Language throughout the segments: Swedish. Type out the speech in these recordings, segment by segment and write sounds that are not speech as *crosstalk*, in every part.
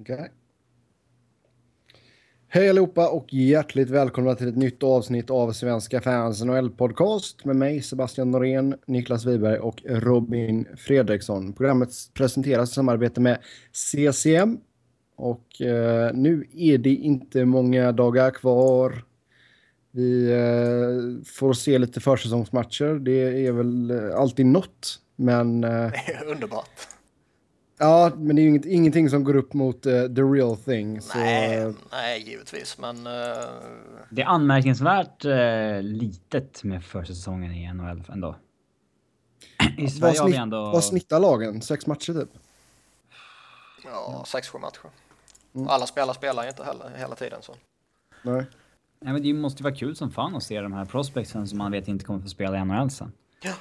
Okay. Hej allihopa och hjärtligt välkomna till ett nytt avsnitt av Svenska fans NHL-podcast med mig Sebastian Norén, Niklas Wiberg och Robin Fredriksson. Programmet presenteras i samarbete med CCM och eh, nu är det inte många dagar kvar. Vi eh, får se lite försäsongsmatcher. Det är väl eh, alltid något, men... Eh, *laughs* underbart. Ja, men det är ju inget, ingenting som går upp mot uh, the real thing. Så, nej, nej, givetvis, men... Uh... Det är anmärkningsvärt uh, litet med försäsongen i NHL ändå. I Sverige vad, snitt, ändå... vad snittar lagen? Sex matcher typ? Ja, sex, sju matcher. Mm. Alla spelare spelar ju inte heller hela tiden så. Nej. Nej, men det måste ju vara kul som fan att se de här prospectsen som man vet inte kommer få spela i NHL sen. Ja.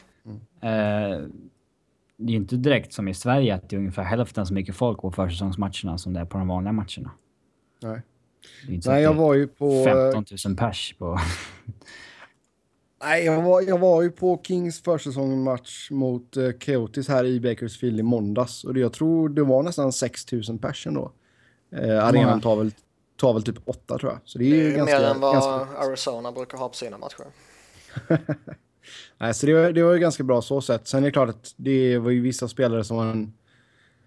Mm det är inte direkt som i Sverige att det är ungefär hälften så mycket folk på försäsongsmatcherna som det är på de vanliga matcherna. Nej. Nej, jag var ju på... 15 000 pers på... Nej, jag var, jag var ju på Kings försäsongsmatch mot uh, Coyotes här i Bakersfield i måndags. Och det, jag tror det var nästan 6 000 pers ändå. Uh, arenan tar väl, tar väl typ 8 tror jag. Så det är, det är ju ganska... mer än vad ganska... Arizona brukar ha på sina matcher. *laughs* Nej, så det var, det var ju ganska bra så sett. Sen är det klart att det var ju vissa spelare som man,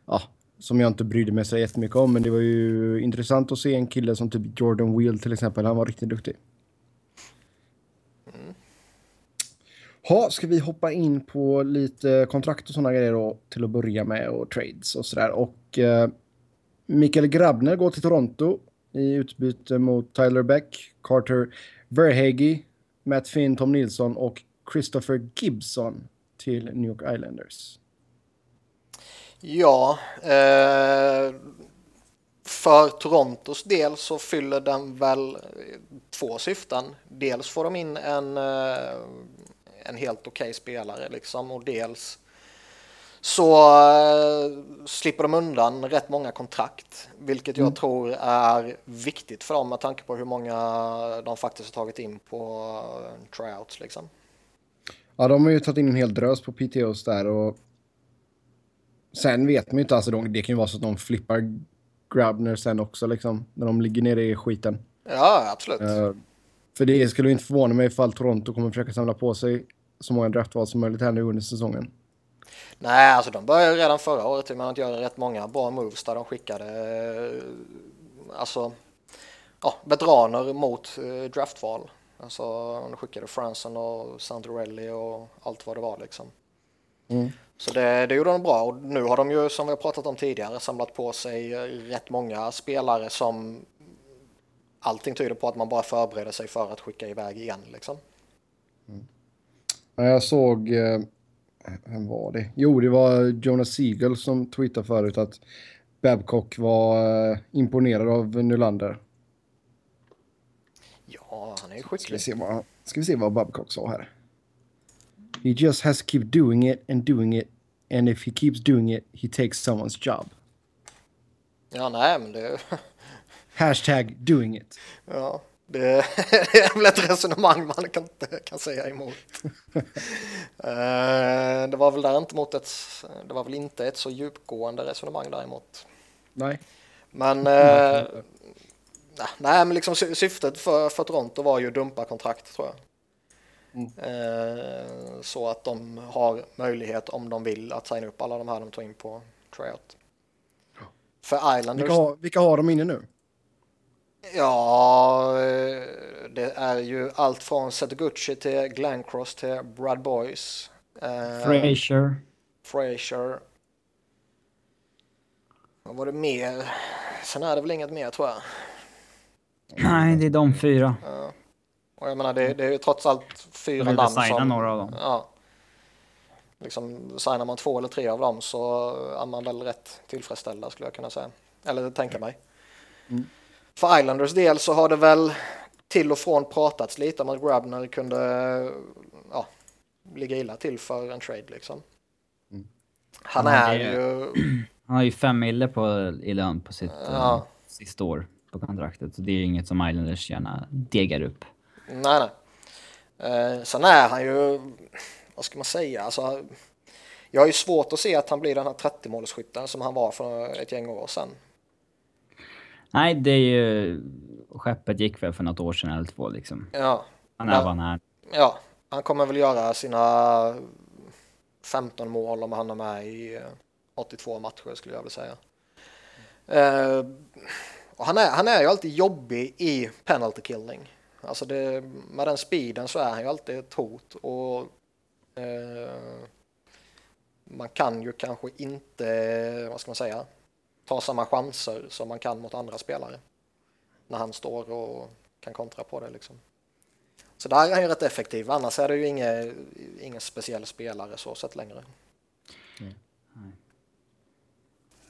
ja, som jag inte brydde mig så jättemycket om. Men det var ju intressant att se en kille som typ Jordan Wheel till exempel. Han var riktigt duktig. Mm. Ha, ska vi hoppa in på lite kontrakt och sådana grejer då till att börja med och trades och sådär. Och eh, Mikael Grabner går till Toronto i utbyte mot Tyler Beck, Carter Verhage, Matt Finn, Tom Nilsson och Christopher Gibson till New York Islanders. Ja, eh, för Torontos del så fyller den väl två syften. Dels får de in en, eh, en helt okej okay spelare liksom och dels så uh, slipper de undan rätt många kontrakt, vilket jag mm. tror är viktigt för dem med tanke på hur många de faktiskt har tagit in på uh, tryouts. Liksom. Ja, de har ju tagit in en hel drös på PTOs där och sen vet man ju inte, alltså de, det kan ju vara så att de flippar Grabner sen också liksom, när de ligger nere i skiten. Ja, absolut. Uh, för det skulle inte förvåna mig ifall Toronto kommer försöka samla på sig så många draftval som möjligt här nu under säsongen. Nej, alltså de började redan förra året med att göra rätt många bra moves där de skickade alltså ja, veteraner mot eh, draftval. Alltså de skickade Franson och Sandrelli och allt vad det var liksom. Mm. Så det, det gjorde de bra och nu har de ju som vi har pratat om tidigare samlat på sig rätt många spelare som allting tyder på att man bara förbereder sig för att skicka iväg igen liksom. Mm. Jag såg eh, vem var det? Jo, det var Jonas Siegel som tweetade förut att Babcock var uh, imponerad av Nylander. Ja, han är ju skicklig. Ska vi se vad, ska vi se vad Babcock sa här. He just has to keep doing it and doing it and if he keeps doing it he takes someone's job. Ja, nej, men det... *laughs* Hashtag doing it. Ja. Det, är väl ett resonemang man kan, kan säga emot. *laughs* Eh, det var väl där inte mot ett, det var väl inte ett så djupgående resonemang däremot. Nej. Men, eh, nej, men liksom syftet för, för Toronto var ju att dumpa kontrakt tror jag. Mm. Eh, så att de har möjlighet om de vill att signa upp alla de här de tar in på tryout. För Islanders. Vilka vilka har de inne nu? Ja, eh, det är ju allt från Setoguchi till Glancross till Brad Boys. Eh, Fraser. Fraser. Vad var det mer? Sen är det väl inget mer tror jag. Nej, det är de fyra. Ja. Och jag menar, det, det är ju trots allt fyra namn som... några av dem. Ja. Liksom, signar man två eller tre av dem så är man väl rätt tillfredsställda skulle jag kunna säga. Eller tänka mig. Mm. För Islanders del så har det väl till och från pratats lite om att Grabner kunde ja, ligga illa till för en trade liksom. Mm. Han är ju... *clears throat* Han har ju fem mille på, i lön på sitt ja. uh, sista år på kontraktet. Så det är inget som Islanders gärna degar upp. Nej, nej. Uh, sen är han ju, vad ska man säga, alltså, jag har ju svårt att se att han blir den här 30-målsskytten som han var för ett gäng år sedan. Nej, det är ju... Skeppet gick väl för något år sedan eller två liksom. Ja, Han är vad han är. ja, han kommer väl göra sina 15 mål om han är med i eh, 82 matcher skulle jag vilja säga. Eh, och han, är, han är ju alltid jobbig i penalty killing. Alltså det, med den speeden så är han ju alltid ett hot och eh, man kan ju kanske inte, vad ska man säga, ta samma chanser som man kan mot andra spelare. När han står och kan kontra på det liksom. Så där är han ju rätt effektiv, annars är det ju ingen, ingen speciell spelare så sett längre.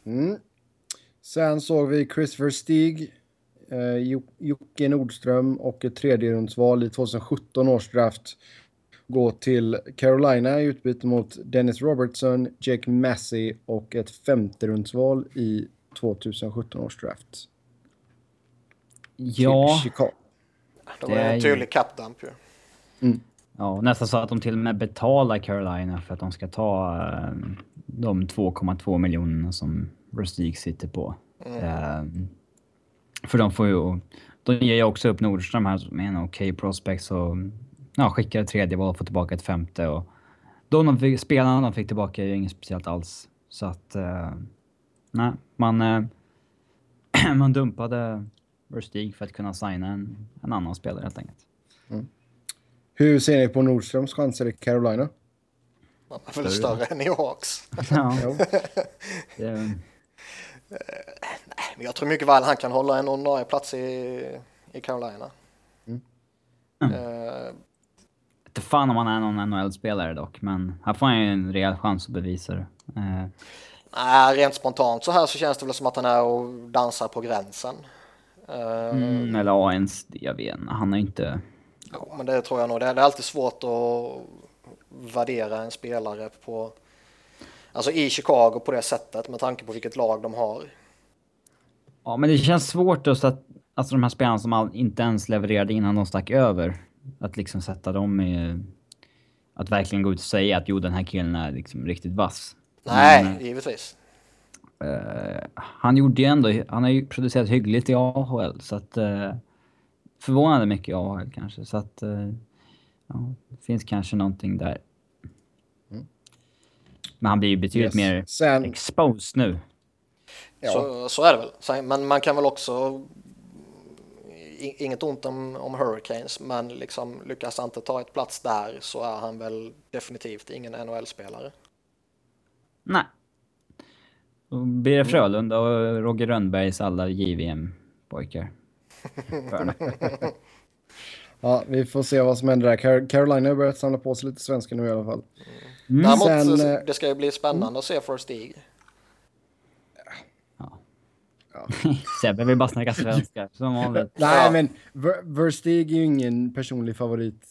Mm. Sen såg vi Christopher Stig, eh, Jo- Jocke Nordström och ett tredjerumsval i 2017 års draft gå till Carolina i utbyte mot Dennis Robertson, Jake Massey och ett femterumsval i 2017 års draft. Ja, Chicago. Det var är en tydlig capdump ju. ja, nästan så att de till och med betalar Carolina för att de ska ta eh, de 2,2 miljonerna som Rustig sitter på. Eh, för de får ju... De ger ju också upp Nordström här med en okej prospect så... Ja, skickar ett tredje val och får tillbaka ett femte och... De, de fick, spelarna de fick tillbaka är ju inget speciellt alls. Så att... Eh, nej, man... Eh, *clears throat* man dumpade Rustig för att kunna signa en, en annan spelare helt enkelt. Hur ser ni på Nordströms chanser i Carolina? Han är väl större än i Hawks. Ja. *laughs* det, Men jag tror mycket väl han kan hålla en ordinarie plats i, i Carolina. Eh, inte fan om han är någon NHL-spelare dock, men här får han ju en rejäl chans att bevisa det. Eh, Nej, rent spontant så här så känns det väl som att han är och dansar på gränsen. Eh, mm, eller ja, ens, jag vet inte. Han ju inte... jo, Men det tror jag nog. Är det är alltid svårt att värdera en spelare på, alltså i Chicago på det sättet med tanke på vilket lag de har. Ja, men det känns svårt att, alltså de här spelarna som all, inte ens levererade innan de stack över, att liksom sätta dem i... Att verkligen gå ut och säga att jo, den här killen är liksom riktigt vass. Nej, Men, givetvis. eh, han gjorde ju ändå, han har ju producerat hyggligt i AHL, så att... Eh, förvånade mycket i AHL kanske, så att... Eh, ja, det finns kanske någonting där. Men han blir ju betydligt Yes. mer Sen, exposed nu. ja, Så, så är det väl. Men man kan väl också, inget ont om, om Hurricanes, men liksom lyckas han inte ta ett plats där så är han väl definitivt ingen NHL-spelare. Nej. Då blir det Frölunda och Roger Rönnbergs alla JVM-pojkar. *laughs* ja, vi får se vad som händer där. Car- Carolina har börjat samla på sig lite svenskar nu i alla fall. Mm. Däremot, Sen, eh, det ska ju bli spännande att se för Stig. *laughs* Sebbe vill bara snacka svenska, som vanligt. *laughs* Nej, Ja. men Ver- Verstig är ju ingen personlig favorit.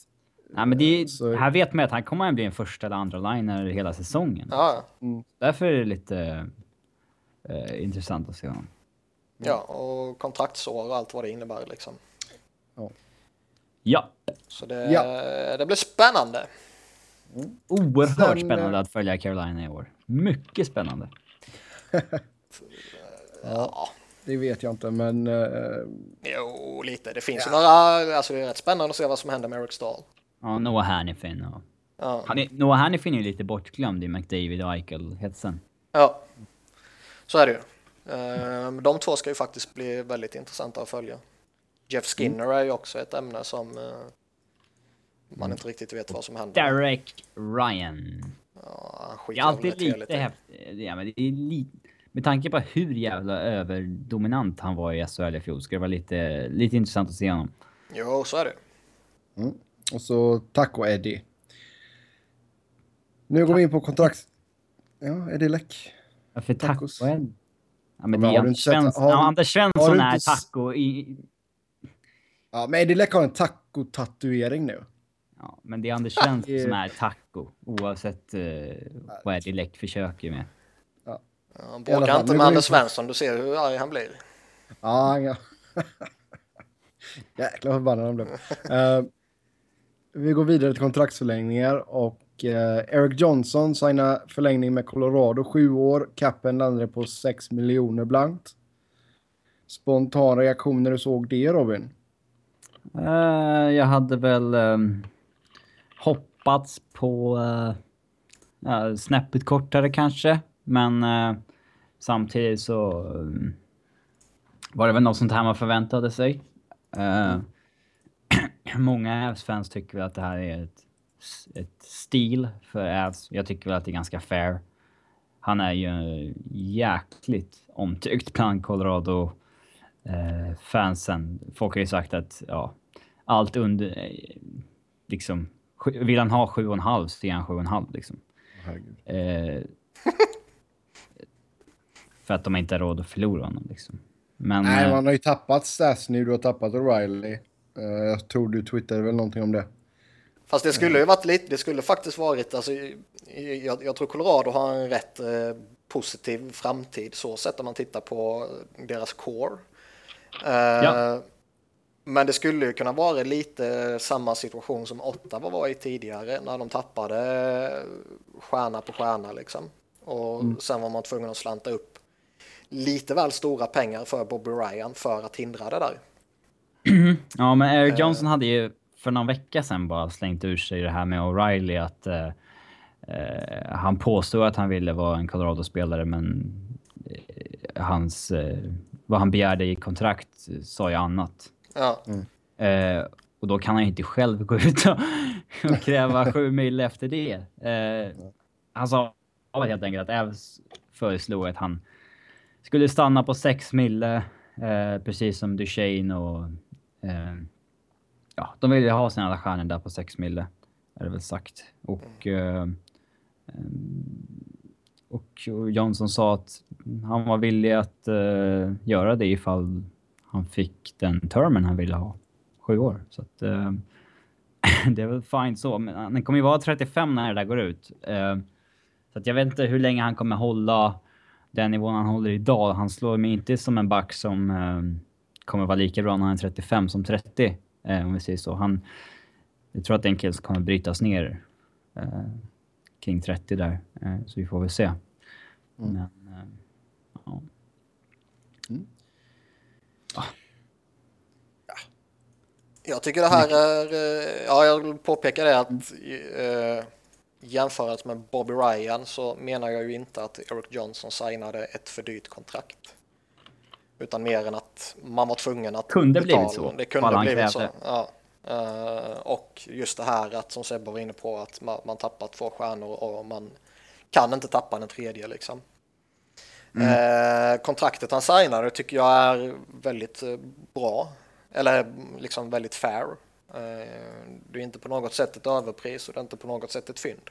Nej, men det är, Så- här vet man ju att han kommer att bli en första eller andra liner hela säsongen. Ja, Därför är det lite eh, intressant att se honom. ja, och kontraktsår och allt vad det innebär liksom. Ja, Så det, Ja. det blir spännande. Oerhört Sen, spännande att följa Carolina i år. Mycket spännande. *laughs* Ja, Det vet jag inte, men... eh, jo, lite. Det finns ju några, alltså det är rätt spännande att se vad som händer med Eric Stahl. Ja, Noah Hannifin och... Ja, Han är, Noah Hannifin är ju lite bortglömd i McDavid och Eichel-hetsen. ja. så är det ju. Ehm, De två ska ju faktiskt bli väldigt intressanta att följa. Jeff Skinner är ju också ett ämne som eh, man inte riktigt vet vad som händer. Derek Ryan. Ja, han Det skiter är alltid lite i. häftigt. Ja, men det är li... Med tanke på hur jävla överdominant han var i SHL i fjol ska det vara lite, lite intressant att se honom. Jo, så är det. och så Taco Eddie. Nu går vi in på kontrakt... Ja, Eddie Läck. Varför Tacos. taco än? Ja, men Men det är Anders Svensson. har- Ja, Anders Svensson är taco i... Ja, men Eddie Läck har en taco-tatuering nu. Ja, men det är Anders Svensson som är taco. Oavsett uh, vad Eddie Läck försöker med. Ja, alla Bråka inte med Anders Svensson, du ser hur arg han blir. Ja, ja. *laughs* Jäklar vad förbannad han blev. Eh, vi går vidare till kontraktsförlängningar och eh, Eric Johnson signar förlängning med Colorado. Sju år. Capen landade på 6 miljoner blankt. spontan reaktion när du såg det Robin? Uh, jag hade väl um, hoppats på eh, uh, snäppet kortare kanske. Men uh, samtidigt så um, var det väl något sånt här man förväntade sig. Uh, *clears throat* många Avs-fans tycker väl att det här är ett, ett stil för Avs. Jag tycker väl att det är ganska fair. Han är ju jäkligt omtyckt bland Colorado eh, fansen. Folk har ju sagt att ja, allt under... Eh, liksom, vill han ha 7,5 så ger han 7,5 liksom. Eh, för att de inte har råd att förlora honom liksom. Men, Nej, eh, man har ju tappat Stas nu. Du har tappat O'Reilly. Uh, jag tror du twittrade väl någonting om det. Fast det skulle ju varit lite, det skulle faktiskt varit, alltså, jag, jag tror Colorado har en rätt eh, positiv framtid så sett om man tittar på deras core. Eh, ja. Men det skulle ju kunna vara lite samma situation som Ottawa var i tidigare när de tappade stjärna på stjärna liksom. Och mm. sen var man tvungen att slanta upp lite väl stora pengar för Bobby Ryan för att hindra det där. *clears throat* ja, men Eric eh. Johnson hade ju för någon vecka sedan bara slängt ur sig det här med O'Reilly att uh, uh, han påstod att han ville vara en Colorado-spelare men uh, hans, vad han begärde i kontrakt sa ju annat. Ja. Mm. Eh, och då kan han ju inte själv gå ut och, *laughs* och kräva sju mil efter det. Eh, han sa helt enkelt att Evs föreslog att han skulle stanna på sex mille eh, precis som Duchene och ja, de ville ha sina alla stjärnor där på sex mille. Är det väl sagt. Och, eh, och Johnson sa att han var villig att göra det ifall han fick den termen han ville ha. Sju år. Så att, eh, *laughs* det är väl fint så. Men han kommer ju vara 35 när det där går ut. Eh, så att jag vet inte hur länge han kommer hålla den nivån han håller idag. Han slår mig inte som en back som eh, kommer vara lika bra när han är 35 som 30. Eh, om vi säger så. Han, jag tror att det är en kille som kommer brytas ner eh, kring 30 där. Eh, så vi får väl se. Mm. Men, ja. Mm. Jag tycker det här är, eh, ja jag vill påpeka det att eh, jämfört med Bobby Ryan så menar jag ju inte att Eric Johnson signade ett för dyrt kontrakt. Utan mer än att man var tvungen att kunde betala. Blivit så. Det kunde blivit så. Ja. Uh, och just det här att som Sebbe var inne på att man, man tappar två stjärnor och man kan inte tappa en tredje liksom. Mm. Uh, kontraktet han signade tycker jag är väldigt uh, bra. Eller liksom väldigt fair. det är inte på något sätt ett överpris och det är inte på något sätt ett fynd.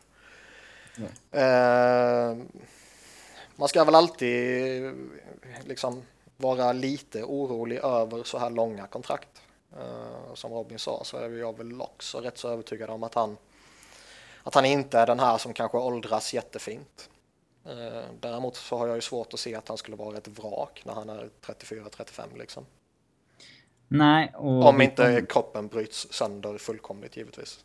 man ska väl alltid liksom vara lite orolig över så här långa kontrakt. Uh, som Robin sa så är jag väl också rätt så övertygad om att han att han inte är den här som kanske åldras jättefint. Däremot så har jag ju svårt att se att han skulle vara ett vrak när han är 34-35 liksom. Nej. Och Om inte kroppen bryts sönder fullkomligt givetvis.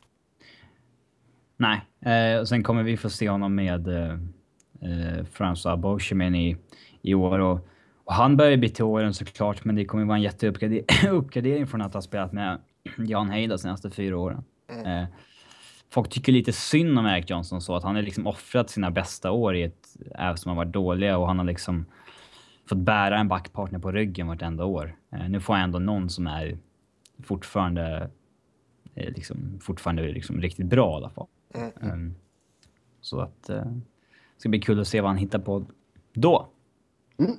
Nej, eh, sen kommer vi få se honom med eh, eh François Beauchemin i, i år och och han börjar bli till åren såklart, men det kommer vara en jätteuppgradering *clears throat* från att ha spelat med Jan Hay de senaste fyra åren. Mm. Eh, folk tycker lite synd om Eric Johnson så att han har liksom offrat sina bästa år i ett äv som har varit dåliga och han har liksom fått bära en backpartner på ryggen vartenda år. Eh, nu får han ändå någon som är fortfarande eh, liksom, fortfarande liksom riktigt bra i alla fall. Mm. Um, så att eh, det ska bli kul att se vad han hittar på då. Mm.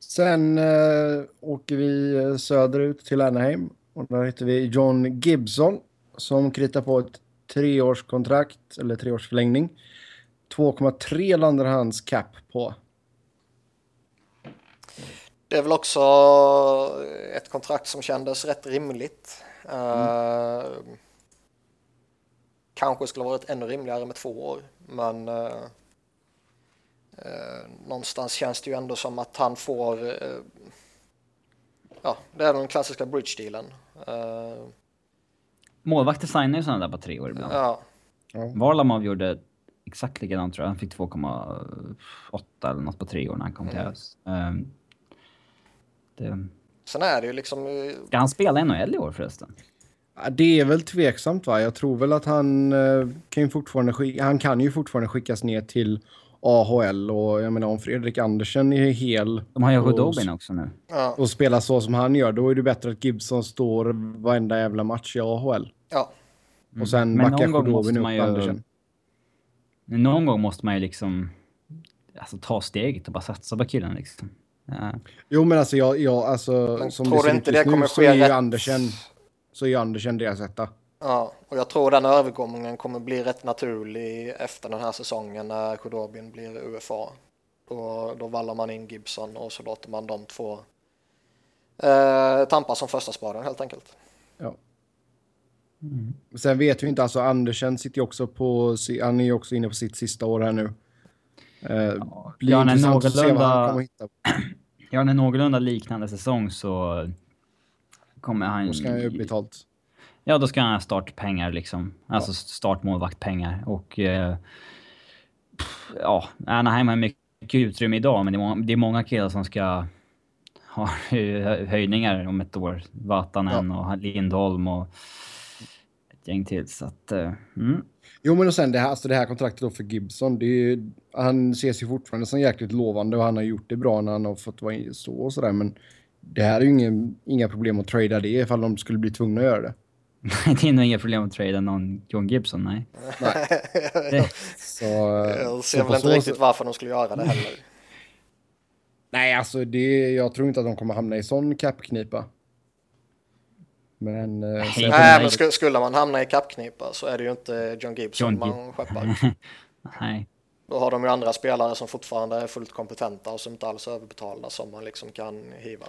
Sen äh, åker vi eh, söderut till Anaheim och där hittar vi John Gibson som kritar på ett treårskontrakt eller treårsförlängning. 2,3 landar hans cap på. Det är väl också ett kontrakt som kändes rätt rimligt. Mm. Uh, kanske skulle varit ännu rimligare med två år, men uh, Eh, någonstans känns det ju ändå som att han får, ja, det är den klassiska bridge-dealen. Eh, Målvakter signar ju sådana där på tre år ibland. Ja. Varlamov gjorde exakt likadant tror jag. Han fick 2,8 eller något på tre år när han kom till mm. oss. Um, Det... Sen är det ju liksom... eh, Ska han spela NHL i år förresten? Det är väl tveksamt va? Jag tror väl att han eh, kan ju fortfarande han kan ju fortfarande skickas ner till AHL och jag menar om Fredrik Andersen är hel De har ju och, Hudobin också nu. Ja, och spelar så som han gör då är det bättre att Gibson står varenda jävla match i AHL. ja. Och sen Mm. Men backar Khudobin upp man ju- Andersen. Någon gång måste man ju liksom alltså, ta steget och bara satsa på killen liksom. Ja. Jo men alltså jag, jag alltså Men som tror det du ser inte ut det just nu kommer så ske är ju rätt- Andersen så är ju Andersen deras etta. Ja, och jag tror den övergången kommer bli rätt naturlig efter den här säsongen när Khudobin blir UFA. Då, då vallar man in Gibson och så låter man de två eh, tampas som första sparen helt enkelt. Ja. Sen vet vi inte, alltså Andersen sitter ju också på, han är ju också inne på sitt sista år här nu. Eh, blir Ja, han är intressant att se vad han någorlunda- kommer hitta. *clears throat* Han en någorlunda liknande säsong så kommer han... Då ska han ju betalt. Ja, då ska han ha startpengar liksom. Alltså startmålvaktpengar. Och... Eh, pff, ja, Anaheim har mycket utrymme idag, men det är många, det är många killar som ska ha *laughs* hö- höjningar om ett år. Vatanen och Lindholm och ett gäng till. Så att... Eh, mm. Jo men och sen det här, alltså det här kontraktet då för Gibson, det är ju, han ses ju fortfarande som jäkligt lovande och han har gjort det bra när han har fått vara så och sådär men det här är ju ingen, inga problem att trada det ifall de skulle bli tvungna att göra det. *laughs* det är nog inga problem att trada någon John Gibson, nej. *laughs* Det, Så, Jag så ser på väl inte så- riktigt varför de skulle göra det heller. Nej, alltså det, jag tror inte att de kommer hamna i sån capknipa. Men... eh, sen- Nej, men sk- skulle man hamna i kappknipa så är det ju inte John Gibson John man skeppar. *laughs* nej. Då har de ju andra spelare som fortfarande är fullt kompetenta och som inte alls är överbetalda som man liksom kan hiva.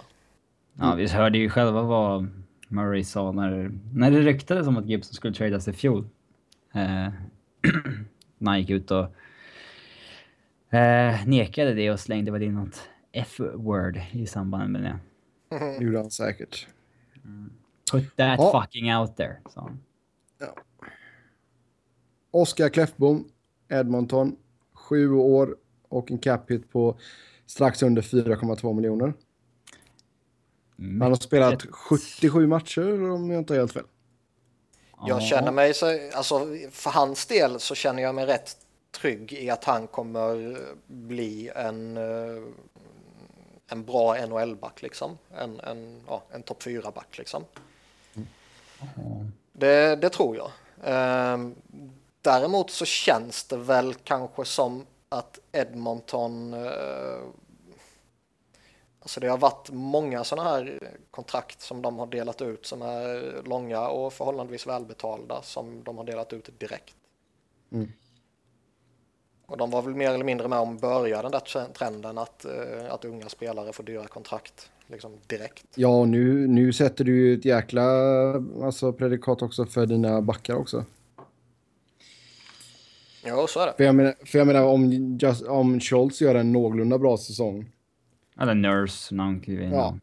Ja, vi hörde ju själva vad Murray sa när, när det ryktades om att Gibson skulle tradas i fjol. Eh, *clears throat* när han gick ut och eh, nekade det och slängde väl in något F-word i samband med det. *laughs* Det gjorde han säkert. Put that Ja. fucking out there, sa han. Oskar Kläffbom, Edmonton, sju år och en cap hit på strax under 4,2 miljoner. Han har spelat 77 matcher om jag inte har helt fel. Jag känner mig så, alltså för hans del så känner jag mig rätt trygg i att han kommer bli en, eh, en bra NHL-back liksom. En, en, ja, en topp 4-back liksom. Det, det tror jag. Ehm, däremot så känns det väl kanske som att Edmonton eh, Alltså det har varit många sådana här kontrakt som de har delat ut som är långa och förhållandevis välbetalda som de har delat ut direkt. Mm. Och de var väl mer eller mindre med om att börja den där tre- trenden att, eh, att unga spelare får dyra kontrakt liksom direkt. Ja, nu, nu sätter du ju ett jäkla alltså, predikat också för dina backar också. Jo, så är det. För jag menar, för jag menar om, just, om Schultz gör en någorlunda bra säsong. Eller Nurse, någon kliver in. Ja.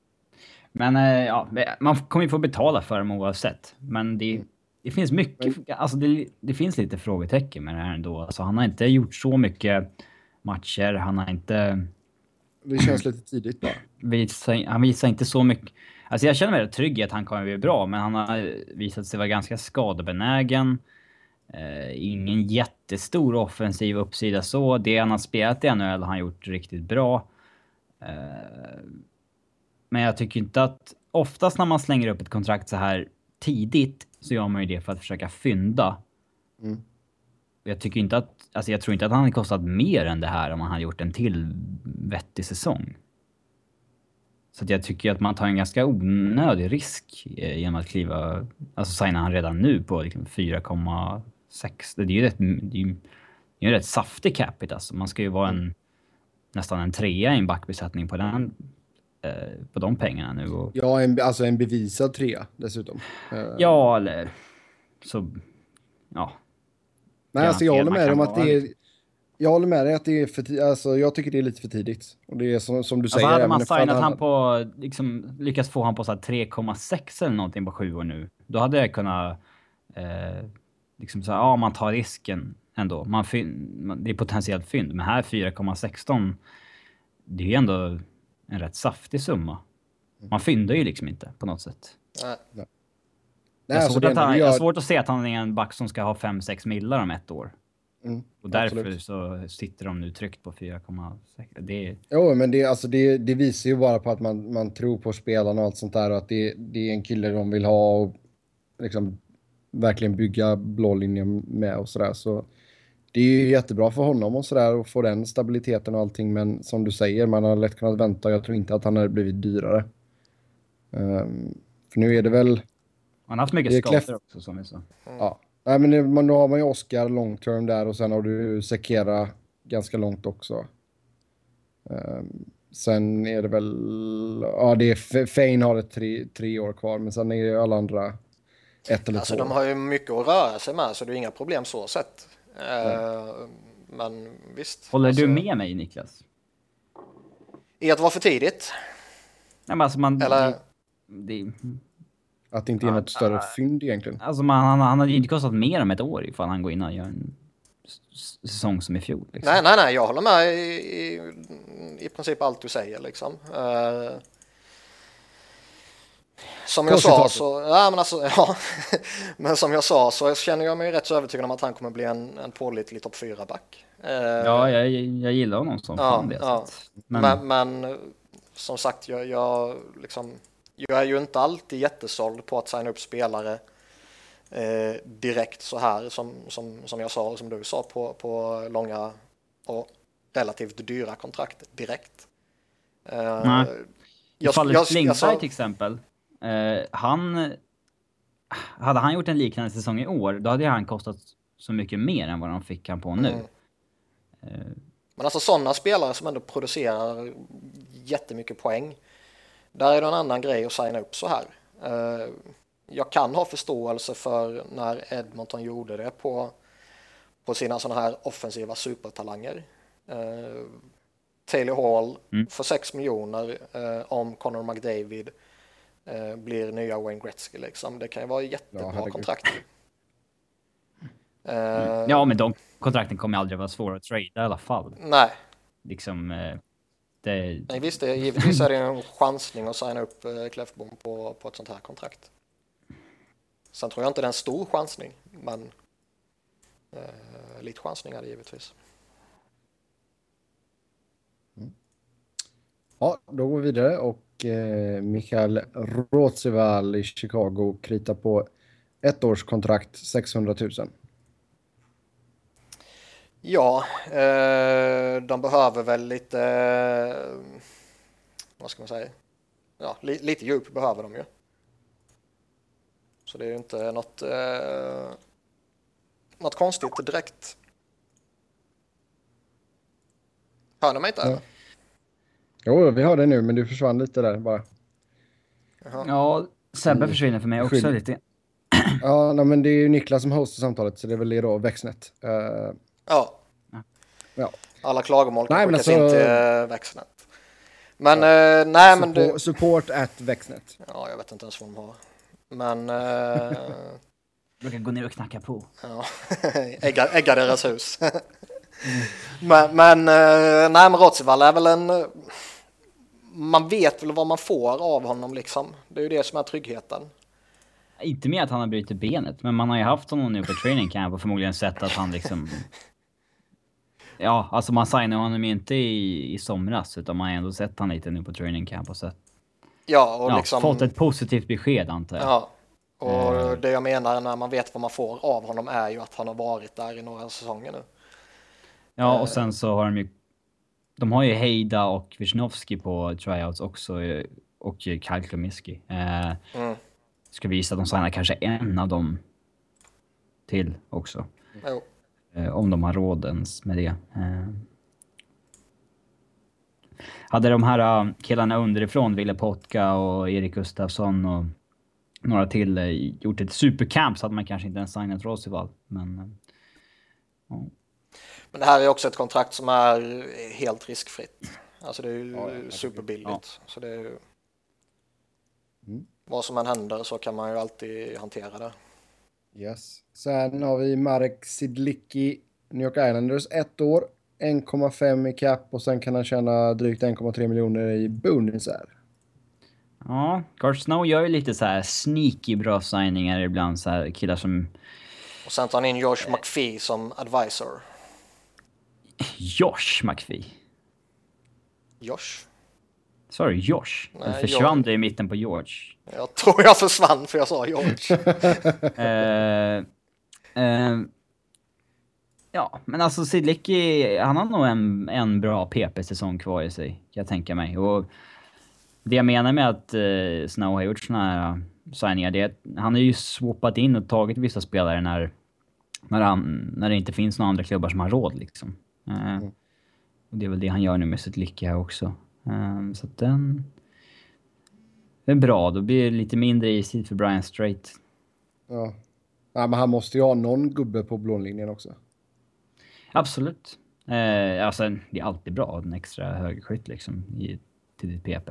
Men eh, ja, man kommer ju få betala för dem oavsett. Men det, det finns mycket, alltså det, det finns lite frågetecken med det här ändå. Alltså han har inte gjort så mycket matcher, han har inte Det känns lite tidigt bara. han visar inte så mycket. Alltså jag känner mig trygg i att han kommer bli bra, men han har visat sig vara ganska skadebenägen. Eh, ingen jättestor offensiv uppsida så. Det han har spelat i NHL har han gjort riktigt bra. Eh, men jag tycker inte att... Oftast när man slänger upp ett kontrakt så här tidigt så gör man ju det för att försöka fynda. Mm. Jag tycker inte att... Alltså jag tror inte att han hade kostat mer än det här om han hade gjort en till vettig säsong. Så jag tycker att man tar en ganska onödig risk eh, genom att kliva... Alltså signa han redan nu på liksom 4,6. Det är ju rätt, det är ju, rätt saftig capita alltså. Man ska ju vara en... Nästan en trea i en backbesättning på den... Eh, på de pengarna nu och... Ja, en, alltså en bevisad trea dessutom. Eh, Ja, eller... Så... Ja. Nej, alltså jag håller med kan om att det är... Jag håller med dig att det är för. Alltså jag tycker det är lite för tidigt. Och det är som, som du Alltså säger. hade man signat han på, liksom, lyckats få han på så här 3,6 eller någonting på sju år nu. Då hade jag kunnat, eh, liksom så här, ja man tar risken ändå. Man, det är potentiellt fynd. Men här 4,16, det är ju ändå en rätt saftig summa. Man fyndar ju liksom inte på något sätt. Nej. Nej, jag, alltså svårt han, jag har svårt att se att han är en back som ska ha 5-6 millar om ett år. Mm, Och därför absolut. så sitter de nu tryckt på 4,6. Det är... Jo, men det, alltså det, det visar ju bara på att man, man tror på spelarna och allt sånt där och att det, det är en kille de vill ha och liksom verkligen bygga blå linjen med och sådär. Så det är ju jättebra för honom och sådär och få den stabiliteten och allting. Men som du säger, man har lätt kunnat vänta och jag tror inte att han hade blivit dyrare. Ehm, för nu är det väl, Han har haft mycket Det skador Clef- också som vi sa. ja. Nej, men det, då har man ju Oscar long term där och sen har du Sekera ganska långt också. Ehm, sen är det väl, ja det är F- Fane har ett tre, tre år kvar men sen är ju alla andra ett eller Alltså två. de har ju mycket att röra sig med så det är inga problem så sett. Eh, men visst. Håller alltså, du med mig Niklas? I att vara för tidigt? Nej, men alltså man... Eller? Det, det, Att det inte är något större fynd egentligen. alltså man, han, han hade ju inte kostat mer om ett år ifall han går in och gör en säsong som i fjol. Liksom. Nej, nej, nej, jag håller med i, i, i princip allt du säger liksom. Eh, som jag sa så, ja men alltså, *laughs* ja. men som jag sa så känner jag mig rätt så övertygad om att han kommer bli en, en pålitlig topp 4-back. Ja, jag, jag gillar honom som Ja, fan det ja. Men, Men, men eh, som sagt, jag, jag, liksom, jag är ju inte alltid jättesåld på att signa upp spelare eh, direkt så här som, som, som jag sa och som du sa på, på långa och relativt dyra kontrakt direkt. Eh, Nej. Jag, fallet jag, Klingberg alltså, till exempel. Eh, han... Hade han gjort en liknande säsong i år, då hade han kostat så mycket mer än vad de fick han på nu. Mm. Men alltså sådana spelare som ändå producerar jättemycket poäng. Där är det en annan grej att signa upp så här. Eh, Jag kan ha förståelse för när Edmonton gjorde det på, på sina sådana här offensiva supertalanger. Eh, Taylor Hall Mm. för 6 miljoner eh, om Connor McDavid blir nya Wayne Gretzky liksom. Det kan ju vara Ja, jättebra herregud. kontrakt. Eh, Ja, men de kontrakten kommer aldrig vara svåra att trada i alla fall. Nej, Liksom... Eh, det, Nej, visst, det, givetvis är det en chansning att signa upp eh, Kläffbom på, på ett sånt här kontrakt. Sen tror jag inte det är en stor chansning, men eh, lite chansning är det givetvis. Ja, då går vi vidare och eh, Mikael Rotsival i Chicago kritar på ett års kontrakt 600 000. Ja, eh, de behöver väl lite, eh, vad ska man säga, ja, li, lite djup behöver de ju. Så det är ju inte något, eh, något konstigt direkt. Hör ni mig inte? Ja. Jo, vi har det nu, men du försvann lite där bara. Jaha. ja, Sebbe Mm. försvinner för mig också Skydd. lite. Ja, nej, men det är ju Niklas som hostar samtalet, så det är väl det då, växtnät. Eh, Ja. Ja. Alla klagomål kan Nej, skickas alltså- in till äh, Växtnet. Men eh, nej, men support, det, support at växtnät. ja, jag vet inte ens vad de har. Men eh, *laughs* Brukar gå ner och knacka på. ja, *laughs* ägga, ägga deras hus. *laughs* men men eh, nej, men Rotsivall är väl en. eh, Man vet väl vad man får av honom liksom. Det är ju det som är tryggheten. Inte med att han har brutit benet, men man har ju haft honom nu på training camp och förmodligen sett att han liksom... Ja, alltså man signar honom inte i, i somras, utan man har ändå sett han lite nu på training camp och sett... Ja, och Ja, liksom. fått ett positivt besked antar jag. Ja, och Eh. det jag menar när man vet vad man får av honom är ju att han har varit där i några säsonger nu. Ja, Eh. och sen så har de ju... De har ju Heida och Wisnowski på tryouts också, eh, och Kyle Klomiski. Eh, Mm. ska visa att de signar kanske en av dem till också. Jo. Eh, om de har råd ens med det. Eh. Hade de här eh, killarna underifrån, Ville Potka och Erik Gustafsson och några till, gjort ett supercamp så hade man kanske inte ens signat Rosivall. Men... ja. Men det här är också ett kontrakt som är helt riskfritt. Alltså det är ju ja, superbilligt. Ja. Så det är ju... Mm. Vad som än händer så kan man ju alltid hantera det. Yes. Sen har vi Marek Sidlicki, New York Islanders, ett år, 1,5 i cap och sen kan han tjäna drygt 1,3 miljoner i bonusar. Ja, Garth Snow gör ju lite så här sneaky bra signingar ibland. Så här killar som... Och sen tar han in Josh McPhee som advisor. Josh McPhee. Josh? Sorry, Josh. Nej, du försvann jag- du i mitten på George. Jag tror jag försvann för jag sa George. *laughs* Eh, eh, ja, men alltså Sidlicki, han har nog en, en bra PP-säsong kvar i sig, kan jag tänka mig. Och det jag menar med att eh, Snow har gjort såna här uh, signingar, det är att han har ju swappat in och tagit vissa spelare när, när, han, när det inte finns några andra klubbar som har råd liksom. Eh, och det är väl det han gör nu med Sidlicki här också. Eh, så den... Är bra, då blir det lite mindre istid för Brian Strait. Ja. ja, men han måste ju ha någon gubbe på blålinjen också. Absolut. Eh, alltså, det är alltid bra att en extra högerskytt liksom i, till ditt PP.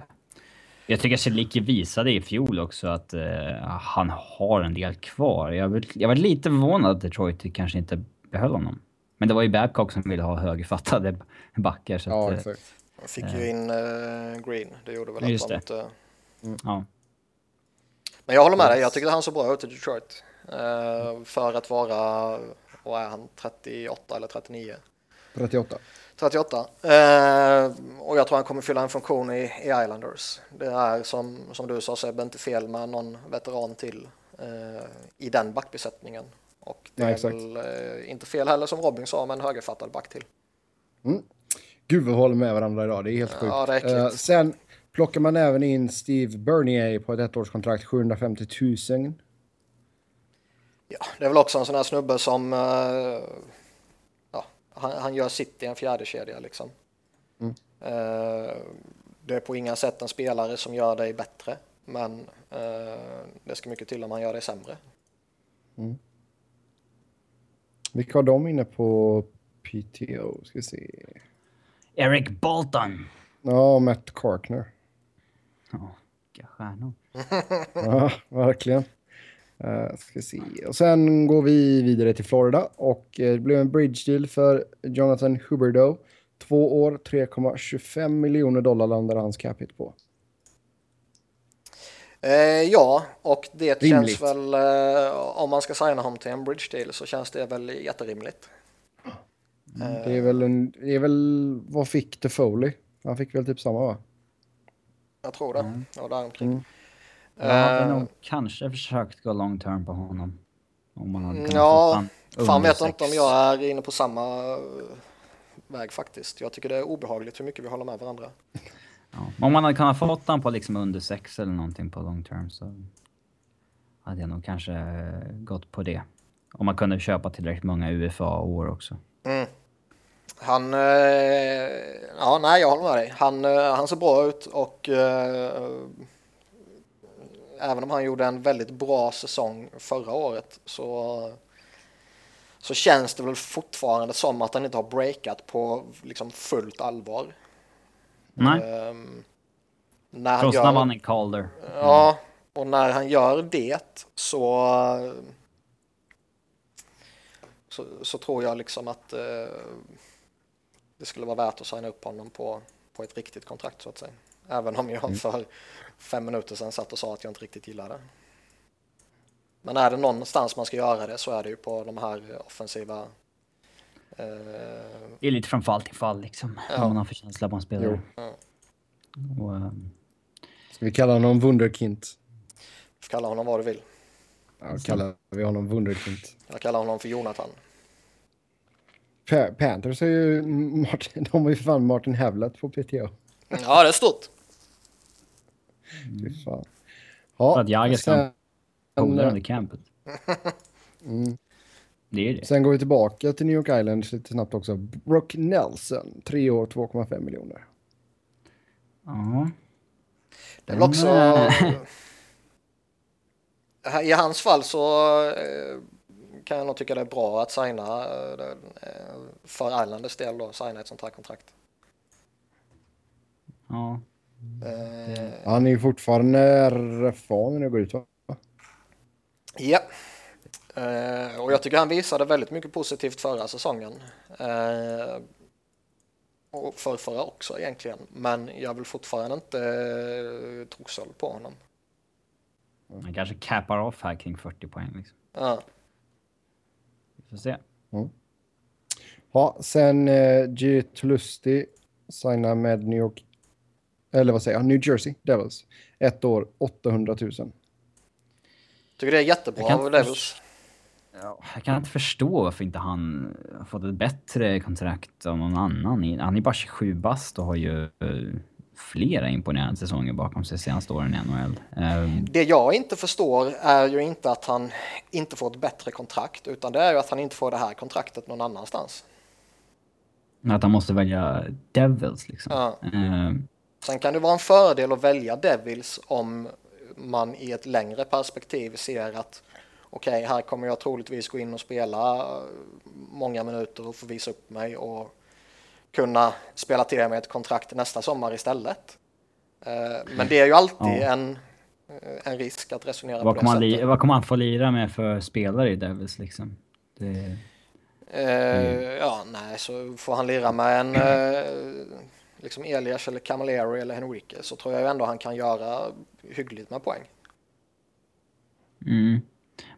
Jag tycker Celicki visade i fjol också att eh, han har en del kvar. Jag, var- jag var lite förvånad att Detroit kanske inte behöll honom. Men det var ju Babcock som ville ha högerfattade backar. Så Ja, att, eh, exakt. Fick ju in eh, Green. Det gjorde väl Just att det. inte... ja. Men jag håller med dig. Jag tycker att han såg bra ut i Detroit. Eh, för att vara, vad är han, 38 eller 39? 38. 38. Eh, och jag tror han kommer fylla en funktion i, i Islanders. Det är som, som du sa Sebbe, inte fel med någon veteran till eh, i den backbesättningen. Och det Nej, är väl eh, inte fel heller som Robin sa med en högerfattad back till. Gud, vi håller med varandra idag. Det är helt sjukt. Ja, det är. Eh, sen plockar man även in Steve Bernier på ett ettårskontrakt, 750 000. Ja, det är väl också en sån här snubbe som eh, ja, han, han gör sitt i en fjärde kedja liksom. Mm. Eh, det är på inga sätt en spelare som gör dig bättre, men det ska mycket till om han gör dig sämre. Vilka har de inne på PTO? Ska vi se. Eric Bolton! Ja, Matt Karkner. Ja, vilka stjärnor. *laughs* Ja, verkligen. Uh, ska se. Och sen går vi vidare till Florida och eh, det blev en bridge deal för Jonathan Huberdeau. Två år, 3,25 miljoner dollar landar hans cap hit på. Eh, ja, och det Rimligt. känns väl, eh, om man ska signa honom till en bridge deal så känns det väl jätterimligt. Det är väl en, det är väl, vad fick The Foley? Han fick väl typ samma va? Jag tror det. Ja, däromkring. Mm. Jag hade Eh, nog kanske försökt gå long term på honom. Om man hade kunnat Ja, Fan vet jag inte om jag är inne på samma eh, väg faktiskt. Jag tycker det är obehagligt hur mycket vi håller med varandra. Ja. Om man hade kunnat fått han på liksom under sex eller någonting på long term så hade jag nog kanske eh, gått på det. Om man kunde köpa tillräckligt många UFA-år också. Mm. Han, eh, ja nej jag håller med dig. Han, eh, han ser bra ut och eh, även om han gjorde en väldigt bra säsong förra året så, så känns det väl fortfarande som att han inte har breakat på liksom fullt allvar. Nej, Ehm, när han trots när gör, han vann en Calder. Ja, och när han gör det så, så, så tror jag liksom att eh, det skulle vara värt att signa upp honom på, på ett riktigt kontrakt så att säga. Även om jag för fem minuter sedan satt och sa att jag inte riktigt gillar det. Men är det någonstans man ska göra det så är det ju på de här offensiva eh, Det är lite från fall till fall liksom. Ja. Vad man har för känsla på en spelare. Ja. Och, ehm, Ska vi kalla honom Wunderkind? får kalla honom vad du vill. Ja, kallar vi honom Wunderkind. Jag kallar honom för Jonathan. Pa- Panthers har ju Martin, de har ju fan Martin Havlat på PTO. Ja, det är stort. Fy fan. Ja, För att Jagr ska polare under campet. *laughs* Mm. Det är det. sen går vi tillbaka till New York Islanders lite snabbt också. Brock Nelson, tre år, 2,5 miljoner. Ja. Det är väl också... Här- *laughs* I hans fall så eh, kan jag nog tycka det är bra att signa eh, eh, för Islanders del då, signa ett sånt här kontrakt. ja. Eh, Han är ju fortfarande RFA när det går ut va? Ja. Eh, och jag tycker han visade väldigt mycket positivt förra säsongen. Eh, och för förra också egentligen. Men jag vill fortfarande inte uh, trossåld på honom. Han kanske cappar off här kring 40 poäng. Liksom. Ja. Får se. Mm. Ja, sen eh, G. Tulusti signar med New York, eller vad säger jag, New Jersey Devils. Ett år, 800 000. Tycker det är jättebra Jag kan av inte Devils. Jag kan inte förstå varför inte han fått ett bättre kontrakt av någon annan. Han är bara 27 bast och har ju eh, flera imponerande säsonger bakom sig senaste åren i NHL. Um, Det jag inte förstår är ju inte att han inte får ett bättre kontrakt utan det är ju att han inte får det här kontraktet någon annanstans. att han måste välja Devils liksom. Ja. Um, Sen kan det vara en fördel att välja Devils om man i ett längre perspektiv ser att okej, här kommer jag troligtvis gå in och spela eh, många minuter och få visa upp mig och kunna spela till mig ett kontrakt nästa sommar istället. Eh, Men det är ju alltid Ja. en, eh, en risk att resonera vad, på det li- sättet. vad kommer han få lira med för spelare i Devils liksom? Det, Eh, Ja, nej, så får han lira med en eh, liksom Elias eller Camilleri eller Henrique så tror jag ju ändå han kan göra hyggligt med poäng. mm.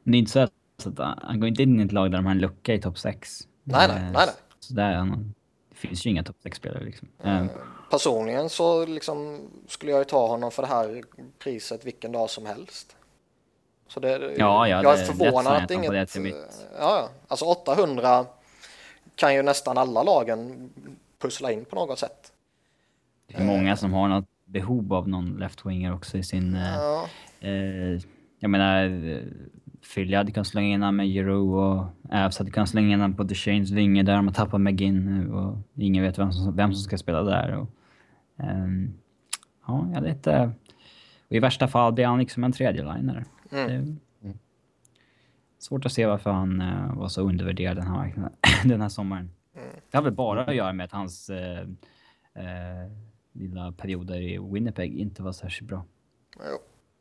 Men det är inte så att, så att han går inte in i ett lag där de har en lucka i topp 6. Nej, nej, nej, nej. Så där, är han- finns ju inga topp 6-spelare liksom. Um, Personligen så liksom skulle jag ju ta honom för det här priset vilken dag som helst. Så det, Ja, ja, jag det är lätt förvånad att får det inget... till mitt. Ja, alltså 800 kan ju nästan alla lagen pussla in på något sätt. Det är många som har något behov av någon left-winger också i sin... eh, Ja, Eh, jag menar, eh, Philly hade kunnat slänga in honom med Giroux och Avs hade kunnat slänga in honom på Duchennes vinge där de har tappat McGinn nu och ingen vet vem som, vem som ska spela där. Och, ehm, ja, jag vet inte. Och I värsta fall blir han liksom en tredje-linare. Mm. Är Svårt att se varför han eh, var så undervärderad den här, *laughs* den här sommaren. Mm. Det har väl bara att göra med att hans eh, eh, lilla perioder i Winnipeg inte var särskilt bra jo.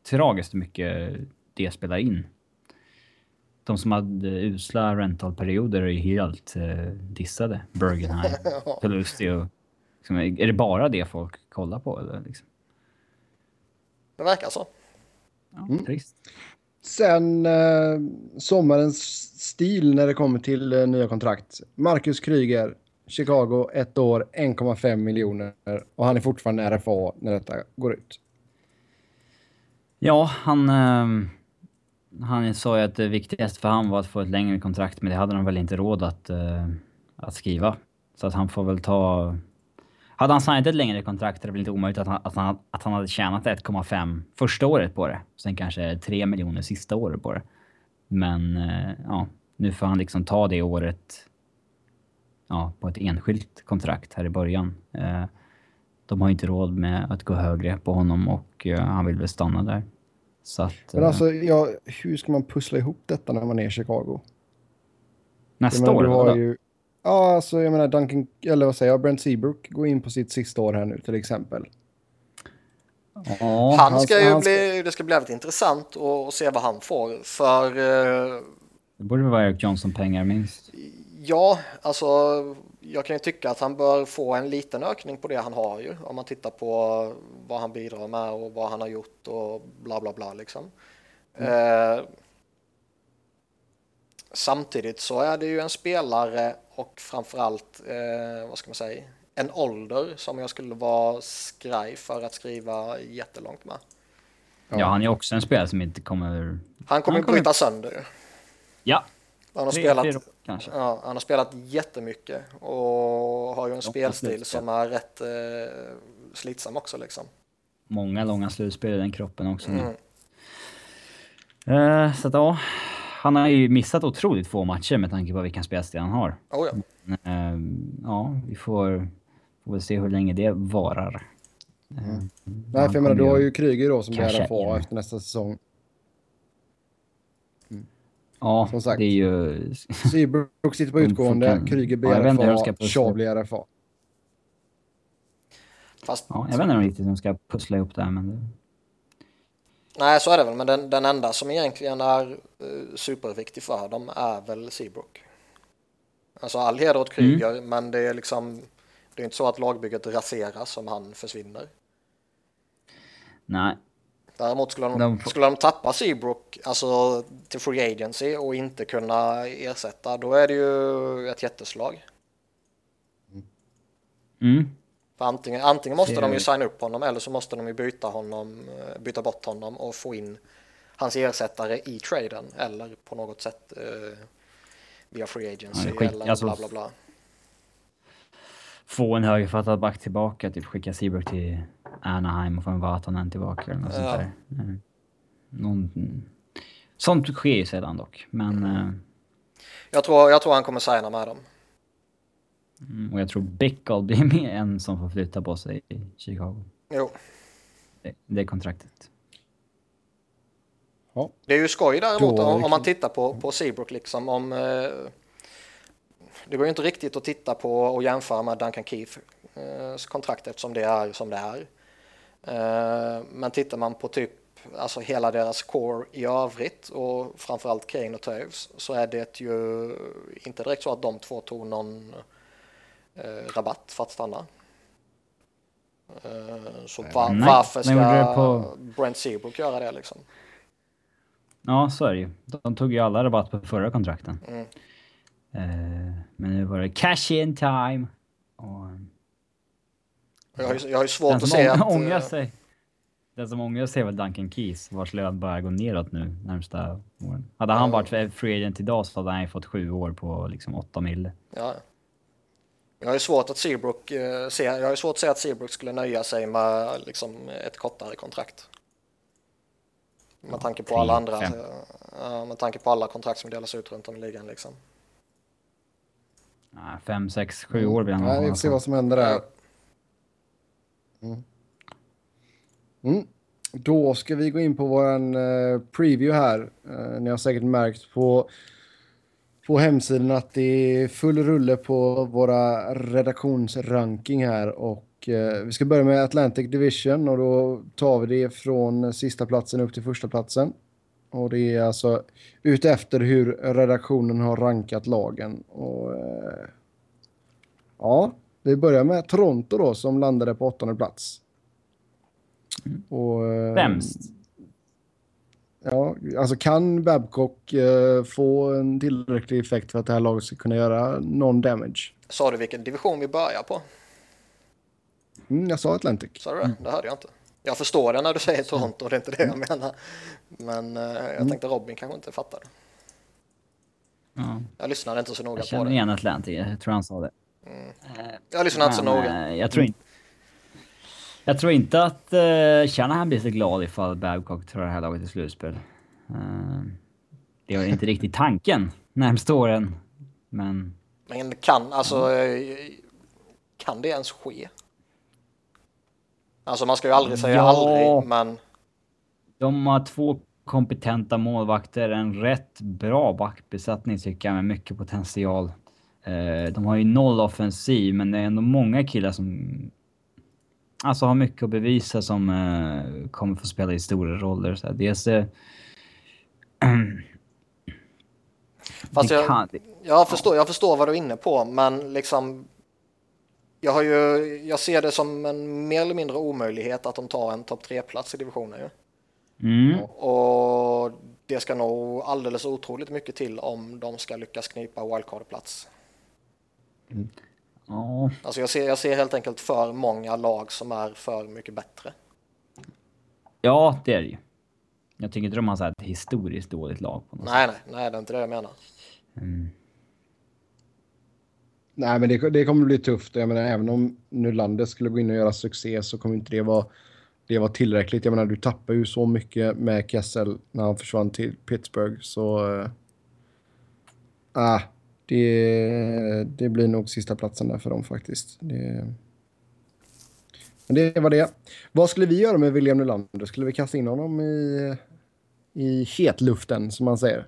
tragiskt mycket det spelar in. De som hade usla rentalperioder är ju helt eh, dissade. Bergenheim, *laughs* Pelusti och... Liksom, är det bara det folk kollar på eller? Liksom? Det verkar så. Ja, Mm. trist. Sen eh, sommarens stil när det kommer till eh, nya kontrakt. Marcus Kryger, Chicago, ett år, 1,5 miljoner. Och han är fortfarande RFA när detta går ut. Ja, han... Eh, han sa ju att det viktigaste för han var att få ett längre kontrakt, men det hade de väl inte råd att, uh, att skriva. Så att han får väl ta... Hade han signat ett längre kontrakt är det väl inte omöjligt att han, att han, att han hade tjänat 1,5 första året på det. Sen kanske 3 miljoner sista året på det. Men uh, ja, nu får han liksom ta det året ja, på ett enskilt kontrakt här i början. Uh, de har inte råd med att gå högre på honom och han vill väl stanna där. Så att... Men eh, alltså, ja, hur ska man pussla ihop detta när man är i Chicago? nästa menar, år? du har ju, Ja, alltså jag menar Duncan, eller vad säger jag, Brent Seabrook går in på sitt sista år här nu till exempel. Ja, Han han- ska ju han ska- bli, det ska bli väldigt intressant att att se vad han får. För eh, det borde väl vara Eric Johnson-pengar minst. ja, alltså jag kan ju tycka att han bör få en liten ökning på det han har ju. Om man tittar på vad han bidrar med och vad han har gjort och bla bla bla liksom. Eh, samtidigt så är det ju en spelare och framförallt, eh, vad ska man säga, en ålder som jag skulle vara skraj för att skriva jättelångt med. Ja. han är också en spelare som inte kommer... Han kommer Han kommer- bryta sönder. Ja, Han har, tre, spelat, kanske. ja, han har spelat jättemycket och har ju en spelstil slutspel. som är rätt eh, slitsam också liksom. Många långa slutspel i den kroppen också. Mm. Eh, så att ja, han har ju missat otroligt få matcher med tanke på vilken spelstil han har. Oh, ja. Eh, ja, vi får, får väl se hur länge det varar. Eh, Nej, för jag menar, du har ju Kryger då som RFA in. efter nästa säsong. Ja, som sagt. det är ju... Seabrook sitter på De utgående, Kryger blir Ja, pussla. Shaw blir RFA. Fast, Ja, jag vet inte riktigt hur de ska pussla ihop det här, men... Det, nej, så är det väl, men den, den enda som egentligen är eh, superviktig för dem är väl Seabrook. Alltså all heder åt Kryger, men det är liksom Det är inte så att lagbygget raseras om han försvinner. Nej. Däremot skulle de, De skulle de tappa Seabrook alltså, till Free Agency och inte kunna ersätta, då är det ju ett jätteslag. Mm. För antingen, antingen måste Det- de ju signa upp honom eller så måste de ju byta honom, eh, byta bort honom och få in hans ersättare i traden eller på något sätt eh, via Free Agency Ja, eller alltså- bla bla bla. Få en högerfattad back tillbaka, typ skicka Seabrook till Anaheim och få en Vatanen tillbaka eller något sånt Ja. där. Mm. Någon, sånt sker ju sällan dock. Men, eh, Jag tror, jag tror han kommer signa med dem. mm, och jag tror Bickle blir med en som får flytta på sig i Chicago. Jo, Det, det är kontraktet. Ja. det är ju skoj däremot Då- om, om man tittar på, på Seabrook liksom om eh, det går ju inte riktigt att titta på och jämföra med Duncan Keith eh, kontrakt eftersom det är som det är. Eh, men tittar man på typ alltså hela deras core i övrigt och framförallt Kane och Toews så är det ju inte direkt så att de två tog någon eh, rabatt för att stanna. Eh, så va- Nej, varför ska på- Brent Seabrook göra det liksom? Ja, så är det ju. De tog ju alla rabatt på förra kontrakten. Mm. Eh, men nu var det cash in time. Och, Jag har, ju- jag har ju svårt den att som se att... ångrar eh, sig. Den som ångrar sig är väl Duncan Keys, vars lön börjar gå neråt nu närmsta åren. Hade han varit free agent idag så hade han ju fått sju år på liksom åtta mille. Ja. Jag har ju svårt att Seabrook eh, se, jag har ju svårt att säga att Seabrook skulle nöja sig med liksom ett kortare kontrakt. Med tanke på tre, alla andra, ja, med tanke på alla kontrakt som delas ut runt om i ligan liksom. Nej, fem, sex, sju år blir han Nej, vi får se vad som händer där. Mm. mm. Då ska vi gå in på våran eh, preview här. Eh, ni har säkert märkt på, på hemsidan att det är full rulle på våra redaktionsranking här. Och eh, vi ska börja med Atlantic Division och då tar vi det från sista platsen upp till första platsen. Och det är alltså utefter hur redaktionen har rankat lagen. Och, eh, ja, vi börjar med Toronto då som landade på åttonde plats. Och, eh, Främst. Ja, alltså kan Babcock eh, få en tillräcklig effekt för att det här laget ska kunna göra någon damage? Sa du vilken division vi börjar på? Mm, jag sa Atlantic. Sa du det? Det hörde jag inte. Jag förstår det när du säger Toronto, det är inte det jag menar. Men eh, Mm. jag tänkte Robin kanske inte fattar. Ja. Jag lyssnade inte så noga Jag på känner det. igen Atlantic, jag tror han sa det. Jag lyssnade inte så noga. eh, Jag tror inte... Jag tror inte att uh, Shanahan blir så glad ifall Babcock tar det här laget till slutspel. Eh, det är inte riktigt tanken närmsta åren. Men Men kan, alltså, kan det ens ske? Alltså man ska ju aldrig säga Ja. aldrig, men de har två kompetenta målvakter, en rätt bra backbesättning tycker jag med mycket potential. Eh, de har ju noll offensiv, men det är ändå många killar som alltså har mycket att bevisa som eh, kommer få spela i stora roller. Så här, dels eh, *clears throat* Fast det jag- kan, jag förstår, jag förstår vad du är inne på, men liksom jag, har ju, jag ser det som en mer eller mindre omöjlighet att de tar en topp tre-plats i divisionen. Ju. mm, Och det ska nog alldeles otroligt mycket till om de ska lyckas knipa wildcard-plats. Ja, Alltså jag ser, jag ser helt enkelt för många lag som är för mycket bättre. ja, det är det ju. Jag tycker inte de har så här ett historiskt dåligt lag på något sätt. Nej, nej, nej, det är inte det jag menar. Mm. Nej, men det, det kommer bli tufft. Jag menar, även om Nylander skulle gå in och göra succé så kommer inte det vara, det vara tillräckligt. Jag menar, du tappar ju så mycket med Kessel när han försvann till Pittsburgh. Så... Äh, ah, det, det blir nog sista platsen där för dem faktiskt. Det, men det var det. Vad skulle vi göra med William Nylander? Skulle vi kasta in honom i, i hetluften, som man säger?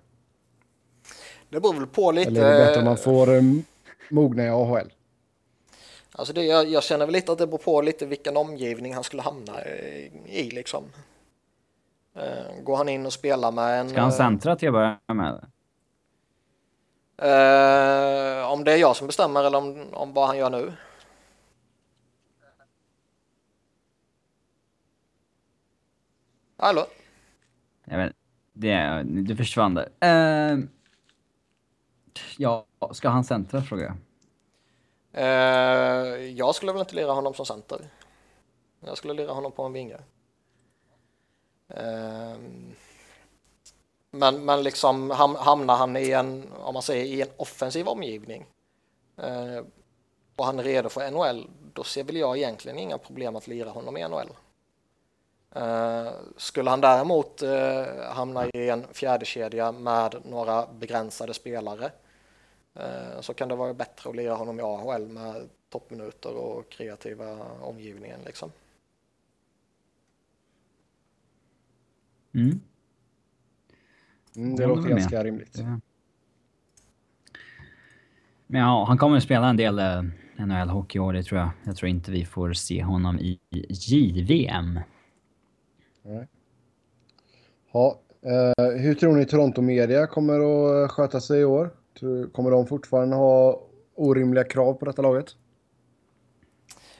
Det beror väl på lite. Eller är det bättre om man får um, mogna i AHL? Alltså det, jag, jag känner väl lite att det beror på lite vilken omgivning han skulle hamna i, i liksom. Eh, går han in och spelar med en... Ska han eh, centra till att börja med? Uh, om det är jag som bestämmer eller om, om vad han gör nu? Hallå? Jag vet, det, du försvann där. Uh, ja, ska han centra frågar jag. Uh, jag skulle väl inte lira honom som center. Jag skulle lira honom på en vinge. Ehm, uh, men, men liksom hamnar han i en, om man säger i en offensiv omgivning eh, och han är redo för NHL, då ser väl jag egentligen inga problem att lira honom i NHL. Uh, eh, skulle han däremot uh, hamna i en fjärde kedja med några begränsade spelare uh, så kan det vara bättre att lira honom i AHL med toppminuter och kreativa omgivningen liksom. Mm. Mm, det låter ganska rimligt. Ja. Men ja, han kommer att spela en del NHL-hockey i år, det tror jag. Jag tror inte vi får se honom i JVM. Nej. Ja, eh, hur tror ni Toronto Media kommer att sköta sig i år? Kommer de fortfarande ha orimliga krav på detta laget?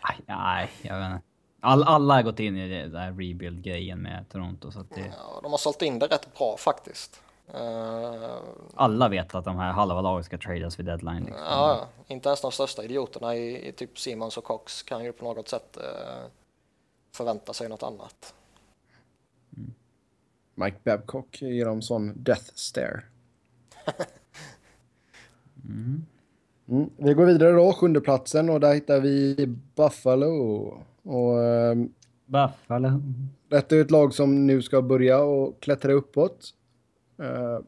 Nej, nej jag vet inte. All, alla har gått in i det där rebuild-grejen med Toronto. Så det... ja, de har sålt in det rätt bra faktiskt. Uh... Alla vet att de här halva laget ska tradas vid deadline. Liksom. Ja, inte ens de största idioterna i, i typ Simons och Cox kan ju på något sätt uh, förvänta sig något annat. Mm. Mike Babcock ger dem sån death stare. *laughs* mm. Mm. Vi går vidare då, sjunde platsen och där hittar vi Buffalo. Och, um, Buffalo. Detta är ett lag som nu ska börja och klättra uppåt. Uh,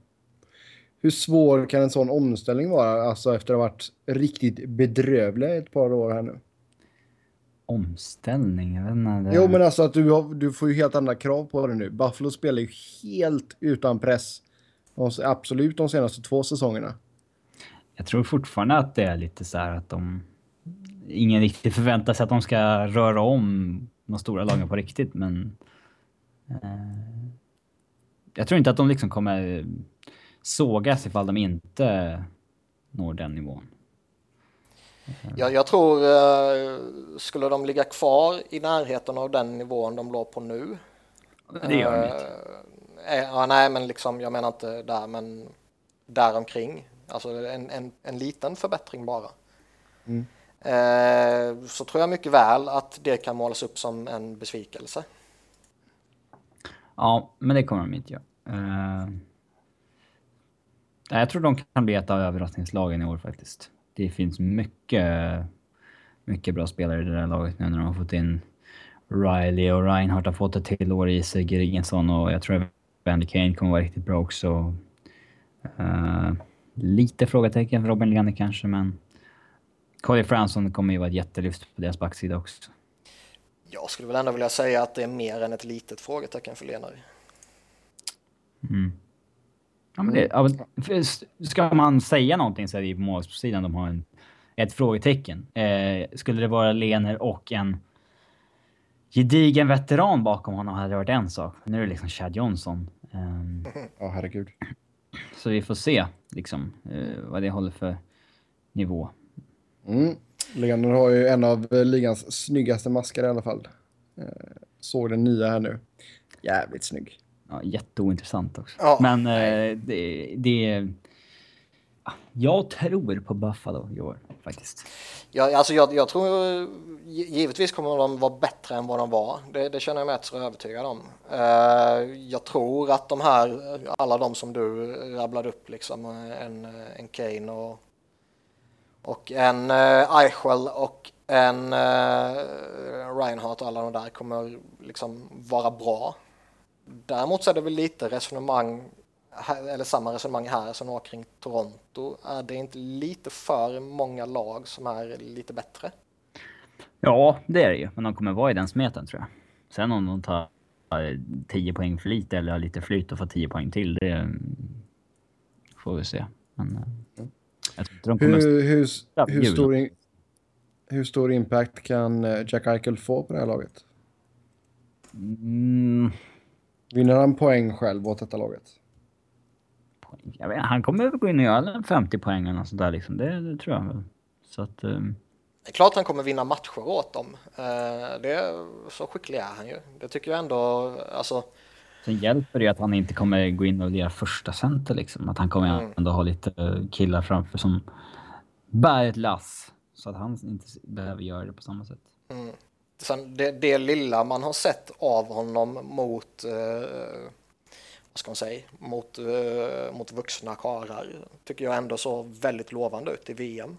hur svår kan en sån omställning vara, alltså efter att ha varit riktigt bedrövlig ett par år här nu? omställning. Jag vet inte. Jo, men alltså att du, har, du får ju helt andra krav på det nu. Buffalo spelar ju helt utan press. Absolut de senaste två säsongerna. Jag tror fortfarande att det är lite så här att de... Ingen riktigt förväntar sig att de ska röra om de stora lagen på riktigt, men... Eh, jag tror inte att de liksom kommer sågas ifall de inte når den nivån. Jag, jag tror, uh, skulle de ligga kvar i närheten av den nivån de låg på nu? Det gör de inte. Uh, ja, nej, men liksom, jag menar inte där, men däromkring. Alltså en, en, en liten förbättring bara. Mm. Så tror jag mycket väl att det kan målas upp som en besvikelse. Ja, men det kommer de inte göra. Uh, jag tror de kan bli ett av överraskningslagen i år faktiskt det finns mycket, mycket bra spelare i det där laget nu när de har fått in Riley och Reinhardt har fått ett till år i sig, Gregensson och jag tror att Kane kommer vara riktigt bra också. Uh, lite frågetecken för Robin Lehner kanske, men Cody Fransson kommer ju vara ett jättelyft på deras backsida också. Jag skulle väl ändå vilja säga att det är mer än ett litet frågetecken för Lehner. Mm. Ja, men det, ja, ska man säga någonting så är det ju på målsidan de har en, ett frågetecken. Eh, skulle det vara Lener och en gedigen veteran bakom honom hade det varit en sak. Nu är det liksom Chad Johnson. Um, ja, oh, herregud. Så vi får se liksom eh, vad det håller för nivå. Mm. Lener har ju en av ligans snyggaste maskar i alla fall. Eh, såg den nya här nu. Jävligt snygg ja, jätteointressant också. Ja, Men eh, det, det... Jag tror på Buffalo i år faktiskt. Ja, alltså jag, jag, tror givetvis kommer de vara bättre än vad de var. Det, det känner jag mig rätt så övertygad om. Uh, jag tror att de här, alla de som du rabblade upp, liksom en, en Kane och, och en uh, Eichel och en uh, Reinhardt och alla de där kommer liksom vara bra. Däremot så är det väl lite resonemang, eller samma resonemang här som var kring Toronto. Är det inte lite för många lag som är lite bättre? Ja, det är det ju. Men de kommer vara i den smeten tror jag. Sen om de tar 10 poäng för lite eller har lite flyt och får 10 poäng till, det får vi se. Men eh, de. Hur, hur, hur, stor, in, hur stor impact kan eh, Jack Eichel få på det här laget? Mm, Vinner han poäng själv åt detta laget? Jag vet, han kommer gå in och göra 50 poäng eller något sånt där liksom. Det, det tror jag väl. Så att... Um... Det är klart han kommer vinna matcher åt dem. Uh, det, så skicklig är han ju. Det tycker jag ändå, alltså Sen hjälper det att han inte kommer gå in och lira första center liksom. Att han kommer mm. ändå ha lite killar framför som bär ett lass. Så att han inte behöver göra det på samma sätt. Mm. Sen det, det lilla man har sett av honom mot eh, vad ska man säga, mot, eh, mot vuxna karlar tycker jag ändå så väldigt lovande ut i VM.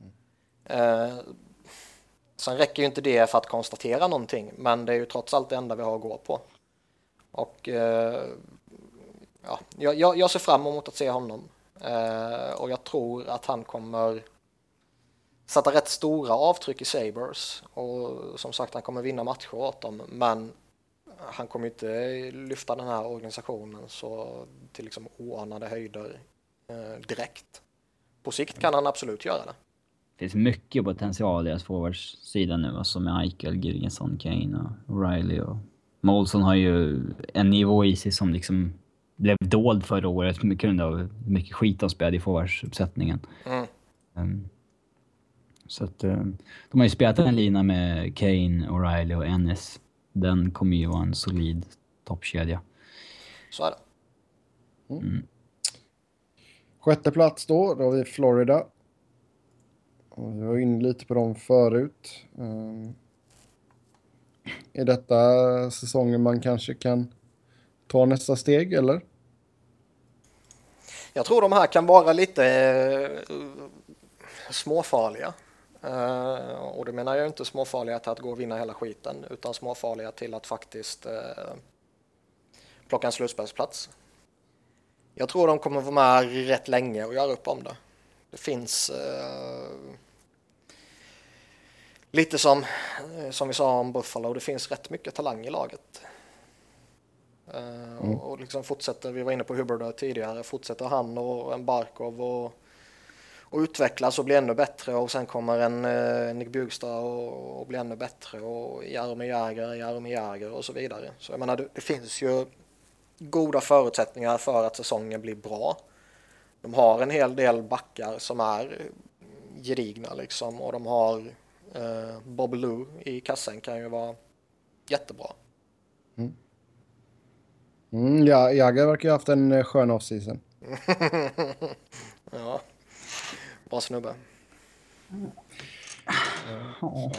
Mm. Eh, sen räcker ju inte det för att konstatera någonting, men det är ju trots allt det enda vi har att gå på. Och eh, ja, jag, jag ser fram emot att se honom eh, och jag tror att han kommer sätta rätt stora avtryck i Sabres och som sagt han kommer vinna matcher åt dem men han kommer inte lyfta den här organisationen så till liksom oanade höjder eh, direkt. På sikt kan han absolut göra det. Det finns mycket potential i deras forwardssida nu, alltså med Eichel, Girgensson, Kane och O'Reilly och Molson har ju en nivå i sig som liksom blev dold förra året på grund av mycket skit de spelade i forwardsuppsättningen. Mm. Um, så att um, de har ju spelat en lina med Kane, O'Reilly och Ennis den kommer ju vara en solid toppkedja. Så är det. Mm. Mm. Sjätte plats då, då har vi Florida. Och vi var inne lite på dem förut. Um, är detta säsongen man kanske kan ta nästa steg, eller? Jag tror de här kan vara lite eh, småfarliga. Uh, och det menar jag inte småfarliga till att gå och vinna hela skiten utan småfarliga till att faktiskt uh, plocka en slutspelsplats. Jag tror de kommer vara med rätt länge och göra upp om det. Det finns uh, lite som, som vi sa om Buffalo, det finns rätt mycket talang i laget. Mm. Och, och liksom fortsätter, vi var inne på Hubbard tidigare, fortsätter han och en Barkov och och utvecklas och bli ännu bättre och sen kommer en eh, Nick Bjugstad och, och blir ännu bättre och Jaromir Jagr, Jaromir Jagr och så vidare. Så jag menar, det, det, finns ju goda förutsättningar för att säsongen blir bra. De har en hel del backar som är gedigna liksom och de har eh, Bob Lou i kassen kan ju vara jättebra. Mm. Mm, ja, Jagr verkar ju ha haft en eh, skön off-season. *laughs* ja. Bra snubbe. Ja,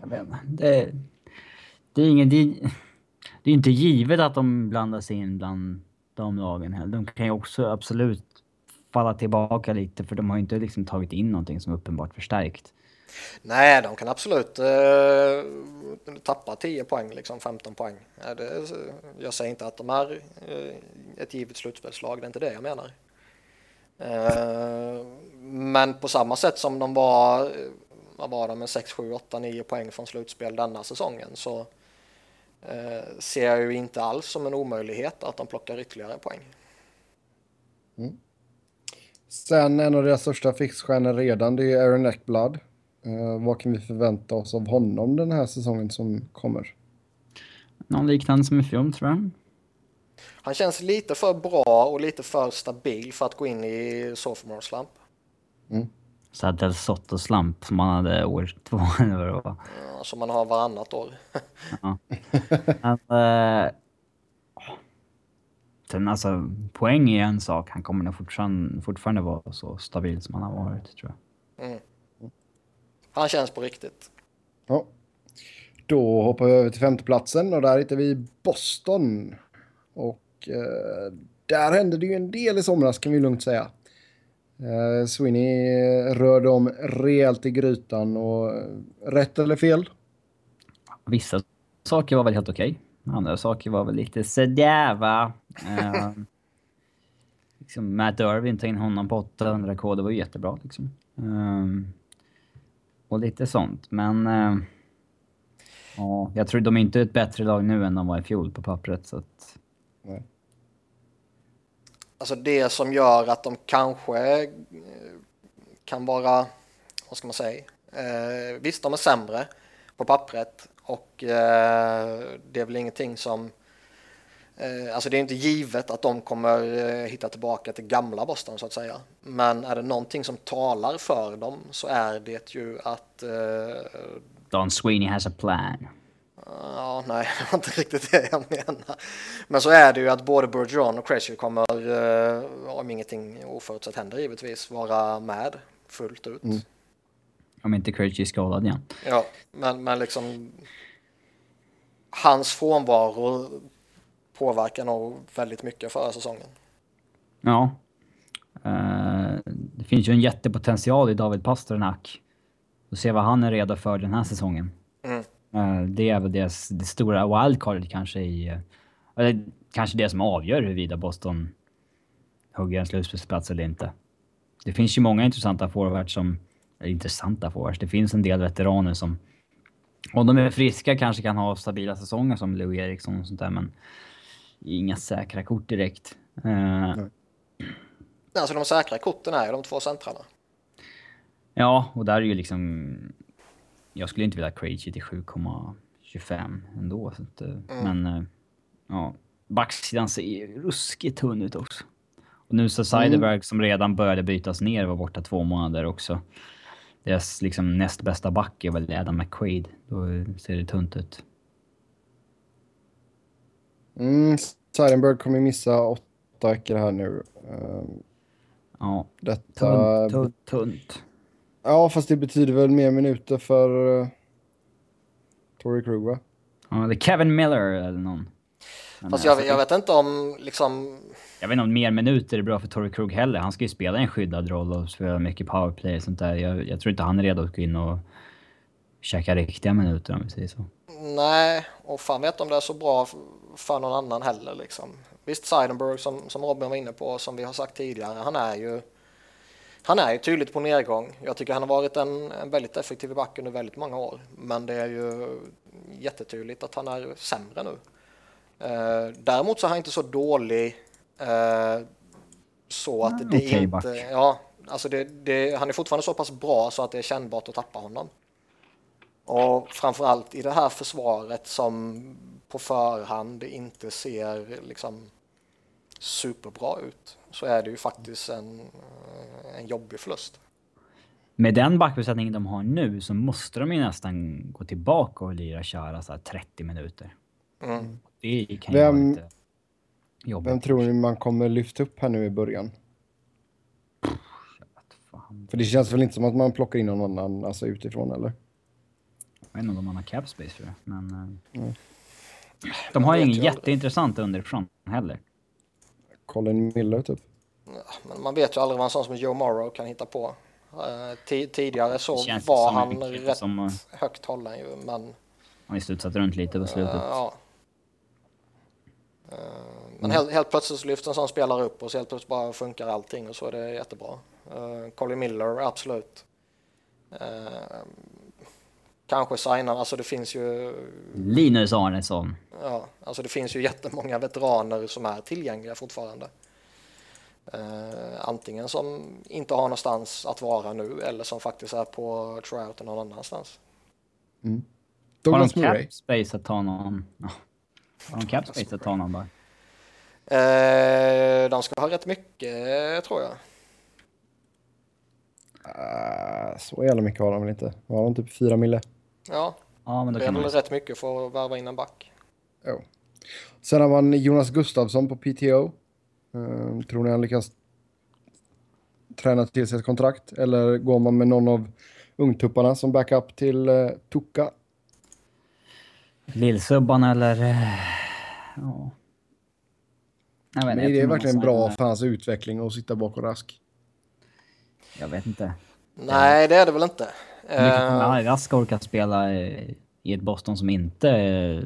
jag vet inte. Det, det är ingen... Det, det är inte givet att de blandar sig in bland de lagen heller. De kan ju också absolut falla tillbaka lite för de har ju inte liksom tagit in någonting som uppenbart förstärkt. Nej, de kan absolut eh, tappa 10 poäng, liksom 15 poäng. Jag säger inte att de är eh, ett givet slutspelslag, det är inte det jag menar. Eh, men på samma sätt som de var, vad var de, med 6, 7, 8, 9 poäng från slutspel denna säsongen så eh, ser jag ju inte alls som en omöjlighet att de plockar ytterligare poäng. Mm. Sen en av deras största fixstjärnor redan, det är Aaron Eckblad. Uh, vad kan vi förvänta oss av honom den här säsongen som kommer? Någon liknande som i fjol tror jag. Han känns lite för bra och lite för stabil för att gå in i sophomore slump. Mm. Så Del Sotto slump som man hade år två *laughs* eller vad det var. Ja, som man har varannat år. *laughs* ja. Men, äh, sen alltså, poäng är en sak. Han kommer nog fortfarande, fortfarande vara så stabil som han har varit, tror jag. Mm. Han känns på riktigt. Ja. Då hoppar vi över till femteplatsen och där hittar vi Boston. Och eh, där hände det ju en del i somras kan vi lugnt säga. Eh, Sweeney rörde om rejält i grytan och eh, rätt eller fel? Vissa saker var väl helt okej. Okay. Andra saker var väl lite sådär va. eh, *laughs* liksom Matt Irvin, ta in honom på 800k, det var ju jättebra liksom. Um, och lite sånt, men... Uh, ja, jag tror de är inte ett bättre lag nu än de var i fjol på pappret, så att... Nej. Alltså det som gör att de kanske eh, kan vara, vad ska man säga, eh, visst de är sämre på pappret och eh, det är väl ingenting som, eh, alltså det är inte givet att de kommer eh, hitta tillbaka till gamla Boston så att säga. Men är det någonting som talar för dem så är det ju att... Eh, Don Sweeney has a plan. Ja, nej, *laughs* det var inte riktigt det jag menar. Men så är det ju att både Bergeron och Krejci kommer, eh, om ingenting oförutsett händer givetvis, vara med fullt ut. Mm. Om inte Krejci är skadad igen. Ja, men, men liksom hans frånvaro påverkar nog väldigt mycket förra säsongen. Ja. Eh, det finns ju en jättepotential i David Pasternak. Får se vad han är redo för den här säsongen. Eh, det är väl det, det stora wildcardet kanske i... eh, Eller kanske det som avgör huruvida Boston hugger en slutspelsplats eller inte. Det finns ju många intressanta forwards som... Eller intressanta forwards. Det finns en del veteraner som... Om de är friska kanske kan ha stabila säsonger som Lou Eriksson och sånt där men... Inga säkra kort direkt. Eh, Alltså de säkra korten är ju de två centrarna. Ja, och där är ju liksom... Jag skulle inte vilja Krejci till 7,25 ändå. Så att, eh, Men eh, ja, backsidan ser ruskigt tunn ut också. Och nu så Seidenberg som redan började bytas ner var borta två månader också. Deras liksom näst bästa back är väl Adam McQuaid. Då ser det tunt ut. Mm, Seidenberg kommer missa åtta veckor här nu. Ja, Detta... tunt, tunt, tunt. Ja, fast det betyder väl mer minuter för uh, Tory Krug, va? Ja, det är Kevin Miller eller någon. Men, Fast jag, alltså, jag vet inte om liksom... Jag vet inte om mer minuter är bra för Torrey Krug heller. Han ska ju spela en skyddad roll och spela mycket powerplay och sånt där. Jag, jag tror inte han är redo att gå in och käka riktiga minuter om vi säger så. Nej, och fan vet om det är så bra för någon annan heller liksom. Visst, Seidenberg som, som Robin var inne på, som vi har sagt tidigare, han är ju han är ju tydligt på nedgång. Jag tycker han har varit en, en väldigt effektiv back under väldigt många år. Men det är ju jättetydligt att han är sämre nu. Eh, däremot så är han inte så dålig eh, så att det okej inte... back. Ja, alltså det, det, han är fortfarande så pass bra så att det är kännbart att tappa honom. Och framförallt i det här försvaret som på förhand inte ser liksom superbra ut så är det ju faktiskt en, eh, en jobbig förlust. Med den backbesättningen de har nu så måste de ju nästan gå tillbaka och lira köra så här 30 minuter. Mm. Det kan ju Vem- vara lite jobbigt. Vem tror ni man kommer lyfta upp här nu i början? För det känns väl inte som att man plockar in någon annan alltså utifrån, eller? jag vet inte om de har cap space för det, men... eh, Mm. De har ju ingen ju jätteintressant underifrån heller. Colin Miller, typ. Ja, men man vet ju aldrig vad en sån som Joe Morrow kan hitta på. Eh, ti- tidigare så var han rätt som, eh, högt hållen ju, men Han har ju studsat runt lite på slutet. eh, ja. Eh, men Mm. helt, helt plötsligt så lyfter en sån spelare upp och så helt plötsligt bara funkar allting och så är det jättebra. Uh, Colin Miller, absolut. Kanske signar, alltså det finns ju Linus Arnesson. Ja, alltså det finns ju jättemånga veteraner som är tillgängliga fortfarande. Eh, antingen som inte har någonstans att vara nu eller som faktiskt är på tryouten någon annanstans. Har de Douglas Murray. cap space att ta någon... Har de cap space att ta någon bara? Eh, de ska ha rätt mycket tror jag. Ah, så jävla mycket har de väl inte? Har de typ fyra mille? Ja, Ja, men då det är kan man rätt mycket för att värva in en back. Jo. Sen har man Jonas Gustafsson på PTO. Ehm, tror ni han lyckas träna till sig ett kontrakt? Eller går man med någon av ungtupparna som backup till uh, Tuka? Lillsubban eller... Ja. Jag vet, är det man verkligen bra för hans utveckling att sitta bakom Rask? Jag vet inte. Nej, det är det väl inte. Hur mycket kommer Eh, Al Rask orka spela i ett Boston som inte eh,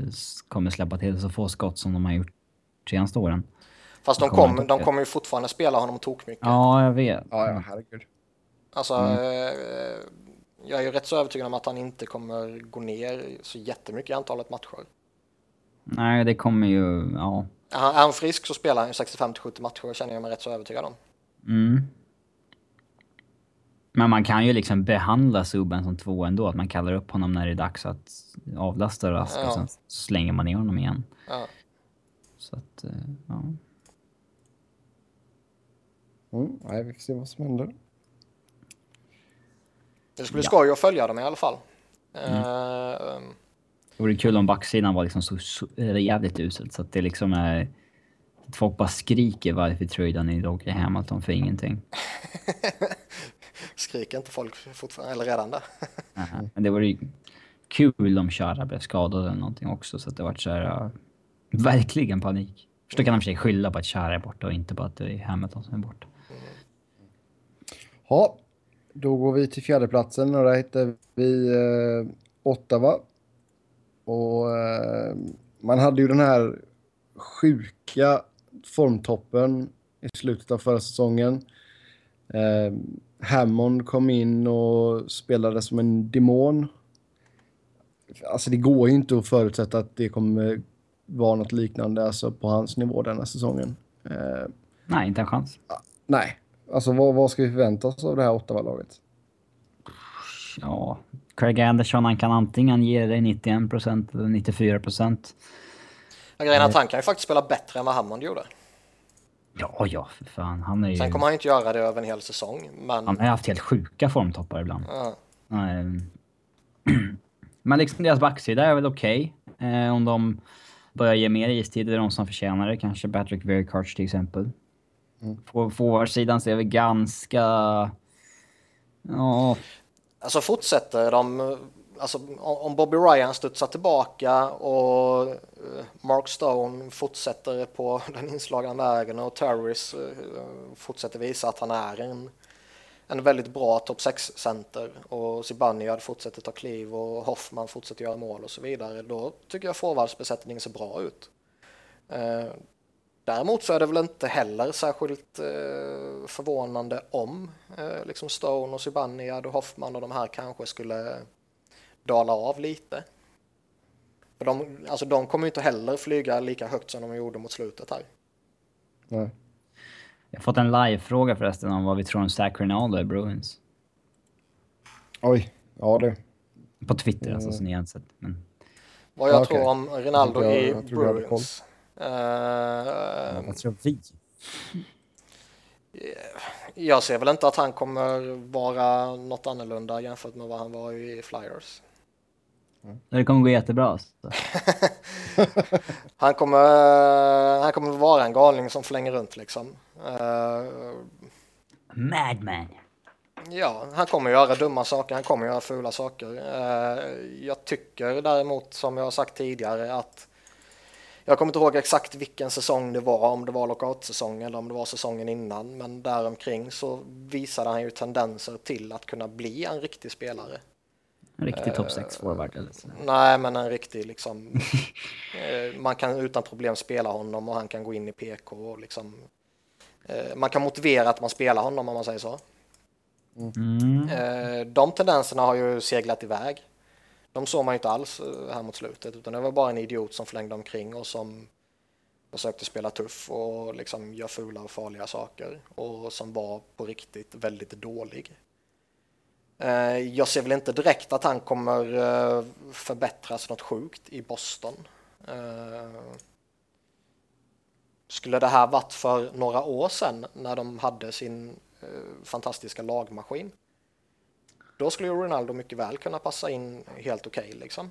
kommer släppa till så få skott som de har gjort senaste åren? fast de, kommer kom, de kommer ju fortfarande spela honom tokmycket. Ja, jag vet. Ja, ja, herregud. Alltså, Mm. eh, jag är ju rätt så övertygad om att han inte kommer gå ner så jättemycket i antalet matcher. Nej, det kommer ju... Ja. Är han, är han frisk så spelar han ju 65-70 matcher känner jag mig rätt så övertygad om. Mm. Men man kan ju liksom behandla Subban som två ändå. Att man kallar upp honom när det är dags att avlasta Rask Ja. och sen slänger man ner honom igen. Ja. Så att, eh, ja. Mm, nej, vi får se vad som händer. Det skulle bli Ja. skoj att följa dem i alla fall. Mm. Eh, vore kul om backsidan var liksom så, så jävligt uselt så att det liksom är... Att folk bara skriker varför tradar ni Doggy Hamilton för ingenting. *laughs* Skriker inte folk fortfarande, eller redan där? uh, men det vore ju kul om Chara blev skadad eller någonting också så att det vart så här... Uh, verkligen panik. Först kan de för sig skylla på att Chara är borta och inte på att det är Hamilton som är borta. Ja, då går vi till fjärdeplatsen och där hittar vi eh, Ottawa. Och eh, man hade ju den här sjuka formtoppen i slutet av förra säsongen. Eh, Hammond kom in och spelade som en demon. Alltså det går ju inte att förutsätta att det kommer vara något liknande alltså på hans nivå denna säsongen. Eh, nej, inte en chans. Nej, alltså vad, vad ska vi förvänta oss av det här Ottawa-laget? Ja, Craig Anderson han kan antingen ge dig 91 procent eller 94 procent. Grejen är att han kan ju faktiskt spela bättre än vad Hammond gjorde. Ja, ja, för fan. Han är ju... Sen kommer han inte göra det över en hel säsong, men... Han har haft helt sjuka formtoppar ibland. Ja. *clears throat* men liksom deras backsida är väl okej. Okay. Eh, om de börjar ge mer istid, är de som förtjänar det. Kanske Patrick Verkarch till exempel. Mm. Forwardsidan ser vi ganska... Ja... Alltså fortsätter de alltså, om Bobby Ryan studsar tillbaka och eh, Mark Stone fortsätter på *laughs* den inslagna vägen och Terris eh, fortsätter visa att han är en, en väldigt bra topp 6-center och Zibanejad fortsätter ta kliv och Hoffman fortsätter göra mål och så vidare, då tycker jag forwardsbesättningen ser bra ut. Eh, däremot så är det väl inte heller särskilt förvånande om liksom Stone och Zibanejad och Hoffman och de här kanske skulle dala av lite. För de, alltså de kommer inte heller flyga lika högt som de gjorde mot slutet här. Nej. Jag har fått en live-fråga förresten om vad vi tror om Zach Rinaldo i Bruins. Oj, ja det. På Twitter mm. alltså, så ni har sett. Men... Vad jag okay. tror om Rinaldo jag, i jag Bruins. Uh, vad tror vi? Jag ser väl inte att han kommer vara något annorlunda jämfört med vad han var i Flyers. Mm. Det kommer gå jättebra. *laughs* han, kommer, han kommer vara en galning som flänger runt liksom. Uh, Madman. Ja, han kommer göra dumma saker, han kommer göra fula saker. Uh, jag tycker däremot, som jag har sagt tidigare, att jag kommer inte ihåg exakt vilken säsong det var, om det var lockout-säsong eller om det var säsongen innan, men däromkring så visade han ju tendenser till att kunna bli en riktig spelare. En riktig topp 6-forward eller så. Nej, men en riktig liksom. *laughs* Eh, man kan utan problem spela honom och han kan gå in i PK och liksom. Eh, man kan motivera att man spelar honom om man säger så. Mm. Eh, de tendenserna har ju seglat iväg. De såg man ju inte alls här mot slutet utan det var bara en idiot som flängde omkring och som försökte spela tuff och liksom göra fula och farliga saker och som var på riktigt väldigt dålig. Eh, jag ser väl inte direkt att han kommer eh, förbättras något sjukt i Boston. Eh, skulle det här varit för några år sedan när de hade sin fantastiska lagmaskin då skulle ju Ronaldo mycket väl kunna passa in helt okej okay, liksom.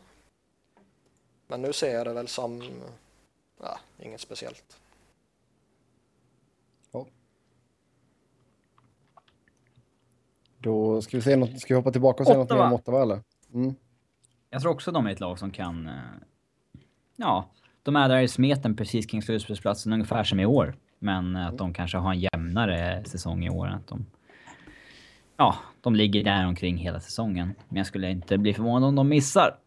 Men nu ser jag det väl som ja, inget speciellt. Då ska vi se något, ska vi hoppa tillbaka och säga något mer om Ottawa eller? Mm. Jag tror också de är ett lag som kan... Eh, ja, de är där i smeten precis kring slutspelsplatsen ungefär som i år. Men att mm. de kanske har en jämnare säsong i år. Att de, ja, de ligger där omkring hela säsongen. Men jag skulle inte bli förvånad om de missar.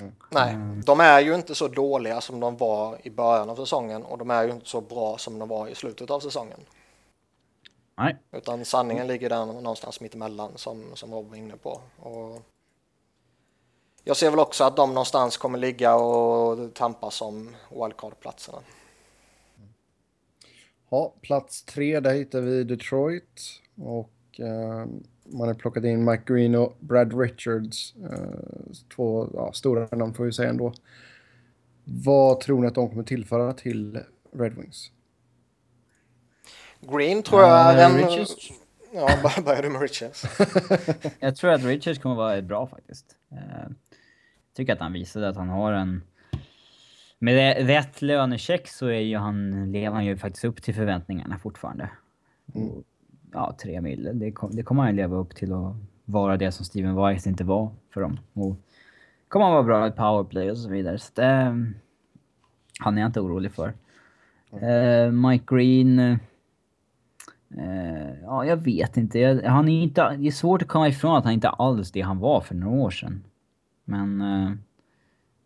Mm. Nej, de är ju inte så dåliga som de var i början av säsongen och de är ju inte så bra som de var i slutet av säsongen. Nej. Utan sanningen ligger där någonstans mittemellan som, som Rob var inne på. Och jag ser väl också att de någonstans kommer ligga och tampas om wildcard-platserna. Ja, plats tre, där hittar vi Detroit. Och eh, man har plockat in Mike Green och Brad Richards. Eh, två ja, stora namn får vi säga ändå. Vad tror ni att de kommer tillföra till Red Wings? Green tror jag är en... Richards. Ja, *laughs* börjar du med Richards? *laughs* jag tror att Richards kommer vara bra faktiskt. Uh, tycker att han visade att han har en... Med rätt lönecheck så är ju han, lever han ju faktiskt upp till förväntningarna fortfarande. Mm. Och, ja, tre mil, det, kom, det kommer han leva upp till att vara det som Steven Weiss inte var för dem. Och kommer han vara bra i powerplay och så vidare. Så det, han är jag inte orolig för. Uh, Mike Green... Uh, ja, jag vet inte. Jag, han är inte. Det är svårt att komma ifrån att han inte alls det han var för några år sedan. Men uh,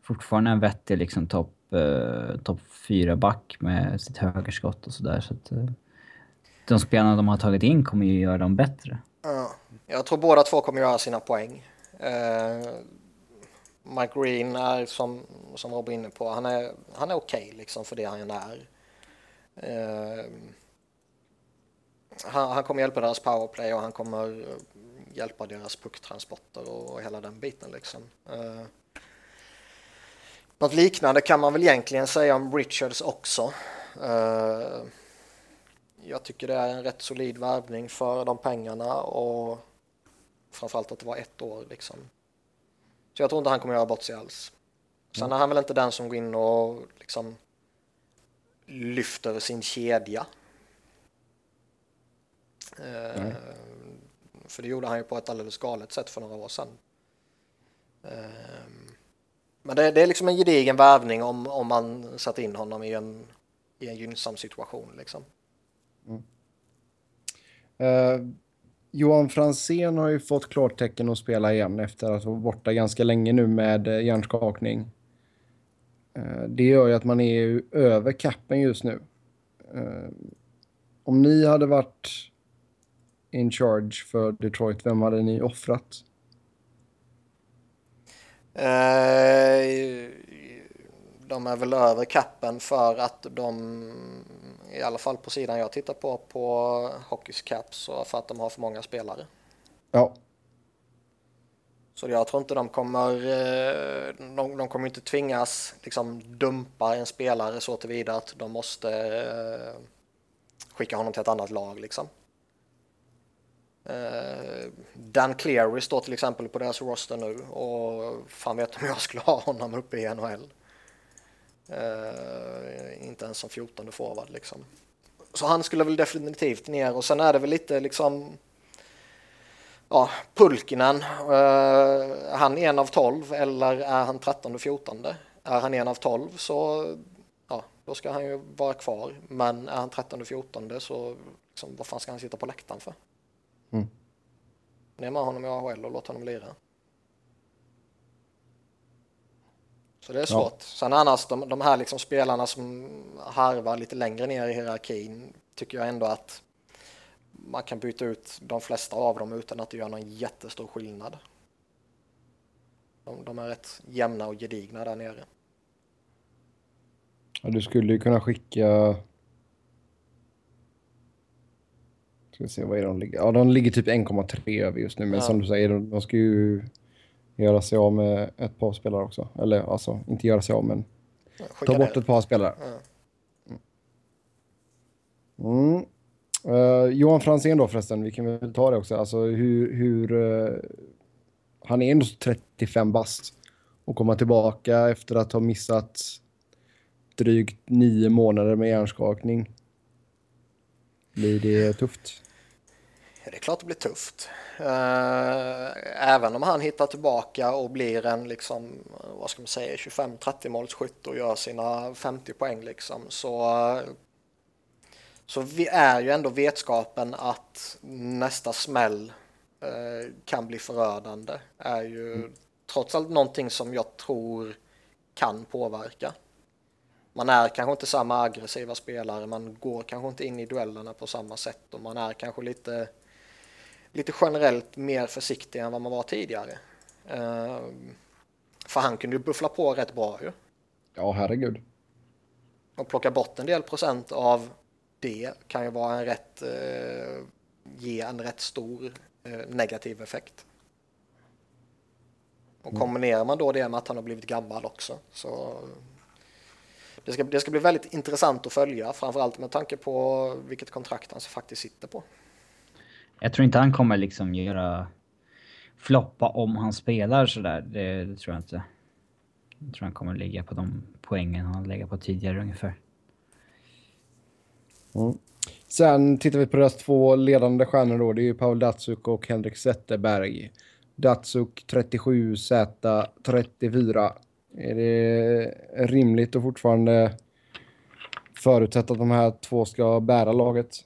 fortfarande en vettig liksom topp eh, uh, top fyra back med sitt högerskott och sådär. Så att de spelarna de har tagit in kommer ju göra dem bättre. Ja, jag tror båda två kommer göra sina poäng. Mike Green är som, som Rob är inne på, han är, han är okej okay liksom för det han är. Uh, han, han, kommer hjälpa deras powerplay och han kommer hjälpa deras pucktransporter och, och hela den biten liksom. Uh, något liknande kan man väl egentligen säga om Richards också. Uh, jag tycker det är en rätt solid värvning för de pengarna och framförallt att det var ett år liksom. Så jag tror inte han kommer göra bort sig alls. Sen mm. är han väl inte den som går in och liksom lyfter sin kedja. Mm. för det gjorde han ju på ett alldeles galet sätt för några år sedan. Eh, men det, det, är liksom en gedigen värvning om, om man satt in honom i en, i en gynnsam situation. Liksom. Mm. Uh, Johan Fransén har ju fått klartecken att spela igen efter att vara borta ganska länge nu med eh, hjärnskakning. Eh, det gör ju att man är över kappen just nu. Eh, om ni hade varit in charge för Detroit, vem hade ni offrat? de är väl över kappen för att de i alla fall på sidan jag tittar på, på Hockeys Caps, och för att de har för många spelare. Ja. Så jag tror inte de kommer, eh, de, de kommer inte tvingas liksom dumpa en spelare så tillvida att de måste eh, skicka honom till ett annat lag liksom. Eh, Dan Cleary står till exempel på deras roster nu och fan vet om jag skulle ha honom uppe i NHL. Uh, eh, inte ens som 14 forward liksom. Så han skulle väl definitivt ner och sen är det väl lite liksom ja, Pulkinen, uh, han en av 12 eller är han 13 och 14? Är han en av 12 så ja, då ska han ju vara kvar. Men är han 13 och 14 så liksom, vad fan ska han sitta på läktaren för? Mm. Ner med honom i AHL och låt honom lira. Så det är svårt. Ja. Sen annars de, de här liksom spelarna som harvar lite längre ner i hierarkin tycker jag ändå att man kan byta ut de flesta av dem utan att det gör någon jättestor skillnad. De, de är rätt jämna och gedigna där nere. Ja, du skulle ju kunna skicka... Ska se, vad är de ligger? Ja, de ligger typ 1,3 över just nu, men ja. som du säger, de, de ska ju göra sig av med ett par spelare också. Eller alltså, inte göra sig av, men ta bort ett par spelare. Mm. Uh, Johan Franzén då förresten, vi kan väl ta det också. Alltså hur... hur uh, han är ändå 35 bast och komma tillbaka efter att ha missat drygt nio månader med hjärnskakning. Blir det tufft? Det är klart det blir tufft. Eh, även om han hittar tillbaka och blir en liksom, vad ska man säga, 25-30 målsskytt och gör sina 50 poäng liksom, så, så vi är ju ändå vetskapen att nästa smäll eh, kan bli förödande är ju mm. trots allt någonting som jag tror kan påverka. Man är kanske inte samma aggressiva spelare, man går kanske inte in i duellerna på samma sätt och man är kanske lite lite generellt mer försiktig än vad man var tidigare. Uh, för han kunde ju buffla på rätt bra ju. Ja, herregud. Och plocka bort en del procent av det kan ju vara en rätt, uh, ge en rätt stor uh, negativ effekt. Och mm. kombinerar man då det med att han har blivit gammal också så det ska, det ska bli väldigt intressant att följa, framförallt med tanke på vilket kontrakt han faktiskt sitter på. Jag tror inte han kommer liksom göra floppa om han spelar sådär. Det, det tror jag inte. Jag tror han kommer ligga på de poängen han lägger på tidigare ungefär. Mm. Sen tittar vi på deras två ledande stjärnor då. Det är ju Paul Datsuk och Henrik Zetterberg. Datsuk 37, Z 34. Är det rimligt att fortfarande förutsätta att de här två ska bära laget?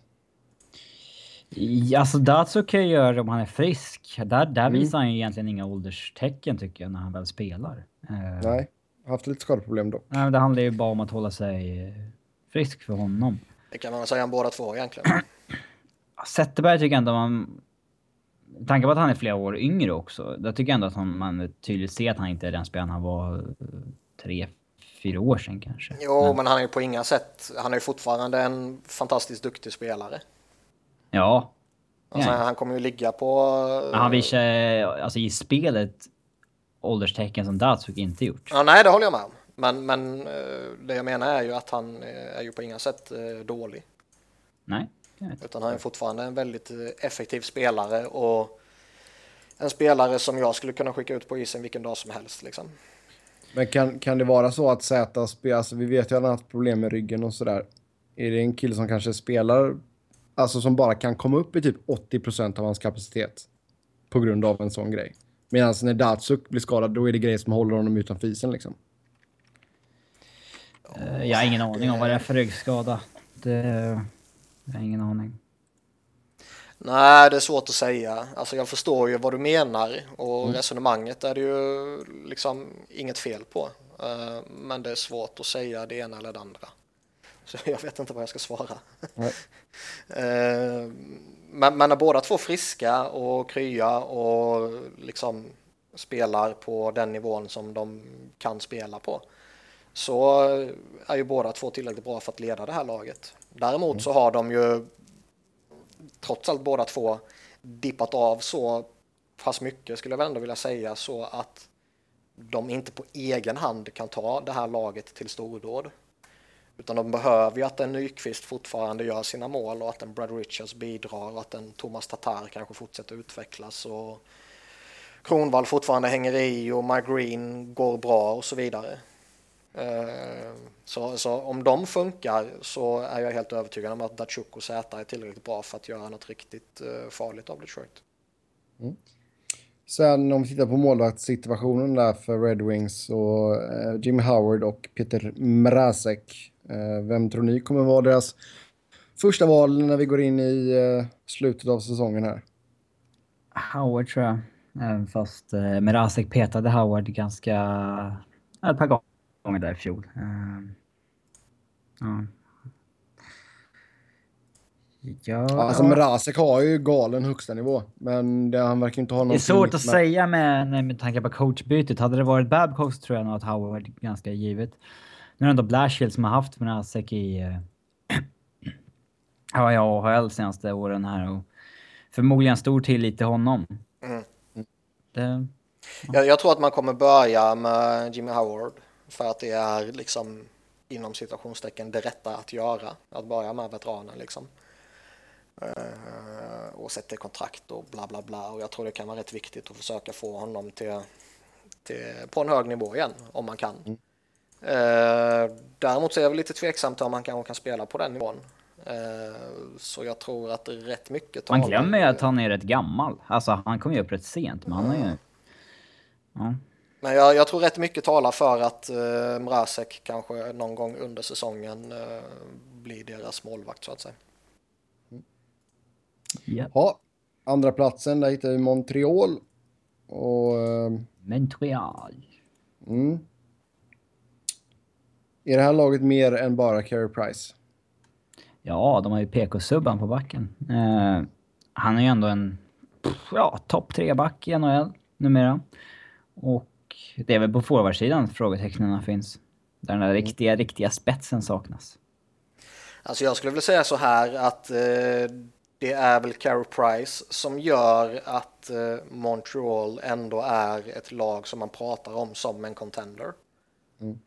Ja, alltså Datsuk kan ju göra det om han är frisk. Där, där mm. visar han ju egentligen inga ålderstecken tycker jag när han väl spelar. Eh, Nej, haft lite skadeproblem då. Nej, men det handlar ju bara om att hålla sig frisk för honom. Det kan man säga om båda två egentligen. *clears throat* Zetterberg tycker jag ändå man... Tanken på att han är flera år yngre också. Där tycker jag ändå att han, man tydligt ser att han inte är den spelaren han var eh, tre, fyra år sedan kanske. Jo, men, men han är ju på inga sätt... Han är ju fortfarande en fantastiskt duktig spelare. Ja. Alltså, ja. Han kommer ju ligga på... Men han visar alltså i spelet ålderstecken som Datsuk inte gjort. Ja, nej, det håller jag med om. Men, men eh, det jag menar är ju att han är ju på inga sätt eh, dålig. Nej. Utan han är fortfarande en väldigt eh, effektiv spelare och en spelare som jag skulle kunna skicka ut på isen vilken dag som helst. Liksom. Men kan, kan det vara så att Z spelar, alltså vi vet ju att han har haft problem med ryggen och sådär. Är det en kille som kanske spelar, alltså som bara kan komma upp i typ 80% av hans kapacitet på grund av en sån grej? Medan när Datsuk blir skadad, då är det grejer som håller honom utanför isen liksom. Uh, jag har ingen aning om vad det är för ryggskada. Det... Jag har ingen aning. Nej, det är svårt att säga. Alltså jag förstår ju vad du menar och mm. resonemanget är det ju liksom inget fel på. Uh, men det är svårt att säga det ena eller det andra. *laughs* Så jag vet inte vad jag ska svara. uh, *laughs* men, men när båda två friska och krya och liksom spelar på den nivån som de kan spela på så är ju båda två tillräckligt bra för att leda det här laget. Däremot mm. så har de ju trots allt båda två dippat av så pass mycket skulle jag ändå vilja säga så att de inte på egen hand kan ta det här laget till stordåd. Utan de behöver ju att en Nyqvist fortfarande gör sina mål och att en Brad Richards bidrar och att en Thomas Tatar kanske fortsätter utvecklas och Kronvall fortfarande hänger i och Mike Green går bra och så vidare. Eh, så, så, om de funkar så är jag helt övertygad om att Datsjuk och Zäta är tillräckligt bra för att göra något riktigt eh, farligt av Detroit. Mm. Sen om vi tittar på målvaktssituationen där för Red Wings och eh, Jimmy Howard och Peter Mrazek. Eh, vem tror ni kommer vara deras första val när vi går in i eh, slutet av säsongen här? Howard tror jag. Även fast eh, Mrazek petade Howard ganska... Ett par gånger där i fjol. Ja. Ja, alltså Mrazek har ju galen högsta nivå, men det, han verkar inte ha någon... Det är svårt att med... säga med, med tanke på coachbytet. Hade det varit Babcock så tror jag nog att Howard ganska givet. Nu är det ändå Blashill som har haft Mrazek i uh, *clears throat* ja, AHL senaste åren här och förmodligen stor tillit till honom. Mm. Det, ja. jag, jag tror att man kommer börja med Jimmy Howard. För att det är liksom inom situationstecken det rätta att göra. Att börja med veteranen liksom. Uh, och sätta kontrakt och bla bla bla. Och jag tror det kan vara rätt viktigt att försöka få honom till, till på en hög nivå igen om man kan. Mm. Uh, däremot så är jag väl lite tveksam till om han kanske kan spela på den nivån. Uh, så jag tror att rätt mycket Man glömmer ju att han är rätt gammal. Alltså han kom ju upp rätt sent, men han är ju... Ja. Men jag, jag, tror rätt mycket talar för att eh, Mrazek kanske någon gång under säsongen eh, blir deras målvakt så att säga. Yeah. Ja, andra platsen där hittar vi Montreal. Och, eh, Montreal. Mm. Är det här laget mer än bara Carey Price? Ja, de har ju PK-subban på backen. Eh, han är ju ändå en ja, topp tre-back i NHL numera. Och det är väl på forwardsidan frågetecknen finns. Där den där mm. riktiga, riktiga spetsen saknas. Alltså jag skulle vilja säga så här att eh, det är väl Carey Price som gör att eh, Montreal ändå är ett lag som man pratar om som en contender. Mm.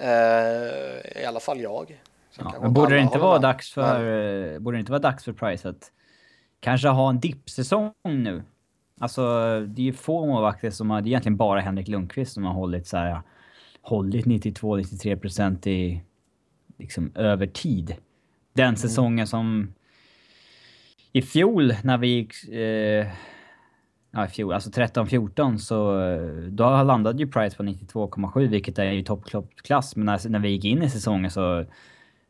Eh, I alla fall jag. Ja, men borde det inte vara dags för, men... Borde det inte vara dags för Price att kanske ha en dippsäsong nu? Alltså, det är ju få målvakter som har... Det är egentligen bara Henrik Lundqvist som har hållit så här hållit 92-93% i liksom över tid. Den säsongen som i fjol när vi gick... Eh, ja, i fjol, alltså 13-14 så då landade ju Price på 92,7 vilket är ju toppklass. Men när, när vi gick in i säsongen så,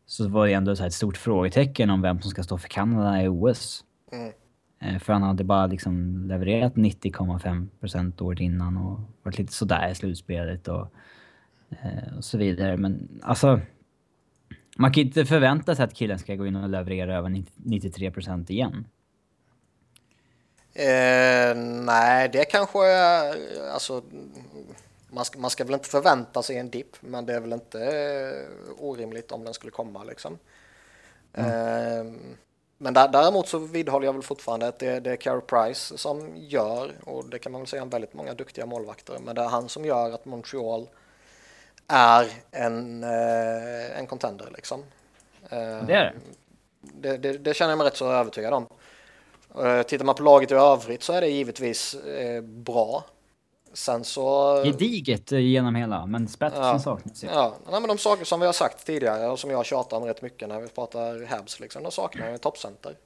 så var det ändå så ett stort frågetecken om vem som ska stå för Kanada i OS. Mm. Eh, för han hade bara liksom levererat 90,5% året innan och varit lite sådär i slutspelet och, eh, och så vidare. Men alltså... Man kan inte förvänta sig att killen ska gå in och leverera över 93% igen. Eh, nej, det kanske är... Alltså, man ska, man ska väl inte förvänta sig en dipp, men det är väl inte eh, orimligt om den skulle komma. Liksom. Mm. Eh, men däremot så vidhåller jag väl fortfarande att det, det är Carey Price som gör, och det kan man väl säga om väldigt många duktiga målvakter, men det är han som gör att Montreal är en, eh, en contender liksom. Det är det. Det, det. det, känner jag mig rätt så övertygad om. Eh, tittar man på laget i övrigt så är det givetvis eh, bra. Sen så... Gediget genom hela, men spetsen ja, saknas ju. Ja, Nej, men de saker som vi har sagt tidigare och som jag tjatar om rätt mycket när vi pratar Habs, liksom, de saknar ju toppcenter.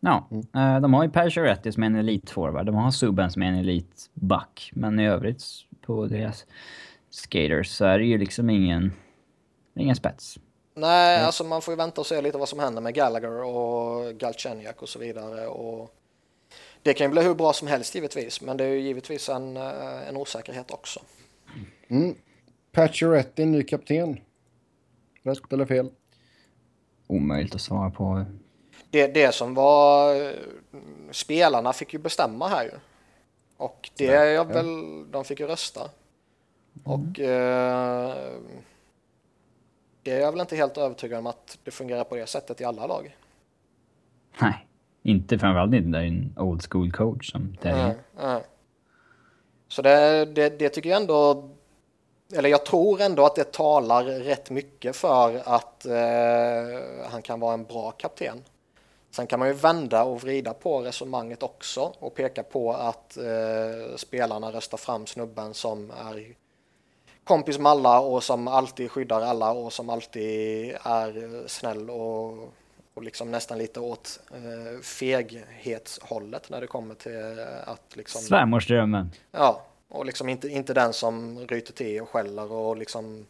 Ja, mm. de har ju Pacioretty som är en elitforward, de har Subban som är en elitback, men i övrigt på deras skaters så är det ju liksom ingen, ingen spets. Nej, mm. alltså man får ju vänta och se lite vad som händer med Gallagher och Galchenyuk och så vidare. Och det kan ju bli hur bra som helst givetvis, men det är ju givetvis en, eh, en osäkerhet också. Mm. Pacioretty, ny kapten. Rätt eller fel? Omöjligt att svara på. Det, det som var... Spelarna fick ju bestämma här ju. Och det är jag väl... De fick ju rösta. Mm. Och... Eh, det är jag väl inte helt övertygad om att det fungerar på det sättet i alla lag. Nej, inte framförallt inte där en old school coach som det är. Nej, Så det, det, det, tycker jag ändå, eller jag tror ändå att det talar rätt mycket för att eh, han kan vara en bra kapten. Sen kan man ju vända och vrida på resonemanget också och peka på att eh, spelarna röstar fram snubben som är kompis med alla och som alltid skyddar alla och som alltid är snäll och, och liksom nästan lite åt eh, feghetshållet när det kommer till att liksom... Svärmorsdrömmen. Ja, och liksom inte, inte den som ryter till och skäller och liksom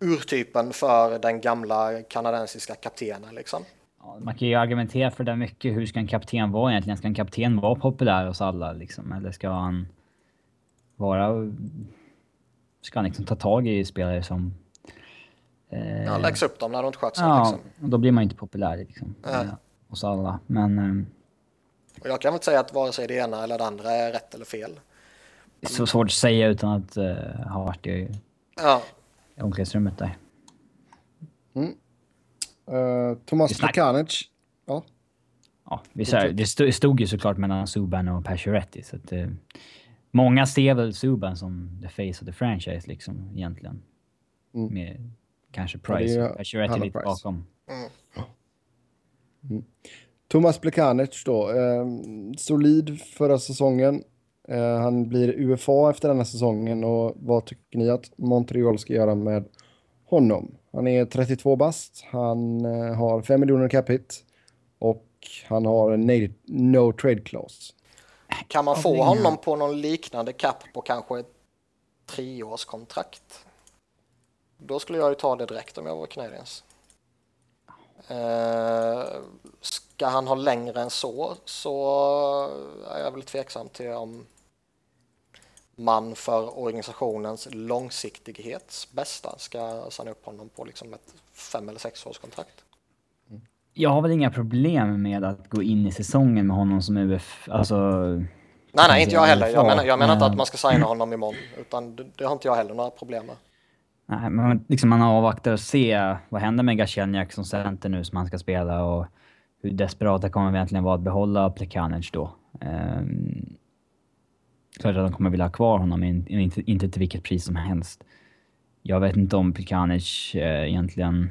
urtypen för den gamla kanadensiska kaptenen liksom. Ja, man kan ju argumentera för det mycket. Hur ska en kapten vara egentligen? Ska en kapten vara populär hos alla liksom? Eller ska han vara ska han liksom ta tag i spelare som... Eh, ja, läggs upp dem när de inte sköter sig. Ja, liksom. då blir man inte populär liksom, äh. hos alla. Men... Eh, och jag kan väl säga att vare sig det ena eller det andra är rätt eller fel. Det är så svårt att säga utan att uh, ha varit i ja. omklädningsrummet där. Mm. Uh, Tomas Plekanic. Ja. Ja, vi sa, det stod ju såklart mellan Subban och Pacioretty. Så att, uh, Många ser väl Subban som the face of the franchise liksom egentligen. Mm. Med kanske Price ja, och lite price. bakom. Mm. Mm. Thomas Plekanic då. Eh, solid förra säsongen. Eh, han blir UFA efter denna säsongen och vad tycker ni att Montreal ska göra med honom? Han är 32 bast, han eh, har 5 miljoner cap hit och han har en no trade clause. Kan man få honom på någon liknande kapp på kanske ett treårskontrakt? Då skulle jag ju ta det direkt om jag var Canadiens. Eh, ska han ha längre än så så är jag väl tveksam till om man för organisationens långsiktighets bästa ska signa upp honom på liksom ett fem eller sex års kontrakt jag har väl inga problem med att gå in i säsongen med honom som UF, alltså... Nej, nej, inte jag heller. Jag menar, jag menar inte att man ska signa honom imorgon, utan det, det har inte jag heller några problem med. Nej, men liksom man avvaktar och se vad händer med Gashenjak som center nu som han ska spela och hur desperata kommer vi egentligen vara att behålla Plekanic då. Um, klart att de kommer vilja ha kvar honom, men inte, inte till vilket pris som helst. Jag vet inte om Plekanic eh, egentligen...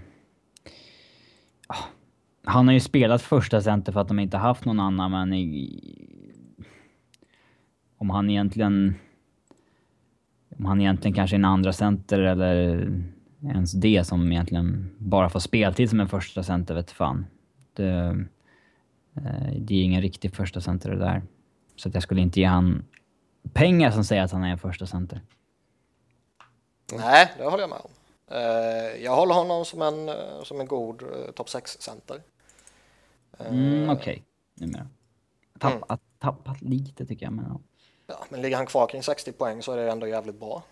Han har ju spelat första center för att de inte haft någon annan, men i, om han egentligen om han egentligen kanske är en andra center eller ens det som egentligen bara får speltid som en första center vet fan. Det, eh, det är ingen riktig första center det där. Så att jag skulle inte ge han pengar som säger att han är en första center. Nej, det håller jag med om. Eh, jag håller honom som en, eh, som en god topp 6-center. Mm, Okej, okay. numera. Tappat, mm. tappat lite tycker jag, men ja. ja. Men ligger han kvar kring 60 poäng så är det ändå jävligt bra.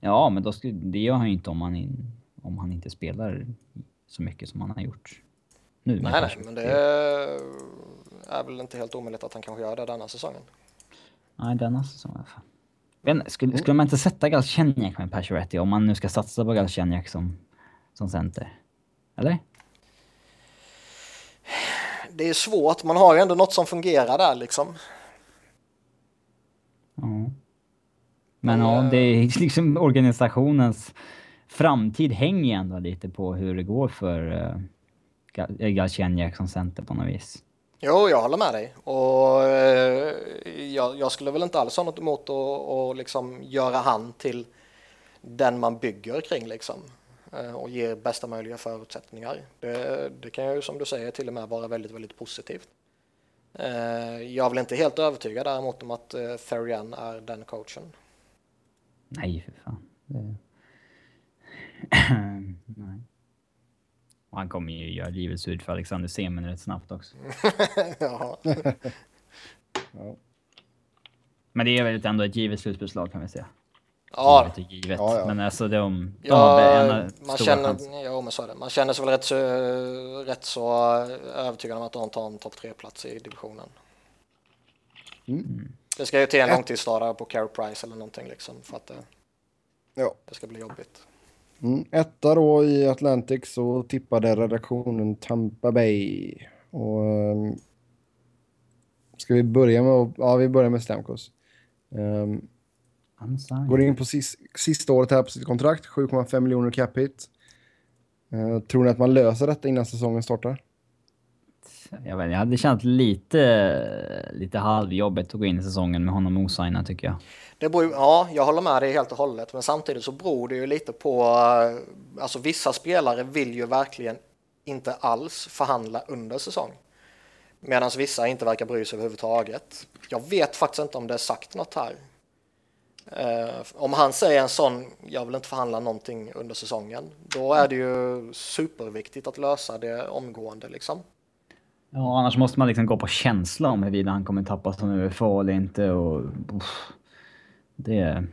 Ja, men då skulle, det gör han ju inte om han, in, om han inte spelar så mycket som han har gjort nu. Nej, nej, men det är väl inte helt omöjligt att han kanske gör det denna säsongen. Nej, denna säsongen. Men skulle, mm. skulle man inte sätta Galchenyuk med Pacioretty om man nu ska satsa på Galchenyuk som, som center? Eller? Det är svårt, man har ju ändå något som fungerar där liksom. Ja. Men ja, det är *laughs* liksom organisationens framtid hänger ju ändå lite på hur det går för uh, Galchenyuk som center på något vis. Jo, jag håller med dig. Och eh, jag, jag, skulle väl inte alls ha något emot att och liksom göra han till den man bygger kring liksom. Eh, och ger bästa möjliga förutsättningar. Det, det, kan ju som du säger till och med vara väldigt, väldigt positivt. Eh, jag är väl inte helt övertygad däremot om att eh, Therian är den coachen. Nej, för fan. Det... *clears throat* Nej. Och han kommer ju göra livet surt för Alexander Semen rätt snabbt också. *laughs* ja. *laughs* ja. Men det är väl ändå ett givet slutbeslag kan vi säga. Ja. Givet och givet. Ja, ja. Men alltså de, de ja, man känner, ja, men så är det. Man känner sig väl rätt så, rätt så övertygad om att de tar en topp tre-plats i divisionen. Mm. Det ska ju till en långtidsstadare på Carey Price eller någonting liksom för att det, ja. det ska bli jobbigt. Mm, etta då i Atlantic så tippade redaktionen Tampa Bay. Och, um, ska vi börja med, ja, vi börjar med Stamkos. Um, går in på sis, sista året här på sitt kontrakt, 7,5 miljoner cap hit. Uh, tror ni att man löser detta innan säsongen startar? Jag, vet, jag hade känt lite, lite halvjobbigt att gå in i säsongen med honom osignad tycker jag. Det beror, ja, jag håller med dig helt och hållet, men samtidigt så beror det ju lite på, eh, alltså vissa spelare vill ju verkligen inte alls förhandla under säsong. Medan vissa inte verkar bry sig överhuvudtaget. Jag vet faktiskt inte om det är sagt något här. Uh, om han säger en sån, jag vill inte förhandla någonting under säsongen, då är det ju superviktigt att lösa det omgående liksom. Ja, annars måste man liksom gå på känsla om huruvida han kommer tappa som UFA eller inte och... Uff, det...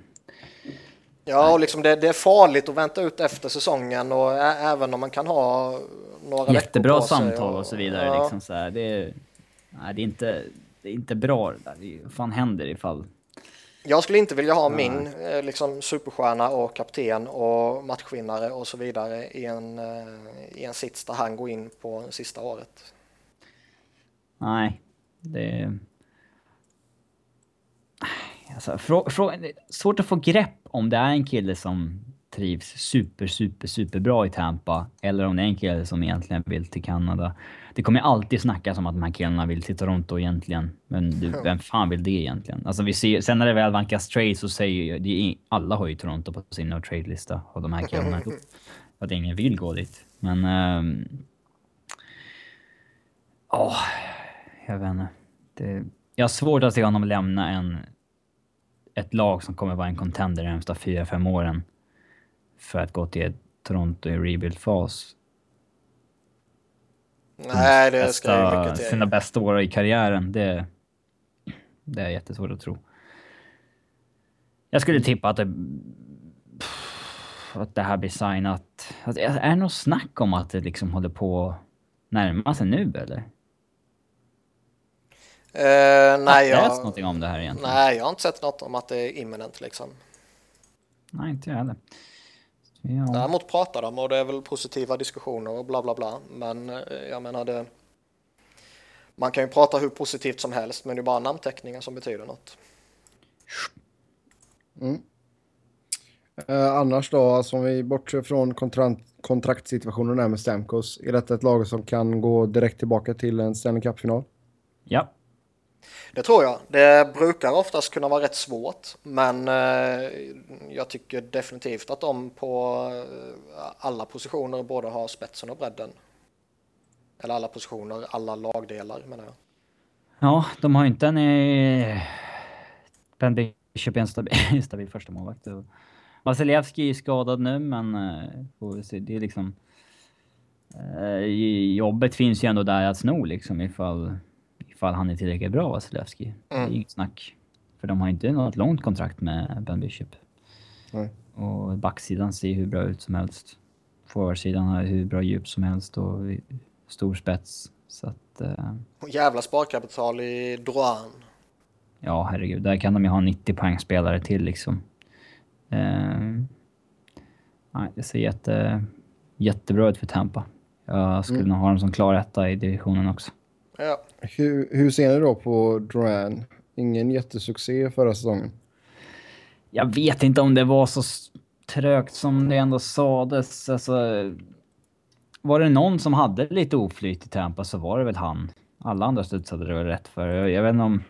Ja, och liksom det, det, är farligt att vänta ut efter säsongen och även om man kan ha några Jättebra på samtal och, och så vidare. Ja. Liksom så här, det, är, nej, det, är inte, det är inte bra det där. Vad fan händer ifall... Jag skulle inte vilja ha nej. min eh, liksom, superstjärna och kapten och matchvinnare och så vidare i en, eh, i en sits där han går in på sista året. Nej, det... Alltså, frå, frå, svårt att få grepp om det är en kille som trivs super, super, super bra i Tampa eller om det är en kille som egentligen vill till Kanada. Det kommer alltid snackas om att de här killarna vill till Toronto egentligen. Men du, vem fan vill det egentligen? Alltså vi ser, sen när det väl vankas trade så säger ju... Alla har ju Toronto på sin no trade-lista av de här killarna. *laughs* att ingen vill gå dit. Men... Um, oh, jag vet inte. Det, jag har svårt att se honom lämna en, ett lag som kommer vara en contender de närmsta fyra, fem åren för att gå till Toronto i rebuild-fas. Nej, det ska jag mycket till. Sina bästa år i karriären, det, det är jättesvårt att tro. Jag skulle tippa att det, att det här blir signat. Är det något snack om att det liksom håller på att närma sig nu eller? Uh, nej, jag... Har någonting om det här egentligen? Nej, jag har inte sett något om att det är imminent liksom. Nej, inte jag heller. Ja. Däremot pratar de och det är väl positiva diskussioner och bla bla bla. Men eh, jag menar det. Man kan ju prata hur positivt som helst, men det är bara namnteckningar som betyder något. Mm. Eh, annars då, alltså om vi bortser från kontrakt, kontraktsituationen där med Stamkos, är detta ett lag som kan gå direkt tillbaka till en Stanley Cup-final? Ja. Det tror jag. Det brukar oftast kunna vara rätt svårt, men eh, jag tycker definitivt att de på eh, alla positioner både har spetsen och bredden. Eller alla positioner, alla lagdelar menar jag. Ja, de har ju inte en... Eh, ben Bishop är en stabil, *laughs* stabil första målvakt. Vasilevski är skadad nu, men eh. Det är liksom... Eh, jobbet finns ju ändå där att sno liksom ifall, ifall han är tillräckligt bra, Vasilevski. Mm. Det är mm. inget snack. För de har inte något långt kontrakt med Ben Bishop. Nej. Och backsidan ser hur bra ut som helst. Forwardsidan har hur bra djup som helst och stor spets. Så att... Eh... Jävla sparkapital i Droan. Ja, herregud. Där kan de ju ha 90 poängspelare till liksom. Eh... Nej, det ser jätte, jättebra ut för Tampa. Jag skulle mm. nog ha dem som klar etta i divisionen också. Ja. Hur, hur ser ni då på Duran? Ingen jättesuccé förra säsongen. Jag vet inte om det var så trögt som det ändå sades. Alltså, var det någon som hade lite oflyt i Tampa så var det väl han. Alla andra studsade det väl rätt för. Jag, jag vet inte om...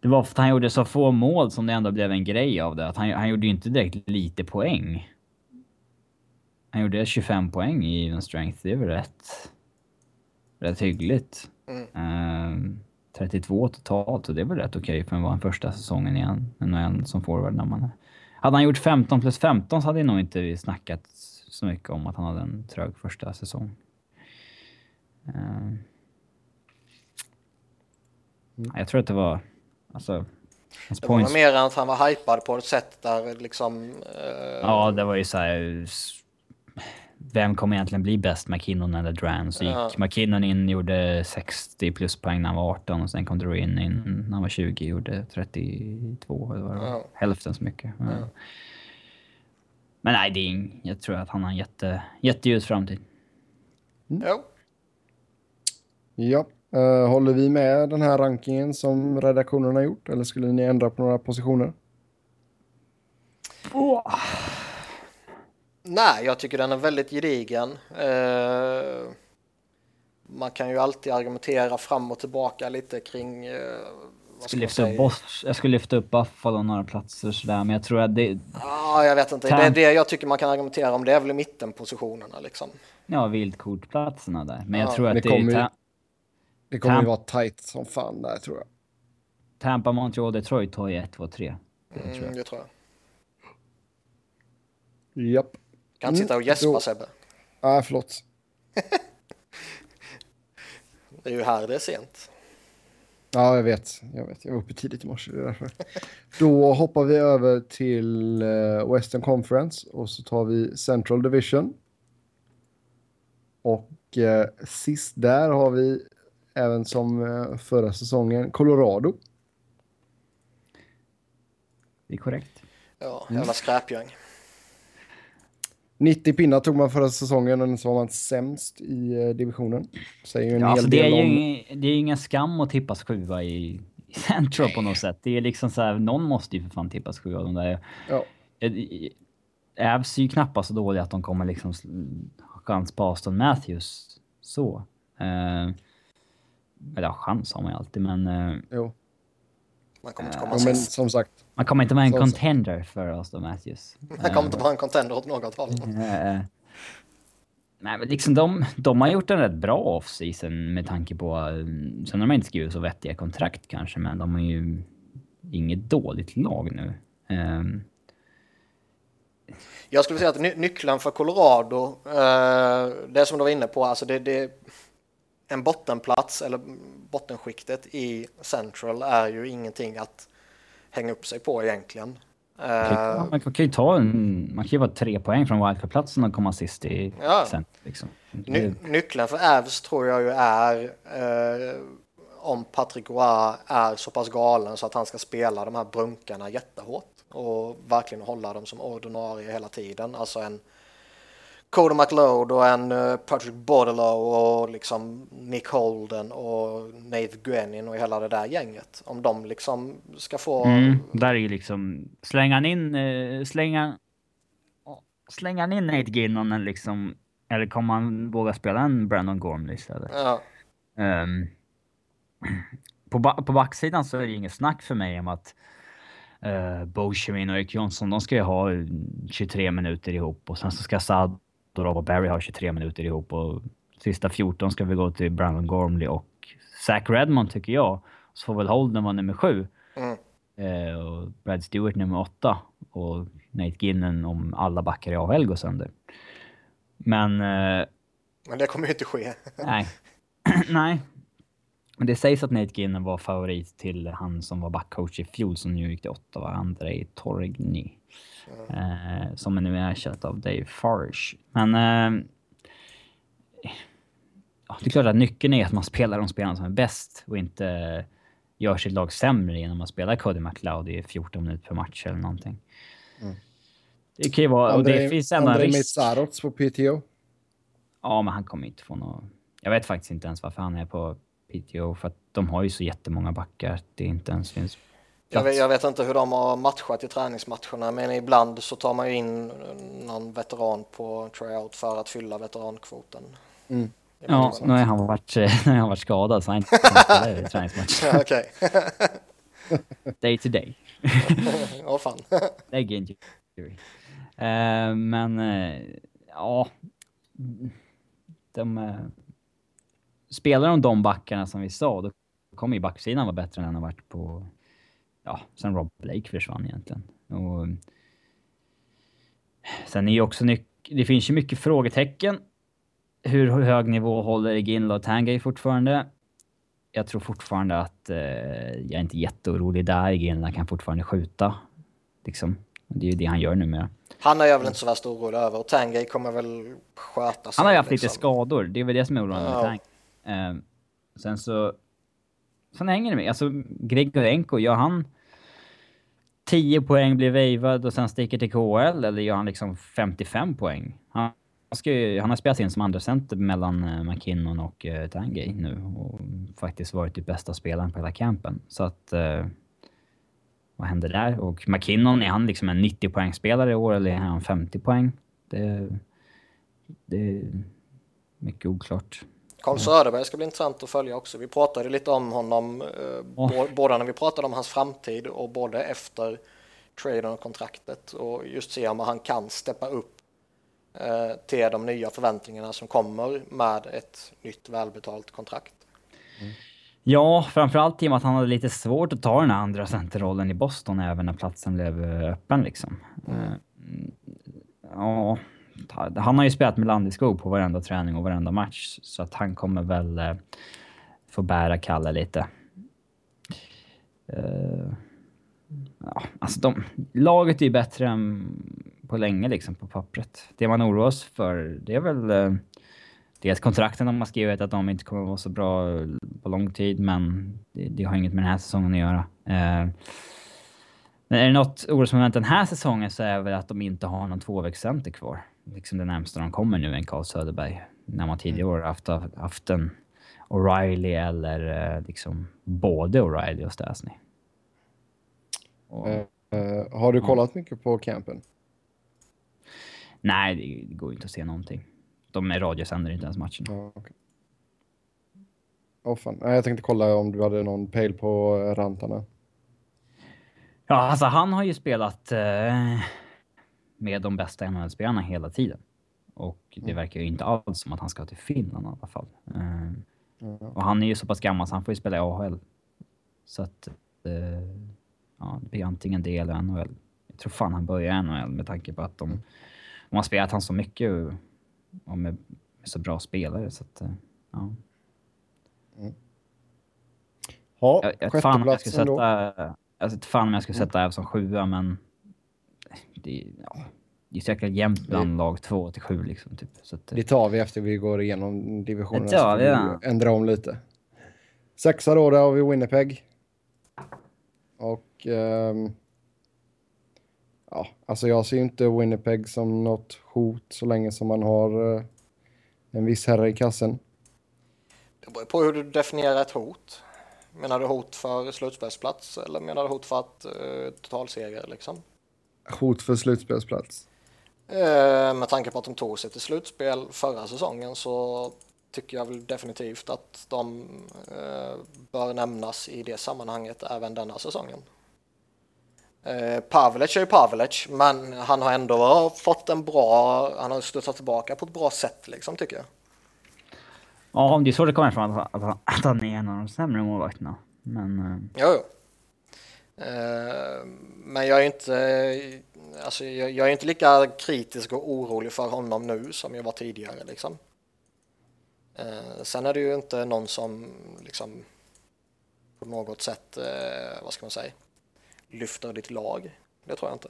Det var för att han gjorde så få mål som det ändå blev en grej av det. Att han, han gjorde ju inte direkt lite poäng. Han gjorde 25 poäng i even strength. Det är väl rätt... Rätt hyggligt. Mm. Uh, 32 totalt, och det är väl rätt okej okay för att vara en första säsongen igen. En som forward när man är... Hade han gjort 15 plus 15 så hade nog inte snackat så mycket om att han hade en trög första säsong. Uh, jag tror att det var... Alltså, det var points... mer än att han var hypad på ett sätt där liksom... Uh... Ja, det var ju så här vem kommer egentligen bli bäst, McKinnon eller Duran? Så gick ja. McKinnon in, gjorde 60 plus poäng när han var 18 och sen kom Duran in när han var 20 gjorde 32 eller vad det var. Ja. Hälften så mycket. Ja. Men nej, det är ing, jag tror att han har en jätte, jätteljus framtid. Mm. Ja. Ja. Uh, håller vi med den här rankingen som redaktionen har gjort eller skulle ni ändra på några positioner? Oh. Nej, jag tycker den är väldigt gedigen. Uh, man kan ju alltid argumentera fram och tillbaka lite kring uh, jag skulle, lyfta upp Boss, jag skulle lyfta upp Buffalo några platser sådär, men jag tror att det... Ja, jag vet inte. Tam det är det jag tycker man kan argumentera om. Det är väl i mittenpositionerna liksom. Ja, vildkortplatserna där. Men ja. jag tror att det, det kommer ju, Det kommer ju vara tight som fan där, tror jag. Tampa, Montreal, Detroit har ju 1, 2, 3. Det, mm, tror jag. det tror jag. Japp. Kan inte sitta och gäspa mm, Sebbe. Nej, ah, förlåt. *laughs* det är ju här det är sent. Ja, jag vet. Jag vet. Jag var uppe tidigt i morse. Det är därför. Då hoppar vi över till uh, Western Conference och så tar vi Central Division. Och uh, sist där har vi även som uh, förra säsongen Colorado. Det är korrekt. Ja, jävla mm. skräpgäng. 90 pinnar tog man förra säsongen och så var man sämst i eh, divisionen. Säger en ja, hel alltså det, är om... ju, det är ju ingen skam att tippas sjua i, i Central på något sätt. Det är liksom så här, någon måste ju för fan tippas sjua av de där. Ja. Ävs är ju knappast så dåliga att de kommer liksom ha chans på Aston Matthews. Så. Eh, eller ja, chans har man ju alltid, men... Eh, jo. Man kommer inte komma ja, men som sagt. Man kommer inte vara en contender för Aston Matthews. Man kommer inte vara en contender åt något håll. *laughs* Nej, men liksom de, de har gjort en rätt bra off-season med tanke på... Sen har de inte skrivit så vettiga kontrakt kanske, men de har ju inget dåligt lag nu. Um, jag skulle säga att ny nyckeln för Colorado, uh, det som du var inne på, alltså det, det, en bottenplats eller bottenskiktet i Central är ju ingenting att hänga upp sig på egentligen. Uh, man kan ju ta en, man kan ju vara tre poäng från wildcard-platsen och komma sist i ja. Center. Liksom. Ny, nyckeln för Avs tror jag ju är uh, om Patrick Roy är så pass galen så att han ska spela de här brunkarna jättehårt och verkligen hålla dem som ordinarie hela tiden. Alltså en Cody McLeod och en uh, Patrick Bordelow och liksom Nick Holden och Nate Gwennin och hela det där gänget. Om de liksom ska få... Mm, där är ju liksom... Slänga in... Uh, slänga... Slänga in Nate Ginnonen liksom... Eller kommer man våga spela en Brandon Gormley istället? Ja. Um, på, ba på backsidan så är det inget snack för mig om att uh, Boschemin och Erik Johnson, de ska ju ha 23 minuter ihop och sen så ska Saad och Barry ha 23 minuter ihop och sista 14 ska vi gå till Brandon Gormley och Zach Redmond tycker jag. Så får väl Holden vara nummer sju. Mm. Uh, och Brad Stewart nummer åtta. Och Nate Ginnon om alla backar i AHL går sönder. Men... Uh, Men det kommer ju inte ske. nej. *clears throat* nej. Men det sägs att Nate Ginnon var favorit till han som var backcoach i fjol som nu gick till åtta, var Andrei Torgny. Mm. Eh, som nu är ersatt av Dave Farish. Men... Eh, ja, det är klart att nyckeln är att man spelar de spelarna som är bäst och inte gör sitt lag sämre genom att spela Cody McLeod i 14 minuter per match eller någonting. Mm. Det kan ju vara... Andrei, och det finns ändå Andrei risk... Mitsarots på PTO? Ja, men han kommer inte få något... Jag vet faktiskt inte ens varför han är på PTO, för att de har ju så jättemånga backar att det inte ens finns jag vet, jag vet, inte hur de har matchat i träningsmatcherna, men ibland så tar man ju in någon veteran på tryout för att fylla veterankvoten. Mm. Ja, nu har han varit, *laughs* nu har han varit skadad så han inte kunnat i träningsmatchen. *laughs* Okej. *laughs* day to day. Åh oh, fan. Leg injury. Uh, men, uh, ja. De, uh, spelar de de backarna som vi sa, då kommer ju backsidan vara bättre än den har varit på... Ja, sen Rob Blake försvann egentligen. Och, sen är ju också Det finns ju mycket frågetecken. Hur hög nivå håller Ginla och Tangay fortfarande? Jag tror fortfarande att eh, jag är inte jätteorolig där. Ginla kan fortfarande skjuta. Liksom. Det är ju det han gör numera. Han är jag väl inte så värst orolig över och Tangay kommer väl sköta sig. Han har ju haft liksom. lite skador. Det är väl det som är oroande med ja. Tangay. Eh, sen så... Sen hänger det med. Alltså, Grigorenko, gör han 10 poäng, blir vejvad och sen sticker till KHL eller gör han liksom 55 poäng? Han, ska ju, han har spelat in som andra center mellan eh, McKinnon och eh, Tangay nu och faktiskt varit typ bästa spelaren på hela campen. Så att... Eh, vad händer där? Och McKinnon, är han liksom en 90-poängsspelare i år eller är han 50 poäng? Det, det är mycket oklart. Karl Söderberg ska bli intressant att följa också. Vi pratade lite om honom, eh, oh. både när vi pratade om hans framtid och både efter traden och kontraktet och just se om han kan steppa upp eh, till de nya förväntningarna som kommer med ett nytt välbetalt kontrakt. Mm. Ja, framförallt i och med att han hade lite svårt att ta den här andra centerrollen i Boston även när platsen blev eh, öppen liksom. Mm. Uh, ja, han har ju spelat med Landeskog på varenda träning och varenda match, så att han kommer väl eh, få bära Kalle lite. Uh, ja, alltså de, laget är ju bättre än på länge liksom på pappret. Det man oroas för, det är väl eh, dels kontrakten de har skrivit att de inte kommer att vara så bra eh, på lång tid, men det, det har inget med den här säsongen att göra. Men är det något orosmoment den här säsongen så är det väl att de inte har någon tvåvägscenter kvar liksom det närmsta de kommer nu än Carl Söderberg. När man tidigare mm. år haft, haft en O'Reilly eller eh, liksom både O'Reilly och Stasny. Och, uh, uh, har du kollat ja. mycket på campen? Nej, det, det går inte att se någonting. De är radiosänder inte ens matchen. Uh, okay. oh, fan. Jag tänkte kolla om du hade någon pejl på rantarna. Ja, alltså han har ju spelat eh, med de bästa NHL-spelarna hela tiden. Och det mm. verkar ju inte alls som att han ska till Finland i alla fall. Mm. Och han är ju så pass gammal så han får ju spela i AHL. Så att... Uh, ja, det blir antingen det eller NHL. Jag tror fan han börjar i NHL med tanke på att de... De har spelat han så mycket och med, med så bra spelare så att... Uh, ja. Mm. Ja, jag, jag fan jag skulle sätta... Jag vet fan om jag skulle sätta mm. som sjua men det, ja, det är säkert jämnt bland lag 2 till 7 liksom. Typ. Så att, det tar vi efter vi går igenom divisionerna. Det tar vi, ja. Ändra om lite. Sexa då, där har vi Winnipeg. Och... Um, ja, alltså jag ser inte Winnipeg som något hot så länge som man har uh, en viss herre i kassen. Det beror på hur du definierar ett hot. Menar du hot för slutspelsplats eller menar du hot för att uh, totalseger liksom? Hot för slutspelsplats? Eh, med tanke på att de tog sig till slutspel förra säsongen så tycker jag väl definitivt att de eh, bör nämnas i det sammanhanget även denna säsongen. Eh, Pavlec är ju Pavlec, men han har ändå fått en bra, han har studsat tillbaka på ett bra sätt liksom tycker jag. Ja, det är svårt att komma ifrån att, att, att han är en av de sämre målvakterna. Men... eh, Jo, jo. Eh, men jag är inte, alltså jag, är inte lika kritisk och orolig för honom nu som jag var tidigare liksom. Eh, sen är det ju inte någon som liksom på något sätt, eh, vad ska man säga, lyfter ditt lag. Det tror jag inte.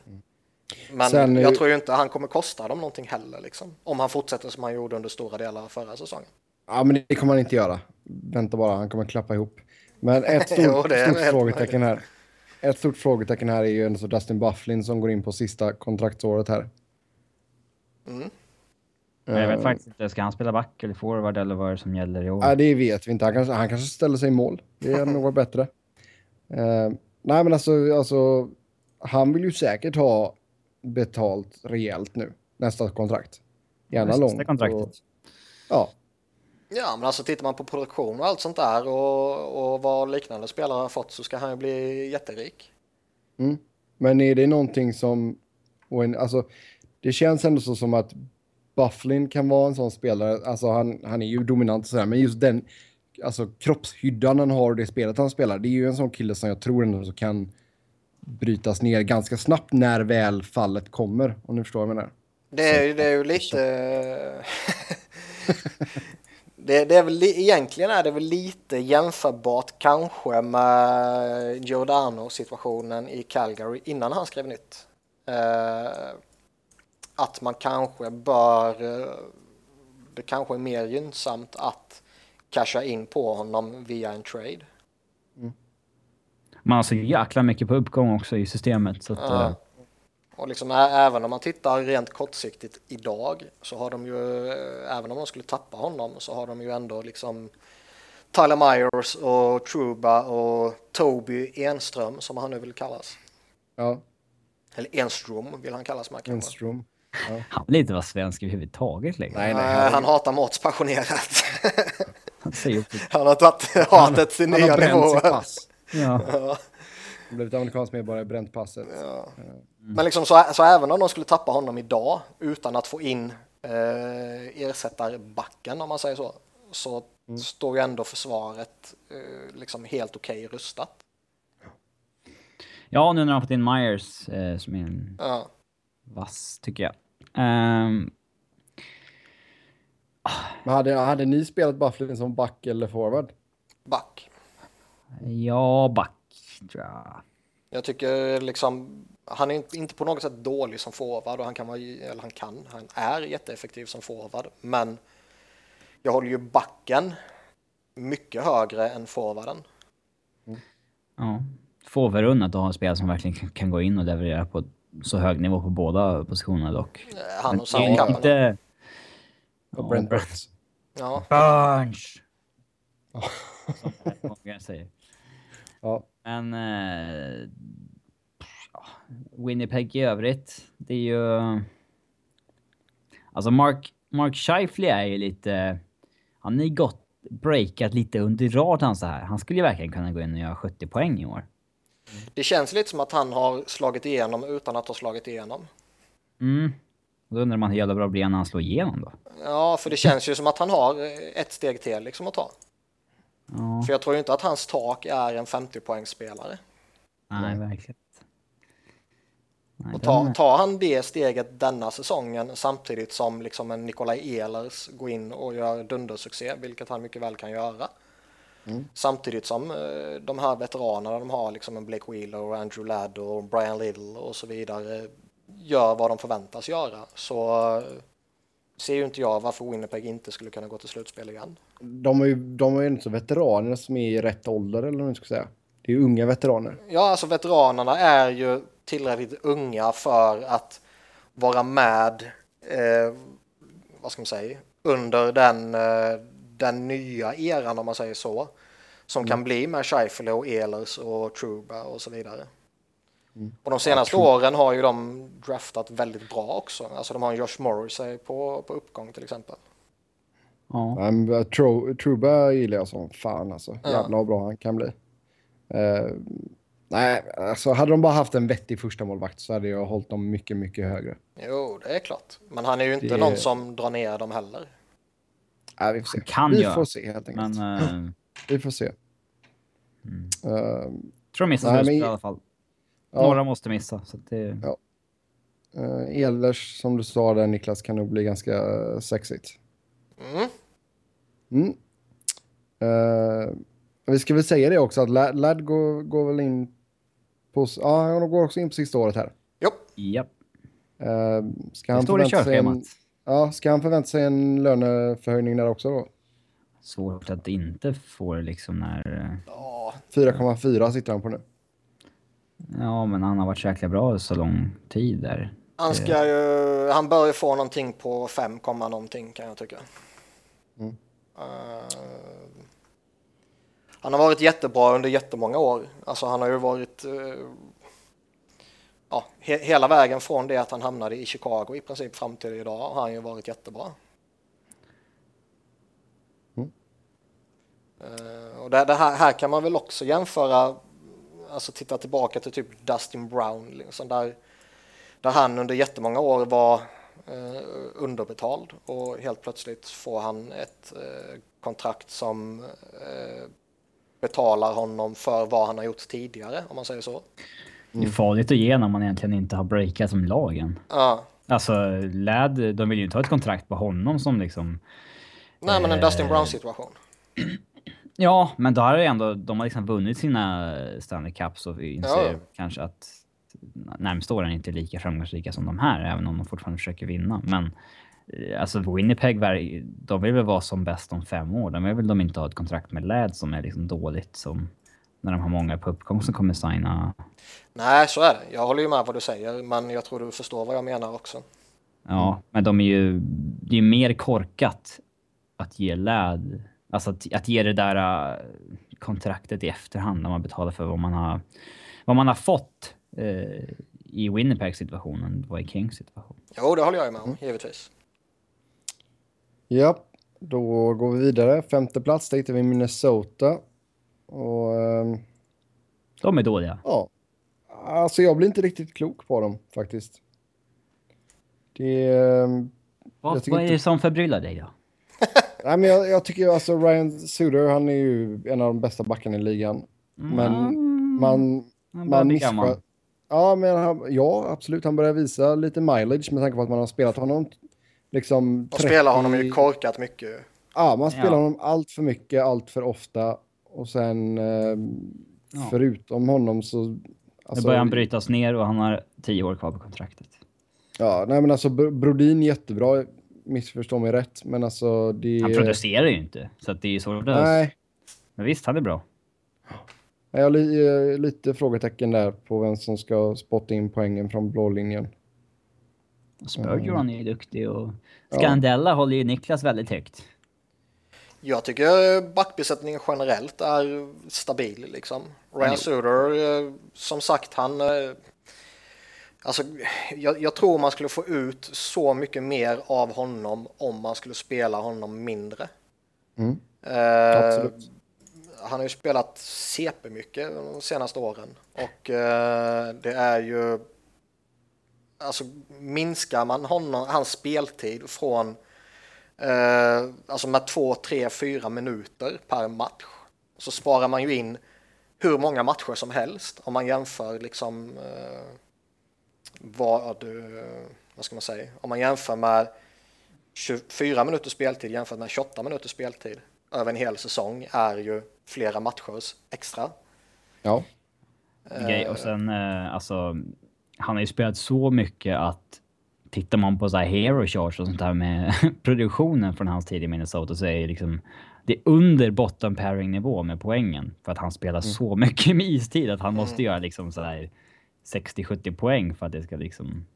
Men Sen jag tror ju inte han kommer kosta dem någonting heller liksom. Om han fortsätter som han gjorde under stora delar av förra säsongen. Ja, men det kommer han inte göra. Vänta bara, han kommer klappa ihop. Men ett *laughs* stort, Jo, stort frågetecken här. Ett stort frågetecken här är ju ändå så Dustin Bufflin som går in på sista kontraktsåret här. Mm. jag vet Eh, faktiskt inte, ska han spela back eller forward eller vad är det som gäller i år? Nej, det vet vi inte. Han kanske, han kanske ställer sig i mål. Det är nog *laughs* bättre. Eh, nej, men alltså, alltså, han vill ju säkert ha betalt rejält nu. Nästa kontrakt. Gärna Sista långt. kontraktet. Och, ja, Ja, men alltså tittar man på produktion och allt sånt där och, och vad liknande spelare har fått så ska han ju bli jätterik. Mm. Men är det någonting som... en- Alltså, det känns ändå så som att Bufflin kan vara en sån spelare. Alltså han, han är ju dominant och sådär, men just den alltså, kroppshyddan han har och det spelet han spelar. Det är ju en sån kille som jag tror ändå kan brytas ner ganska snabbt när väl fallet kommer. Om ni förstår vad jag menar. Det är, det är ju lite... *laughs* *laughs* det, det är väl, li- egentligen är det väl lite jämförbart kanske med Giordano-situationen i Calgary innan han skrev nytt. Eh, att man kanske bör... eh, Det kanske är mer gynnsamt att casha in på honom via en trade. Man har så jäkla mycket på uppgång också i systemet. Så att, Ja. Eh, Och liksom även om man tittar rent kortsiktigt idag så har de ju, eh, även om de skulle tappa honom så har de ju ändå liksom Tyler Myers och Truba och Toby Enström som han nu vill kallas. Ja, Eller Enström vill han kallas med. Enstrom. Ja. han vill inte vara svensk överhuvudtaget längre. Nej, nej. Eh, han hatar Mårts passionerat. *laughs* Han han har tagit hatet till Han nya har bränt sitt nivåer. pass. Ja. Ja. Blivit amerikansk medborgare, bränt passet. Ja. Men liksom så, så även om de skulle tappa honom idag utan att få in eh, ersättarbacken om man säger så, så står ju ändå försvaret eh, liksom helt okej rustat. ja, nu när de har fått in Myers eh, som är en Ja. vass, tycker jag. Ehm, Men hade, hade ni spelat Bufflin som back eller forward? Back. ja, back, tror jag. Jag tycker liksom, han är inte- inte på något sätt dålig som forward och han kan vara, eller han kan, han är jätteeffektiv som forward. Men jag håller ju backen mycket högre än forwarden. Ja. Får väl unnat att ha en spelare som verkligen kan- gå in och leverera på så hög nivå på båda positionerna dock. Eh, Han och det är Sam inte... Och Ja, Brent Burns. Ja. Burns! Som många säger. Ja. Men... Eh, ja, Winnipeg i övrigt, det är ju... Alltså Mark, Mark Scheifele är ju lite... Han ju gått breakat lite under radarn så här. Han skulle ju verkligen kunna gå in och göra 70 poäng i år. Det känns lite som att han har slagit igenom utan att ha slagit igenom. Mm. Då undrar man hur jävla bra blir han när han slår igenom då? Ja, för det känns ju som att han har eh, ett steg till liksom att ta. Ja, För jag tror ju inte att hans tak är en 50-poängsspelare. nej verkligen Och den ta, är- tar han det steget denna säsongen samtidigt som liksom en Nikolaj Ehlers går in och gör dundersuccé, vilket han mycket väl kan göra. Samtidigt som eh, de här veteranerna, de har liksom en Blake Wheeler och Andrew Ladd och Brian Little och så vidare, gör vad de förväntas göra. Så eh, ser ju inte jag varför Winnipeg inte skulle kunna gå till slutspel igen. De är ju de är ju inte så veteraner som är i rätt ålder eller vad man ska säga. Det är ju unga veteraner. Ja, alltså veteranerna är ju tillräckligt unga för att vara med, eh, vad ska man säga, under den, eh, den nya eran om man säger så. Som kan bli med Scheifele och Ehlers och Truba och så vidare. Och de senaste åren har ju de draftat väldigt bra också. Alltså de har en Josh Morrissey på, på uppgång till exempel. Ja. Uh, Tro, Truba gillar jag som fan alltså. Ja. Jävlar vad bra han kan bli. Eh, nej, alltså hade de bara haft en vettig första målvakt så hade jag hållit dem mycket, mycket högre. Jo, det är klart. Men han är ju inte Det- någon som drar ner dem heller. Nej, vi får se. Kan vi göra, får se helt enkelt. Men *clears throat* eh, Vi får se. Mm. Eh, tror de missar Nej, men- slutspel i alla fall. ja, Några måste missa. Så det, Ja. eh, Ehlers, som du sa där Niklas, kan nog bli ganska eh, sexigt. Mm. Mm. Eh, vi ska väl säga det också att Ladd, Ladd går, går väl in på... Ja, han går också in på sista året här. Jo, Japp, Eh, ska det han står i förvänta sig en, körschemat. ja, ska han förvänta sig en löneförhöjning där också då? Svårt att inte få det liksom när... eh, ja, 4,4 sitter han på nu. Ja, men han har varit så jäkla bra så lång tid där. han ska ju, han bör ju få någonting på 5, komma någonting kan jag tycka. Mm. Eh, han har varit jättebra under jättemånga år. Alltså han har ju varit eh, ja, he, hela vägen från det att han hamnade i Chicago i princip fram till idag har han ju varit jättebra. Mm. Eh, och det, det här, här kan man väl också jämföra, alltså titta tillbaka till typ Dustin Brown, liksom där, där han under jättemånga år var eh, underbetald och helt plötsligt får han ett eh, kontrakt som eh, betalar honom för vad han har gjort tidigare, om man säger så. Det är farligt att ge när man egentligen inte har breakat som lagen. Ja, Alltså, Ladd, de vill ju inte ha ett kontrakt på honom som liksom... nej men en Eh, Dustin Brown situation. *clears throat* Ja, men då har det ändå, de har liksom vunnit sina Stanley Cups och inser Ja. kanske att närmsta åren inte är lika framgångsrika som de här, även om de fortfarande försöker vinna. Men alltså Winnipeg, de vill väl vara som bäst om fem år. De vill väl de inte ha ett kontrakt med Ladd som är liksom dåligt som när de har många på uppgång som kommer signa. Nej, så är det. Jag håller ju med vad du säger, men jag tror du förstår vad jag menar också. Ja, men de är ju, det är ju mer korkat att ge Ladd, alltså att, att ge det där äh, kontraktet i efterhand när man betalar för vad man har, vad man har fått eh, i Winnipeg situationen vad i Kings situation. Jo, det håller jag med om, givetvis. Ja, då går vi vidare. Femte plats, där hittar vi Minnesota. Och ehm, De är dåliga. ja, alltså jag blir inte riktigt klok på dem faktiskt. Det ehm, Vad, vad är det som förbryllar dig då? *laughs* Nej, men jag, jag tycker alltså Ryan Suter, han är ju en av de bästa backarna i ligan. Men Mm, man, han man gammal. Ja, men han, ja, absolut. Han börjar visa lite mileage med tanke på att man har spelat honom liksom De spelar honom ju korkat mycket. Ja, man spelar Ja. honom allt för mycket, allt för ofta. Och sen eh, Ja. förutom honom så... Nu Alltså, börjar han brytas ner och han har tio år kvar på kontraktet. Ja, nej men alltså Br- Brodin jättebra, missförstå mig rätt, men alltså det... Han producerar ju inte, så att det är svårt att... Nej, Men visst, han är bra. jag har li, eh, lite frågetecken där på vem som ska spotta in poängen från blå linjen. Spurgeon är ju duktig och Ja. Scandella håller ju Niklas väldigt högt. Jag tycker backbesättningen generellt är stabil liksom. Ryan Jo. Suter, eh, som sagt, han... eh, Alltså, jag, jag tror man skulle få ut så mycket mer av honom om man skulle spela honom mindre. Mm. Eh, Absolut. han har ju spelat CP mycket de senaste åren och eh, det är ju alltså minskar man honom, hans speltid från eh, alltså med två, tre, fyra minuter per match så sparar man ju in hur många matcher som helst om man jämför liksom eh, vad, vad ska man säga, om man jämför med 24 minuters speltid jämfört med 28 minuters speltid över en hel säsong är ju flera matchers extra. Ja, Grej. Och sen, eh, alltså, han har ju spelat så mycket att tittar man på så här hero charts och sånt där med *laughs* produktionen från hans tid i Minnesota så är det liksom det är under bottom pairing nivå med poängen för att han spelar så mycket med istid att han måste göra liksom så här 60-70 poäng för att det ska liksom...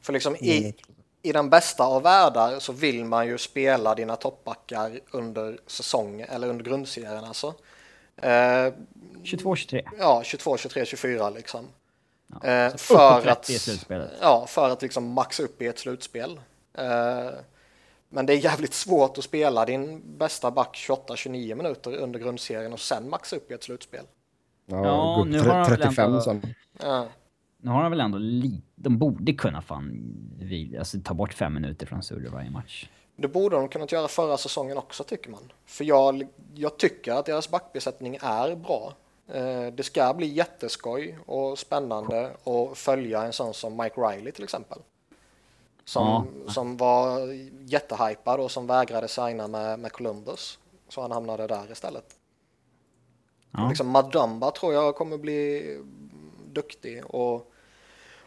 För liksom i, i den bästa av världar så vill man ju spela dina toppbackar under säsongen eller under grundserien alltså. Eh, 22-23. ja, 22, 23, 24 liksom. Eh, så för uppåt 30 att, ja, för att liksom maxa upp i ett slutspel. Eh, Men det är jävligt svårt att spela din bästa back 28-29 minuter under grundserien och sen maxa upp i ett slutspel. Ja, Ja, nu har han väl 35 ändå- sen. Ja. Nu har de väl ändå lite... De borde kunna fan alltså ta bort fem minuter från Suder varje match. Det borde de kunnat göra förra säsongen också tycker man. För jag, jag tycker att deras backbesättning är bra. Eh, Det ska bli jätteskoj och spännande att följa en sån som Mike Riley till exempel. Som, Ja. som var jättehypad och som vägrade signa med, med Columbus. Så han hamnade där istället. Ja. Liksom Madamba tror jag kommer bli duktig och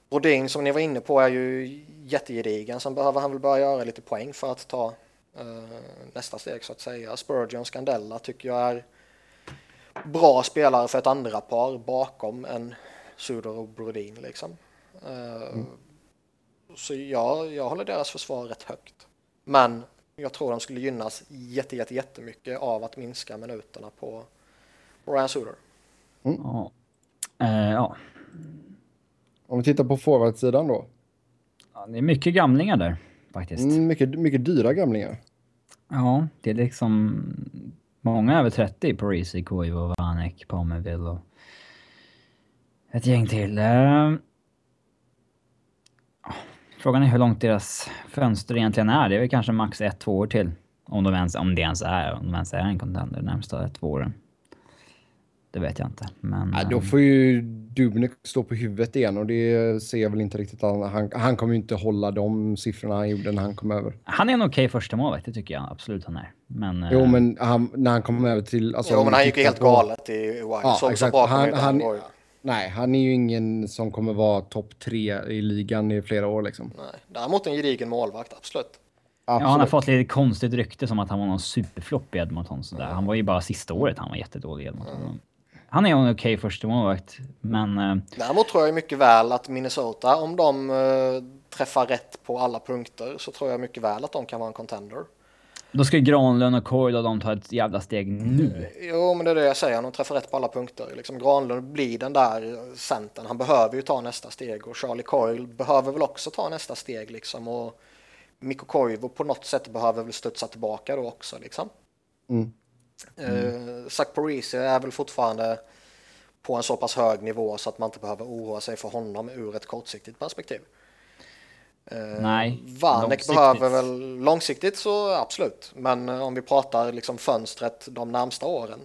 Brodin som ni var inne på är ju jättegedigen. Sen behöver han väl börja göra lite poäng för att ta eh, nästa steg så att säga. Spurgeon Scandella tycker jag är bra spelare för ett andra par bakom en Suder och Brodin liksom. Eh, Så jag, jag håller deras försvar rätt högt. Men jag tror de skulle gynnas jätte, jätte, jättemycket av att minska minuterna på Ryan Suder. Ja. Eh, ja. Om vi tittar på forwardsidan då. Ja, Det är mycket gamlingar där faktiskt. Mm, mycket, mycket dyra gamlingar. Ja, det är liksom... Många över 30 på Reese, Koivu, Vanek, Palmerville och ett gäng till. Eh, ja, Frågan är hur långt deras fönster egentligen är. Det är väl kanske max ett, två år till. Om, de ens, om det ens är, om de ens är en contender de närmsta två åren. Det vet jag inte, men... Ja, då eh, får ju Dubnik stå på huvudet igen och det ser jag väl inte riktigt. Han, han, han kommer ju inte hålla de siffrorna han gjorde när han kom över. Han är en okej första målvakt, det tycker jag absolut han är. Men... Jo, eh, men han, när han kom över till... Alltså, jo, men han gick ju helt på- galet i Wild. Ja, så exakt. kommer Han- han- han. Nej, han är ju ingen som kommer vara topp tre i ligan i flera år liksom. Nej. Däremot en gedigen målvakt, absolut. Ja, han har Absolut. fått lite konstigt rykte som att han var någon superflopp i Edmonton. Sådär. Han var ju bara sista året han var jättedålig i Edmonton. Han är en okej första målvakt, men... eh, Däremot tror jag mycket väl att Minnesota, om de eh, träffar rätt på alla punkter, så tror jag mycket väl att de kan vara en contender. Då ska ju Granlund och Coyle och de ta ett jävla steg nu. Jo, men det är det jag säger, de träffar rätt på alla punkter. Liksom Granlund blir den där centern, han behöver ju ta nästa steg och Charlie Coyle behöver väl också ta nästa steg liksom. Och Mikko Koivu på något sätt behöver väl studsa tillbaka då också liksom. Mm. Eh, Zach Parise är väl fortfarande på en så pass hög nivå så att man inte behöver oroa sig för honom ur ett kortsiktigt perspektiv. Eh, Nej, Vanek behöver väl långsiktigt så absolut, men eh, om vi pratar liksom fönstret de närmsta åren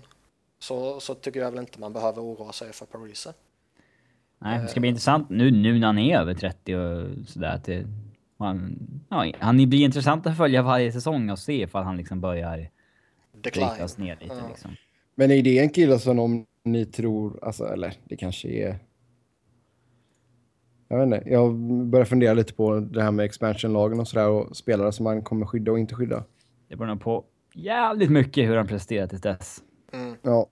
så, så tycker jag väl inte man behöver oroa sig för Parise. Nej, det ska bli intressant nu, nu när han är över 30 och sådär. Det, han, ja, han blir intressant att följa varje säsong och se ifall han liksom börjar Decline. ner lite Ja. liksom. Men är det en kille som om ni tror, alltså, eller det kanske är... Jag vet inte, jag börjar fundera lite på det här med expansionlagen och sådär och spelare som man kommer skydda och inte skydda. Det beror nog på jävligt mycket hur han presterar tills dess. Ja.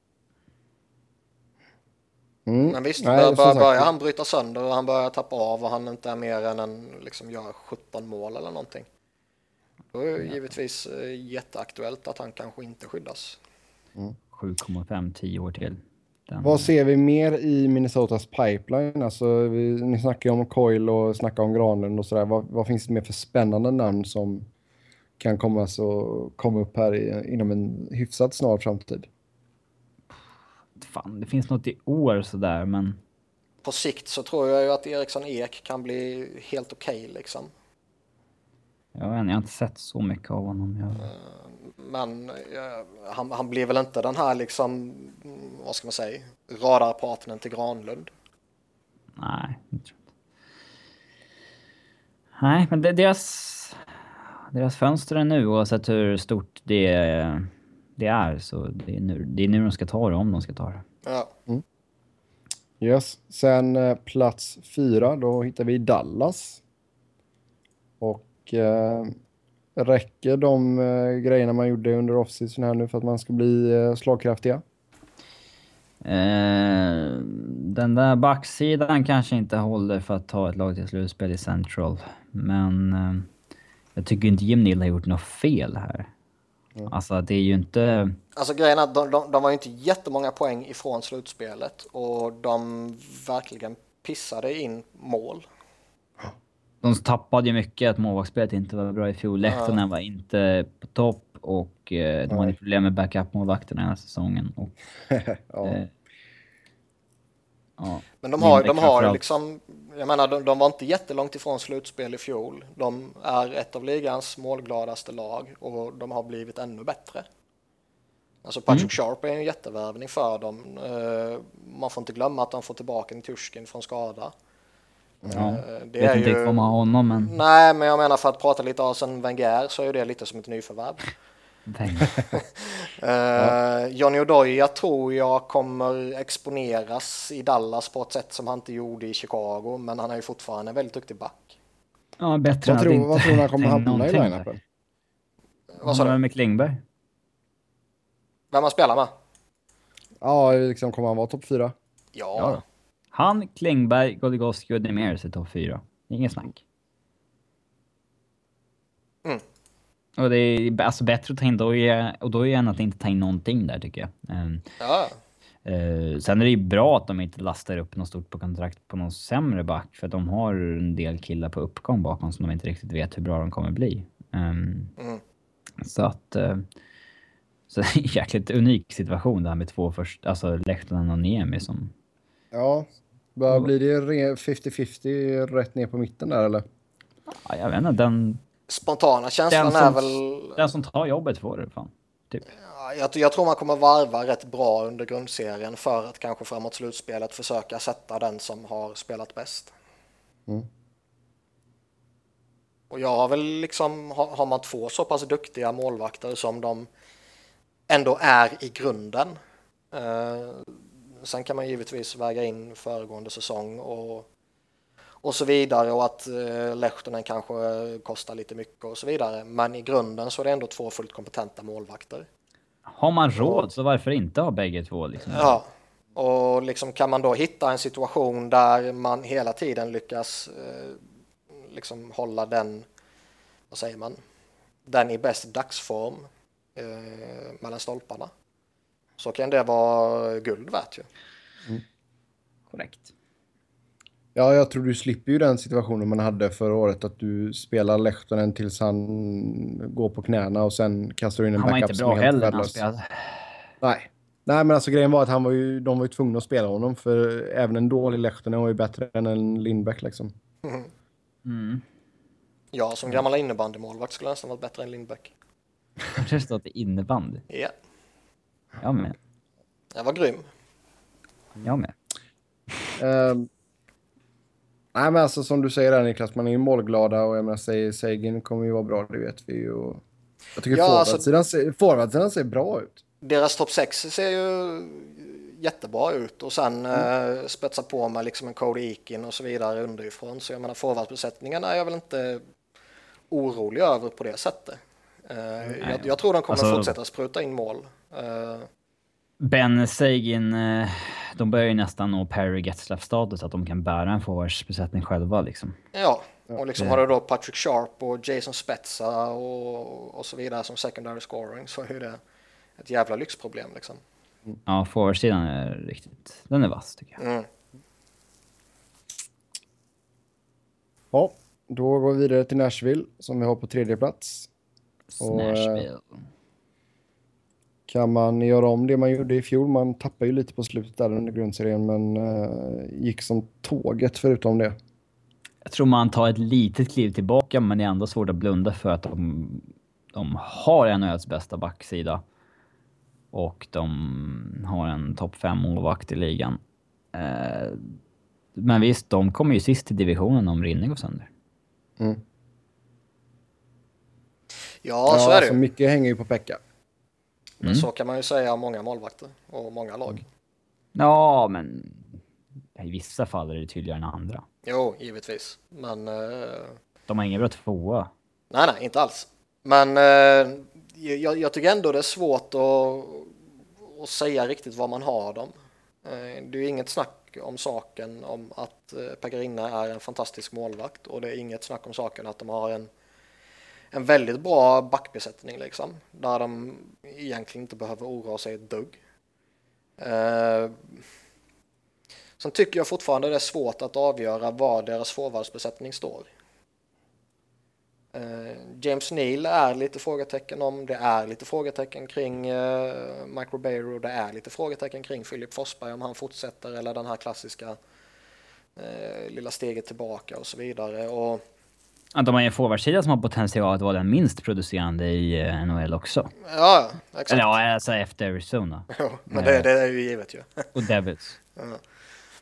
Mm. Men visst, Nej, bör, börjar han bryta sönder och han börjar tappa av och han inte är mer än en, liksom gör 17 mål eller någonting. Då är det givetvis eh, jätteaktuellt att han kanske inte skyddas. 7,5, 10 år till. Den, Vad ser vi mer i Minnesotas pipeline? Alltså, vi, ni snackar ju om Coil och snackar om Granlund och sådär. Vad, vad finns det mer för spännande namn som kan komma, så, komma upp här i, inom en hyfsat snar framtid? Fan, det finns något i år sådär, men... På sikt så tror jag ju att Eriksson Ek kan bli helt okej liksom. Jag vet jag har inte sett så mycket av honom. Jag, Men eh, han, han blir väl inte den här liksom, mm, vad ska man säga, radarpartnern till Granlund. nej, jag tror inte. Nej, men det, deras... Deras fönster är nu, oavsett hur stort det, det är, så det är, nu, det är nu de ska ta det, om de ska ta det. Ja. Yes. Sen eh, plats fyra, då hittar vi Dallas. Och eh, räcker de eh, grejerna man gjorde under offseason här nu för att man ska bli eh, slagkraftiga? Eh, den där backsidan kanske inte håller för att ta ett lag till slutspel i Central. Men eh, jag tycker inte Jim Neal har gjort något fel här. Alltså det är ju inte... Alltså grejen är att de, de, de var ju inte jättemånga poäng ifrån slutspelet och de verkligen pissade in mål. De tappade ju mycket att målvaktsspelet inte var bra i fjol. Lehtonen var inte på topp och eh, de hade problem med backup-målvakterna den här säsongen. Och, *laughs* ja. eh, ja. Men de har, de har liksom, jag menar de, de, var inte jättelångt ifrån slutspel i fjol. De är ett av ligans målgladaste lag och de har blivit ännu bättre. Alltså Patrick mm. Sharp är en jättevärvning för dem. Uh, man får inte glömma att de får tillbaka en Turskin från skada. Ja, uh, det vet är inte ju... vad man har honom men... Nej, men jag menar för att prata lite Arsene Wenger så är det lite som ett nyförvärv. *laughs* uh, *laughs* Johnny Odoja tror jag kommer exponeras i Dallas på ett sätt som han inte gjorde i Chicago, men han är ju fortfarande en väldigt duktig back. Ja, bättre vad, tror, vad tror du han kommer *laughs* hamna i line-upen? Vad sa du? Med Klingberg. Vem han spelar med? Ja, liksom kommer han vara topp fyra? Ja. ja. Han, Klingberg, Goligoski och Demers är topp fyra. Inget snack. Mm. Och det är alltså bättre att ta in Doje och då än att inte ta in någonting där tycker jag. Um, ja. Uh, sen är det ju bra att de inte lastar upp något stort på kontrakt på någon sämre back för att de har en del killar på uppgång bakom som de inte riktigt vet hur bra de kommer bli. Um, mm. Så att... Uh, *laughs* så det är en jäkligt unik situation det här med två först, alltså Lehtonen och Niemi som... Ja, vad blir det 50-50 rätt ner på mitten där eller? Ja, jag vet inte, den... Spontana känslan som, är väl... Den som tar jobbet får det fan. Typ. Ja, jag, jag, tror man kommer varva rätt bra under grundserien för att kanske framåt slutspelet försöka sätta den som har spelat bäst. Mm. Och jag har väl liksom, har, har man två så pass duktiga målvakter som de ändå är i grunden. Eh, sen kan man givetvis väga in föregående säsong och, och så vidare och att eh, Lehtonen kanske kostar lite mycket och så vidare. Men i grunden så är det ändå två fullt kompetenta målvakter. Har man råd så varför inte ha bägge två? Liksom? Ja, och liksom kan man då hitta en situation där man hela tiden lyckas eh, liksom hålla den, vad säger man, den i bäst dagsform eh, mellan stolparna. Så kan det vara guld värt ju. Mm. Korrekt. Ja, jag tror du slipper ju den situationen man hade förra året att du spelar Lehtonen tills han går på knäna och sen kastar du in en han backup som är helt värdelös. Nej. Nej, men alltså grejen var att han var ju, de var ju tvungna att spela honom för även en dålig Lehtonen var ju bättre än en Lindbäck liksom. Mm. Mm. Ja, som gammal innebandymålvakt skulle nästan varit bättre än Lindbäck. *laughs* Har du stått i innebandy? Ja. Jag med. Jag var grym. Jag med. Um, nej, men alltså som du säger där Niklas, man är ju målglada och jag menar, Seigin kommer ju vara bra, det vet vi ju. Och jag tycker ja, forwardsidan, alltså, ser, forwardsidan ser bra ut. Deras topp 6 ser ju jättebra ut och sen mm. eh, spetsa på med liksom en Cody Eakin och så vidare underifrån. Så jag menar forwardsbesättningen är jag väl inte orolig över på det sättet. Uh, jag, jag, tror de kommer alltså, fortsätta spruta in mål. Uh, ben Sagan, uh, de börjar ju nästan nå Perry Getzlaff-status att de kan bära en forwardsbesättning själva liksom. Ja, och liksom har du då Patrick Sharp och Jason Spetsa och, och så vidare som secondary scoring så är det ett jävla lyxproblem liksom. Mm. Ja, forwardsidan är riktigt, den är vass tycker jag. Mm. Ja, då går vi vidare till Nashville som vi har på tredje plats. Smashville. Kan man göra om det man gjorde i fjol? Man tappade ju lite på slutet där under grundserien, men uh, gick som tåget förutom det. Jag tror man tar ett litet kliv tillbaka, men det är ändå svårt att blunda för att de, de har NHLs bästa backsida. Och de har en topp 5 målvakt i ligan. Uh, men visst, de kommer ju sist i divisionen om Rinne går sönder. Mm. Ja, ja så är det alltså Mycket hänger ju på Pekka. Men mm. så kan man ju säga om många målvakter och många lag. Ja, men i vissa fall är det tydligare än andra. Jo, givetvis. Men... Uh... De har ingen bra tvåa. Nej, nej, inte alls. Men uh, jag, jag, tycker ändå det är svårt att, att säga riktigt var man har dem. Uh, det är ju inget snack om saken om att Pekarina är en fantastisk målvakt och det är inget snack om saken att de har en en väldigt bra backbesättning liksom. Där de egentligen inte behöver oroa sig ett dugg. Eh, sen tycker jag fortfarande det är svårt att avgöra var deras forwardsbesättning står. Eh, James Neal är lite frågetecken om, det är lite frågetecken kring eh, Mike Ribeiro, det är lite frågetecken kring Filip Forsberg om han fortsätter eller den här klassiska eh, lilla steget tillbaka och så vidare. Och, Ja, de har en forwardsida som har potential att vara den minst producerande i eh, NHL också. ja, exakt. Eller ja, alltså efter Arizona. *laughs* Jo, men det, det är ju givet ju. *laughs* Och Devils.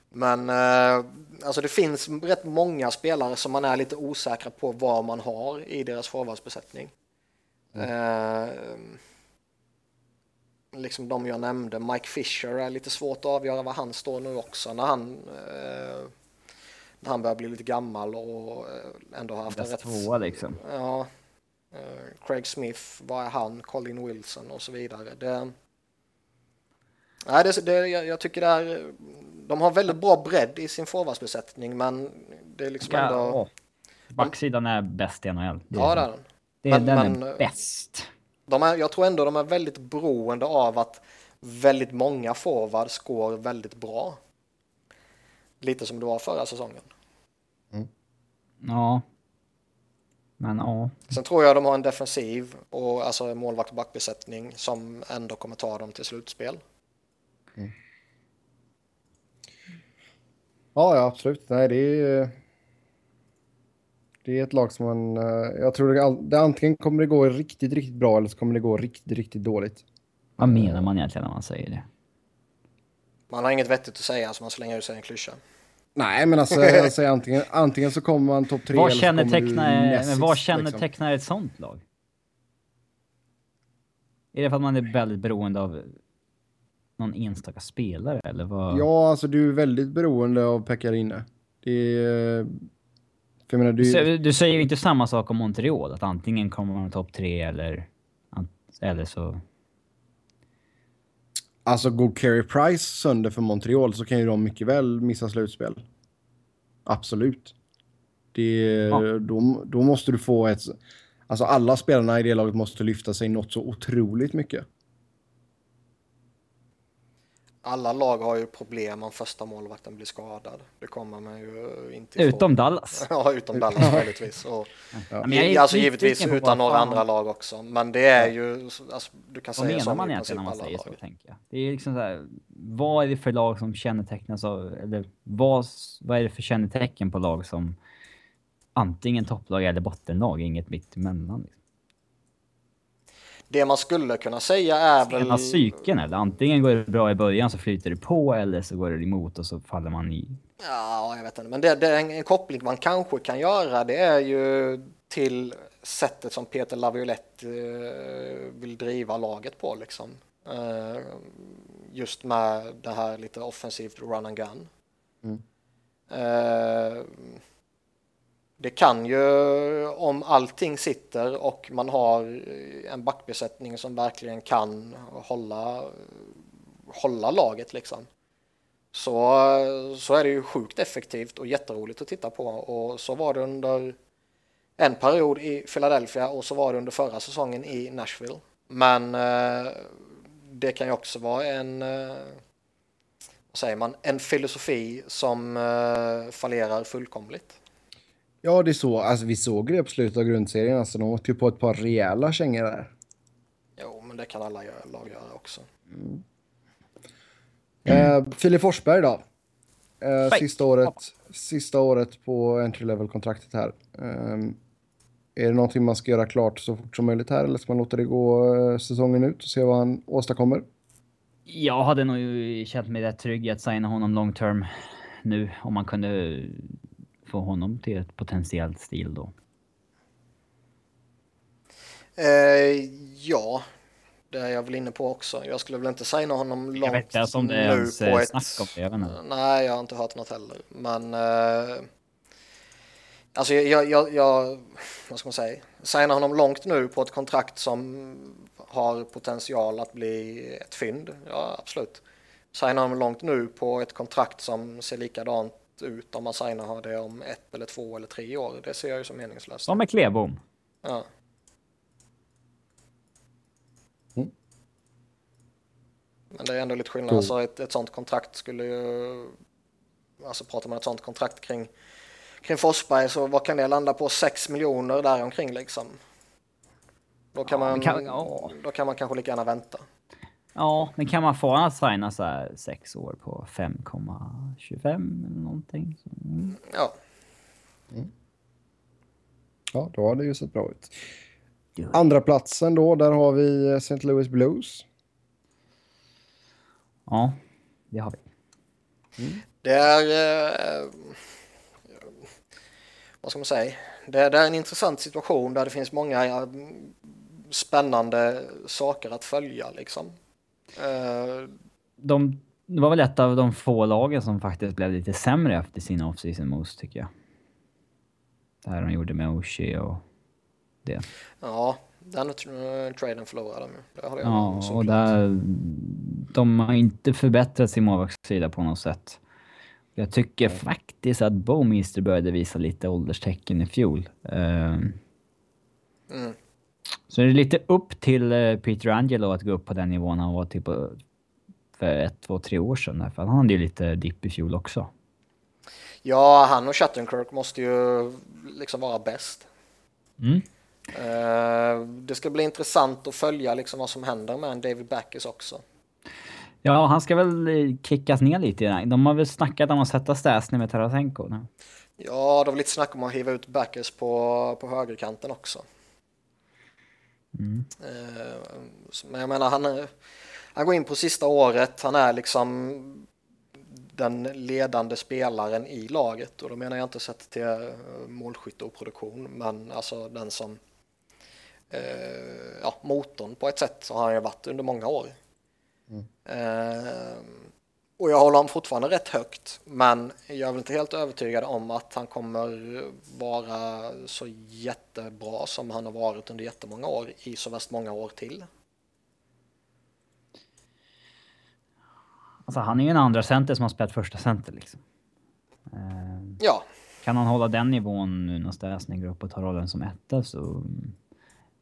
Men eh, alltså det finns rätt många spelare som man är lite osäkra på vad man har i deras forwardsbesättning. Eh, liksom de jag nämnde, Mike Fisher är lite svårt att avgöra var han står nu också när han, eh, han börjar bli lite gammal och eh, ändå har haft en rätt... tvåa liksom. Ja, eh, Craig Smith, vad är han? Colin Wilson och så vidare. Det, nej, det, det, jag, jag tycker det är, de har väldigt bra bredd i sin forwardsbesättning men det är liksom ändå... åh. Backsidan är bäst i NHL. Det är, Ja, det är den. det, men- den men, är eh, bäst. De är, jag tror ändå de är väldigt beroende av att väldigt många forwards går väldigt bra. Lite som det var förra säsongen. Ja. Men ja. Sen tror jag de har en defensiv och alltså målvakt och backbesättning som ändå kommer ta dem till slutspel. Ja, ja, absolut. Nej, det är... Det är ett lag som man... eh, Jag tror det, det antingen kommer det gå riktigt, riktigt bra eller så kommer det gå riktigt, riktigt dåligt. Vad menar man egentligen när man säger det? Man har inget vettigt att säga så man slänger ut sig en klyscha. Nej, men alltså säger *laughs* antingen, antingen så kommer man topp tre Vad eller så kommer du kännetecknar, näst men vad liksom. kännetecknar ett sånt lag? Är det för att man är väldigt beroende av någon enstaka spelare eller vad? Ja, alltså du är väldigt beroende av Pekarinne. Det är... För jag menar, Du, du... du säger ju inte samma sak om Montreal, att antingen kommer man topp tre eller, eller så... Alltså går Carey Price sönder för Montreal så kan ju de mycket väl missa slutspel. Absolut. Det, Ja. då, då måste du få ett... Alltså alla spelarna i det laget måste lyfta sig något så otroligt mycket. Alla lag har ju problem om första målvakten blir skadad. Det kommer man ju inte ifrån. Utom Dallas. *laughs* Ja, utom Dallas möjligtvis. Och, Men jag är alltså givetvis utan några andra lag också. Men det är ju, alltså, du kan Vad säga menar man egentligen när man alla säger så, lag. tänker jag? Det är liksom så här, vad är det för lag som kännetecknas av, eller vad, vad är det för kännetecken på lag som antingen topplag eller bottenlag, inget mitt emellan? Liksom. Det man skulle kunna säga är väl... Ena psyken eller? Antingen går det bra i början så flyter det på eller så går det emot och så faller man i. Ja, jag vet inte. Men det, det är en, en koppling man kanske kan göra. Det är ju till sättet som Peter Laviolette eh, vill driva laget på liksom. Eh, just med det här lite offensivt run and gun. Eh, det kan ju, om allting sitter och man har eh, en backbesättning som verkligen kan hålla, hålla laget liksom. Så, så är det ju sjukt effektivt och jätteroligt att titta på. Och så var det under en period i Philadelphia och så var det under förra säsongen i Nashville. Men eh, det kan ju också vara en, eh, vad säger man, en filosofi som eh, fallerar fullkomligt. Ja, det är så. Alltså, vi såg det på slutet av grundserien. Alltså, de åkte ju på ett par rejäla kängor där. Jo, men det kan alla lag göra också. Eh, Filip Forsberg då. Eh, sista, året, sista året på entry level-kontraktet här. Eh, är det någonting man ska göra klart så fort som möjligt här eller ska man låta det gå eh, säsongen ut och se vad han åstadkommer? Jag hade nog ju känt mig rätt trygg i att signa honom long term nu om man kunde få honom till ett potentiellt stil då. Eh, ja, det är jag väl inne på också. Jag skulle väl inte signa honom långt Jag vet inte ens om det är nu ens på eh, ett... snack om det. Jag vet inte. Nej, jag har inte hört något heller. Men... Eh, alltså jag, jag, jag... Vad ska man säga? Signa honom långt nu på ett kontrakt som har potential att bli ett fynd. Ja, absolut. Signa honom långt nu på ett kontrakt som ser likadant ut om man signar det om ett eller två eller tre år. Det ser jag ju som meningslöst. Som med Klebom. Ja. Mm. Men det är ändå lite skillnad. Alltså ett, ett sånt kontrakt skulle ju... Alltså pratar man ett sånt kontrakt kring kring Forsberg så vad kan det landa på? 6 miljoner där omkring liksom. Då kan, Ja, man, kan- ja. då kan man kanske lika gärna vänta. Ja, men kan man få honom att signa så här sex år på 5,25 eller någonting? Mm. Ja, Ja, då har det ju sett bra ut. Andra platsen då, där har vi eh, St. Louis Blues. Ja, det har vi. det är... Eh, vad ska man säga? Det, det är en intressant situation där det finns många eh, spännande saker att följa liksom. Eh, De, det var väl ett av de få lagen som faktiskt blev lite sämre efter sina off-season moves tycker jag. Det här de gjorde med Oshie och det. ja, den uh, traden förlorade de ju. Ja, och där... De har inte förbättrat sin målvaktssida på något sätt. Jag tycker faktiskt att Bowmeister började visa lite ålderstecken i fjol. Ehm, Mm. Så det är lite upp till eh, Peter Angelo att gå upp på den nivån han var typ på- för ett, två, tre år sedan. För han hade ju lite dipp i fjol också. Ja, han och Shattenkirk måste ju liksom vara bäst. Mm. Eh, det ska bli intressant att följa liksom vad som händer med en David Backes också. Ja, han ska väl eh, kickas ner lite. i. De har väl snackat om att sätta Stasny med Tarasenko nu. Ja, det var lite snack om att hiva ut Backes på, på högerkanten också. Mm. Eh, men jag menar, han, är- han går in på sista året. Han är liksom den ledande spelaren i laget och då menar jag inte sett till eh, målskytte och produktion, men alltså den som eh, ja, motorn på ett sätt så har han ju varit under många år. Eh, och jag håller honom fortfarande rätt högt, men jag är väl inte helt övertygad om att han kommer vara så jättebra som han har varit under jättemånga år i så värst många år till. Alltså han är ju en andra center som har spelat första center liksom. Eh, Ja, Kan han hålla den nivån nu när Stasny går upp och tar rollen som etta så...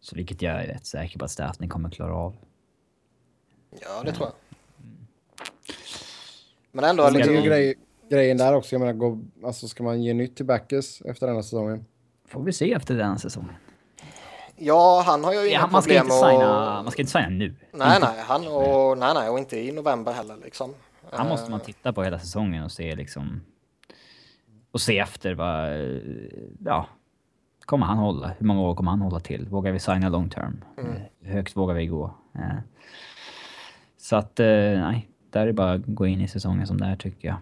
Så vilket jag är rätt säker på att Stasny kommer klara av. ja det tror jag. Men ändå Men det är ju liksom, grej, grejen där också. Jag menar, gå, alltså, ska man ge nytt till Backes efter den här säsongen? Får vi se efter den säsongen. ja han har ju inga Ja, man, ska problem inte signa, att... man ska inte signa nu. Nej, Inte- nej, han och, nej, nej, och inte i november heller liksom. Han måste man Eh, titta på hela säsongen och se liksom... Och se efter vad... Ja. Kommer han hålla? Hur många år kommer han hålla till? Vågar vi signa long term? Mm. Hur högt vågar vi gå? Eh, Så att, eh, nej. Där är det bara att gå in i säsongen som det är tycker jag.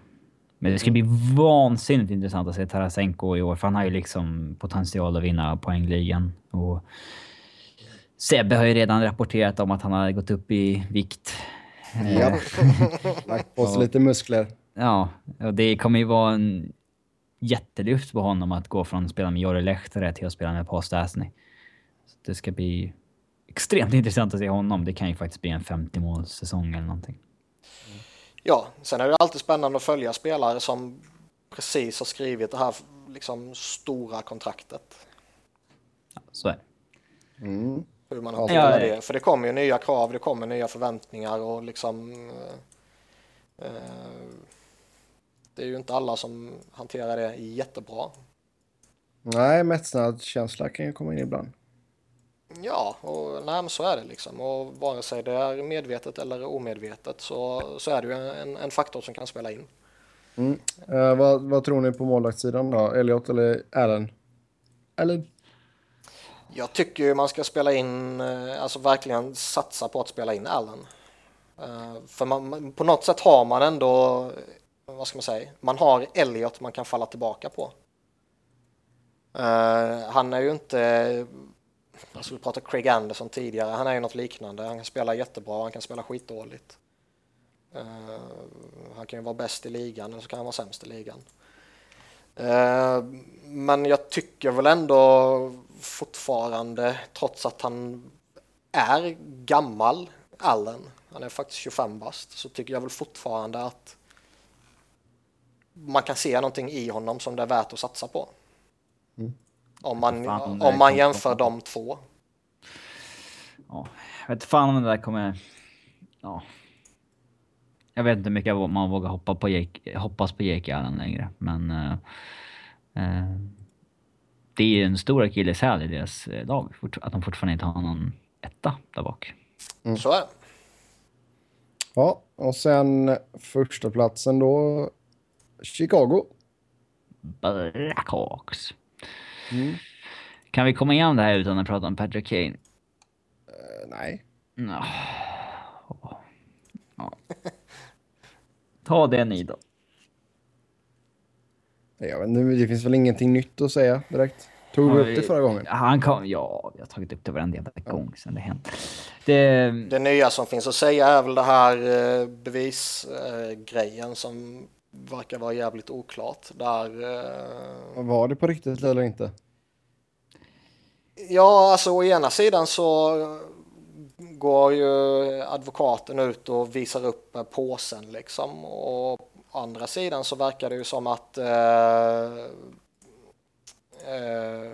Men det ska bli vansinnigt intressant att se Tarasenko i år, för han har ju liksom potential att vinna poängligan. Och Sebbe har ju redan rapporterat om att han har gått upp i vikt. Eh, Ja. *laughs* Lagt på sig lite muskler. Ja, och det kommer ju vara en jättelyft på honom att gå från att spela med Jori Lehtare till att spela med Paul Stastny. Så det ska bli extremt *laughs* intressant att se honom. Det kan ju faktiskt bli en 50 målsäsong eller någonting. Ja, sen är det alltid spännande att följa spelare som precis har skrivit det här liksom stora kontraktet. Så är det. Mm. Hur man hanterar ja. det. För det kommer ju nya krav, det kommer nya förväntningar och liksom eh, eh, det är ju inte alla som hanterar det jättebra. Nej, mättnadskänsla kan ju komma in ibland. Ja, och nej, så är det liksom. Och vare sig det är medvetet eller omedvetet så, så är det ju en, en faktor som kan spela in. Eh, vad, vad tror ni på målvaktssidan då? Elliot eller Allen? Eller? Jag tycker ju man ska spela in, eh, alltså verkligen satsa på att spela in Allen. Eh, För man, på något sätt har man ändå, eh, vad ska man säga, man har Elliot man kan falla tillbaka på. Eh, Han är ju inte, alltså vi pratade Craig Anderson tidigare, han är ju något liknande. Han kan spela jättebra, han kan spela skitdåligt. Uh, Han kan ju vara bäst i ligan eller så kan han vara sämst i ligan. Uh, Men jag tycker väl ändå fortfarande, trots att han är gammal, Allen, han är faktiskt 25 bast, så tycker jag väl fortfarande att man kan se någonting i honom som det är värt att satsa på. Mm. Om man, Fan, om man jämför de två. Ja, jag vet fan om det där kommer... Ja. Jag vet inte hur mycket man vågar hoppa på Jake, hoppas på Jake Allen längre, men... eh, Eh, det är ju en stor akilleshäl i deras eh, lag, att de fortfarande inte har någon etta där bak. Mm. Så är det. Ja, och sen första platsen då Chicago. Blackhawks. Mm. Kan vi komma igenom det här utan att prata om Patrick Kane? Uh, nej. No. Ja. *laughs* Ta det ni då. Jag vet inte, det finns väl ingenting nytt att säga direkt. Tog vi upp det förra gången? Han kom, ja, vi har tagit upp det varenda jävla gång sen det hänt. Det... det nya som finns att säga är väl det här eh, bevisgrejen som verkar vara jävligt oklart. Där, eh... Var det på riktigt eller inte? Ja, alltså å ena sidan så går ju advokaten ut och visar upp påsen liksom och å andra sidan så verkar det ju som att eh, eh,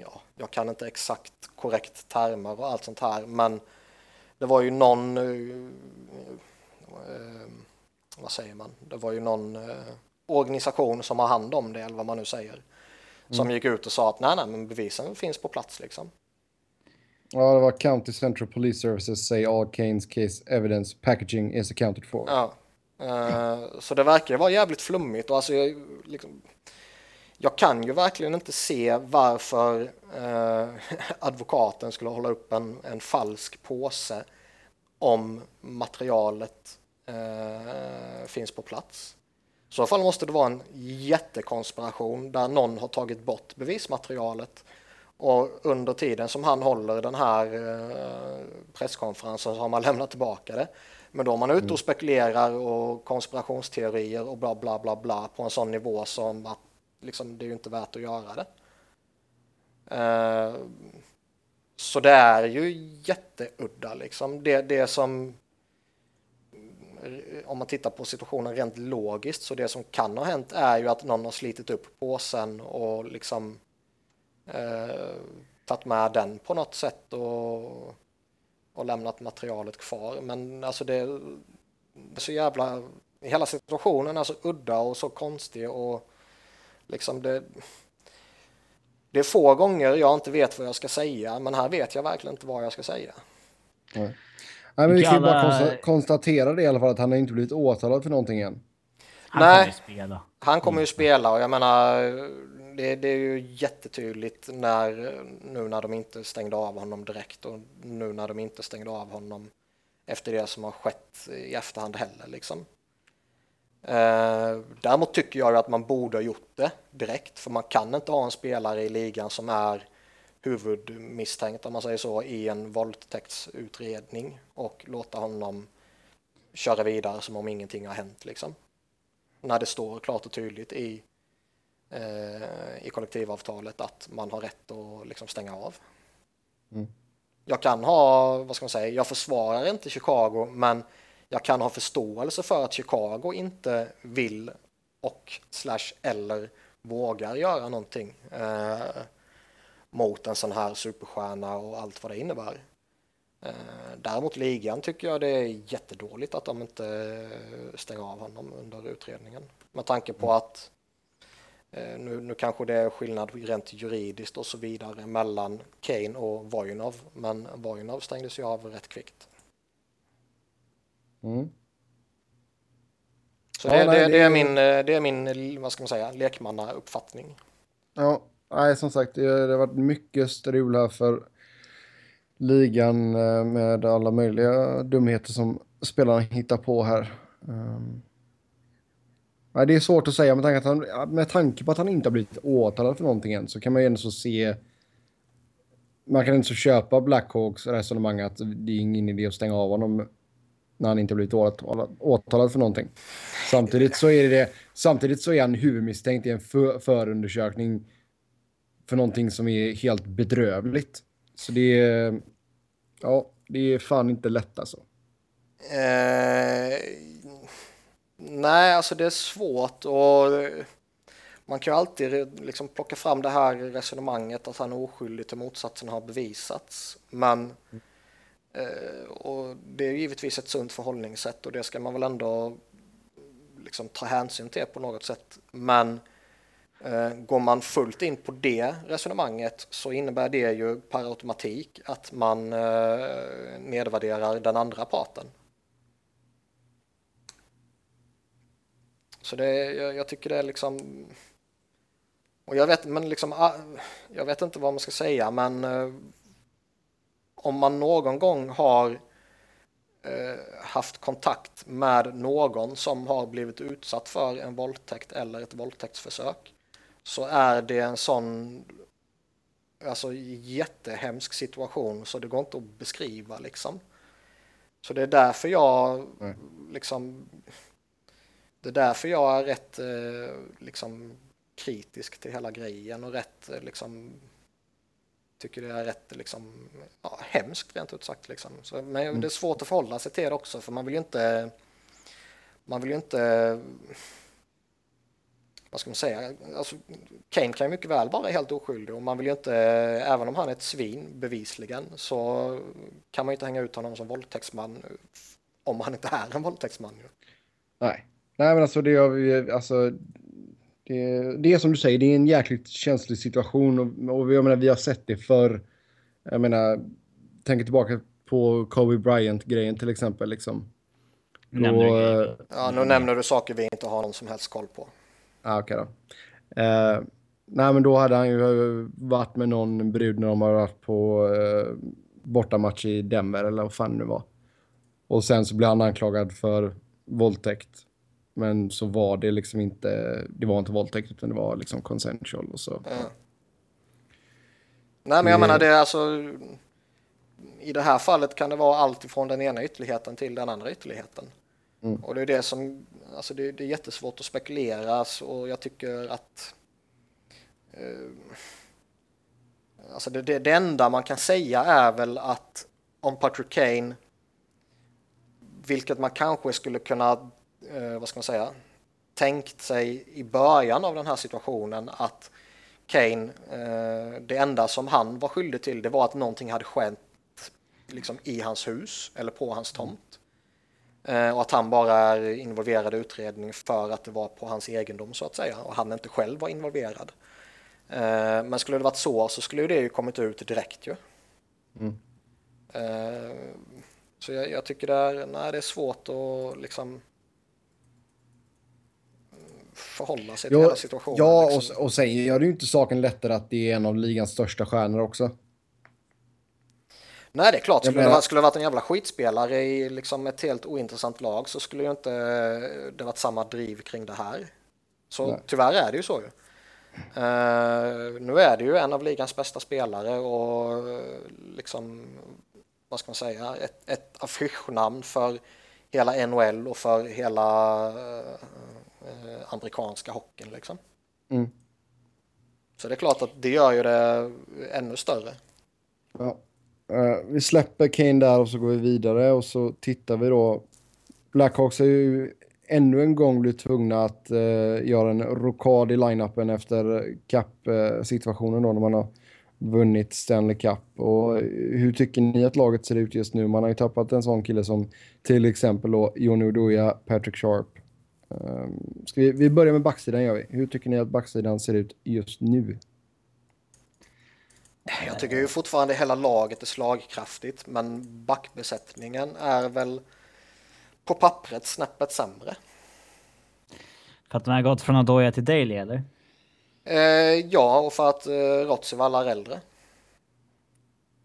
ja, jag kan inte exakt korrekt termer och allt sånt här men det var ju någon eh, eh vad säger man, det var ju någon eh, organisation som har hand om det eller vad man nu säger som mm. gick ut och sa att nej, nej, men bevisen finns på plats liksom. Ja, det var County Central Police Services say all Kanes case evidence packaging is accounted for. Ja, uh, så det verkar vara jävligt flummigt och alltså jag, liksom, jag kan ju verkligen inte se varför uh, *laughs* advokaten skulle hålla upp en, en falsk påse om materialet uh, finns på plats. I så fall måste det vara en jättekonspiration där någon har tagit bort bevismaterialet och under tiden som han håller den här eh, presskonferensen så har man *laughs* lämnat tillbaka det. Men då är man ute och mm. spekulerar och konspirationsteorier och bla bla bla bla på en sån nivå som att liksom, det är ju inte värt att göra det. Uh, så det är ju jätteudda liksom. Det, det som Eh, om man tittar på situationen rent logiskt så det som kan ha hänt är ju att någon har slitit upp påsen och liksom eh, tagit med den på något sätt och, och lämnat materialet kvar. Men alltså det, det är så jävla, hela situationen är så udda och så konstig och liksom det, det är få gånger jag inte vet vad jag ska säga, men här vet jag verkligen inte vad jag ska säga. Nej. Nej, men vi kan ju bara konstatera det i alla fall att han har inte blivit åtalad för någonting än. Han Nej, kommer ju spela. Han kommer ju spela och jag menar det, det, är ju jättetydligt när, nu när de inte stängde av honom direkt och nu när de inte stängde av honom efter det som har skett i efterhand heller. Liksom. Eh, däremot tycker jag att man borde ha gjort det direkt för man kan inte ha en spelare i ligan som är huvudmisstänkt om man säger så i en våldtäktsutredning och låta honom köra vidare som om ingenting har hänt liksom. När det står klart och tydligt i, eh, i kollektivavtalet att man har rätt att liksom stänga av. Mm. Jag kan ha, vad ska man säga, jag försvarar inte Chicago men jag kan ha förståelse för att Chicago inte vill och slash eller vågar göra någonting. Eh, mot en sån här superstjärna och allt vad det innebär. Eh, däremot ligan tycker jag det är jättedåligt att de inte stänger av honom under utredningen. Med tanke på att eh, nu, nu kanske det är skillnad rent juridiskt och så vidare mellan Kane och Vojnov, men Vojnov stängdes ju av rätt kvickt. Mm. Så det, ja, nej, det, det, är min, det är min, vad ska man säga, lekmannauppfattning. Ja, nej, som sagt, det, har varit mycket strul här för ligan eh, med alla möjliga dumheter som spelarna hittar på här. Ehm, um, nej, det är svårt att säga med tanke, att han, med tanke på att han inte har blivit åtalad för någonting än så kan man ju ändå så se man kan inte så köpa Blackhawks resonemang att det är ingen idé att stänga av honom när han inte blivit åtalad, åtalad för någonting. Samtidigt så är det samtidigt så är han huvudmisstänkt i en för, förundersökning för någonting som är helt bedrövligt. Så det är, ja, det är fan inte lätt alltså. Eh, nej, alltså det är svårt och man kan ju alltid liksom plocka fram det här resonemanget att han är oskyldig till motsatsen har bevisats. Men eh, och det är givetvis ett sunt förhållningssätt och det ska man väl ändå liksom ta hänsyn till på något sätt. Men Eh, Eh, går man fullt in på det resonemanget så innebär det ju per automatik att man eh, nedvärderar den andra parten. Så det, jag, jag tycker det är liksom... Och jag vet, men liksom, ah, jag vet inte vad man ska säga, men eh, om man någon gång har haft kontakt med någon som har blivit utsatt för en våldtäkt eller ett våldtäktsförsök så är det en sån alltså jättehemsk situation så det går inte att beskriva liksom. Så det är därför jag mm. liksom det är därför jag är rätt eh, liksom kritisk till hela grejen och rätt eh, liksom tycker det är rätt liksom ja, hemskt rent ut sagt liksom. Så, men mm. det är svårt att förhålla sig till det också för man vill ju inte man vill ju inte vad ska man säga, alltså, Kane kan ju mycket väl vara helt oskyldig och man vill ju inte, även om han är ett svin bevisligen, så kan man ju inte hänga ut honom som våldtäktsman om han inte är en våldtäktsman. Nej, nej men alltså det gör vi, alltså det, det är som du säger, det är en jäkligt känslig situation och, och jag menar, vi har sett det för jag menar, tänker tillbaka på Kobe Bryant-grejen till exempel liksom. Då, ja, nu nämner du saker vi inte har någon som helst koll på. Ah, Okej okay då. Eh, nej, men då hade han ju varit med någon brud när de har varit på eh, bortamatch i Denver eller vad fan det nu var. Och sen så blev han anklagad för våldtäkt. Men så var det liksom inte, det var inte våldtäkt utan det var liksom consensual och så. Mm. Nej men jag menar det är alltså i det här fallet kan det vara allt ifrån den ena ytterligheten till den andra ytterligheten. Mm. Och det är det som, alltså det, det, är jättesvårt att spekulera och jag tycker att eh, alltså det, det, det, enda man kan säga är väl att om Patrick Kane, vilket man kanske skulle kunna, eh, vad ska man säga, tänkt sig i början av den här situationen att Kane, eh, det enda som han var skyldig till det var att någonting hade skett liksom i hans hus eller på hans tomt. Eh, och att han bara är involverad i utredning för att det var på hans egendom så att säga och han inte själv var involverad. Eh, men skulle det varit så så skulle det ju kommit ut direkt ju. Mm. Eh, så jag, jag, tycker det är, nej, det är svårt att liksom förhålla sig till ja, hela situationen. Ja, liksom. och, och sen gör det ju inte saken lättare att det är en av ligans största stjärnor också. Nej, det är klart. Skulle, menar... det, skulle det varit en jävla skitspelare i liksom ett helt ointressant lag så skulle ju inte det varit samma driv kring det här. Så Nej. tyvärr är det ju så ju. Uh, nu är det ju en av ligans bästa spelare och liksom, vad ska man säga, ett, ett affischnamn för hela NHL och för hela uh, amerikanska hockeyn liksom. Mm. Så det är klart att det gör ju det ännu större. Ja. Uh, vi släpper Kane där och så går vi vidare och så tittar vi då. Blackhawks har ju ännu en gång blivit tvungna att uh, göra en rokad i line-upen efter Cup-situationen då när man har vunnit Stanley Cup. Och hur tycker ni att laget ser ut just nu? Man har ju tappat en sån kille som till exempel då Jon Oduya, Patrick Sharp. Um, ska vi, vi börjar med backsidan gör vi. Hur tycker ni att backsidan ser ut just nu? Jag tycker ju fortfarande hela laget är slagkraftigt, men backbesättningen är väl på pappret snäppet sämre. För att de har gått från Adoya till Daly eller? Eh, ja, och för att eh, Rotsival är äldre.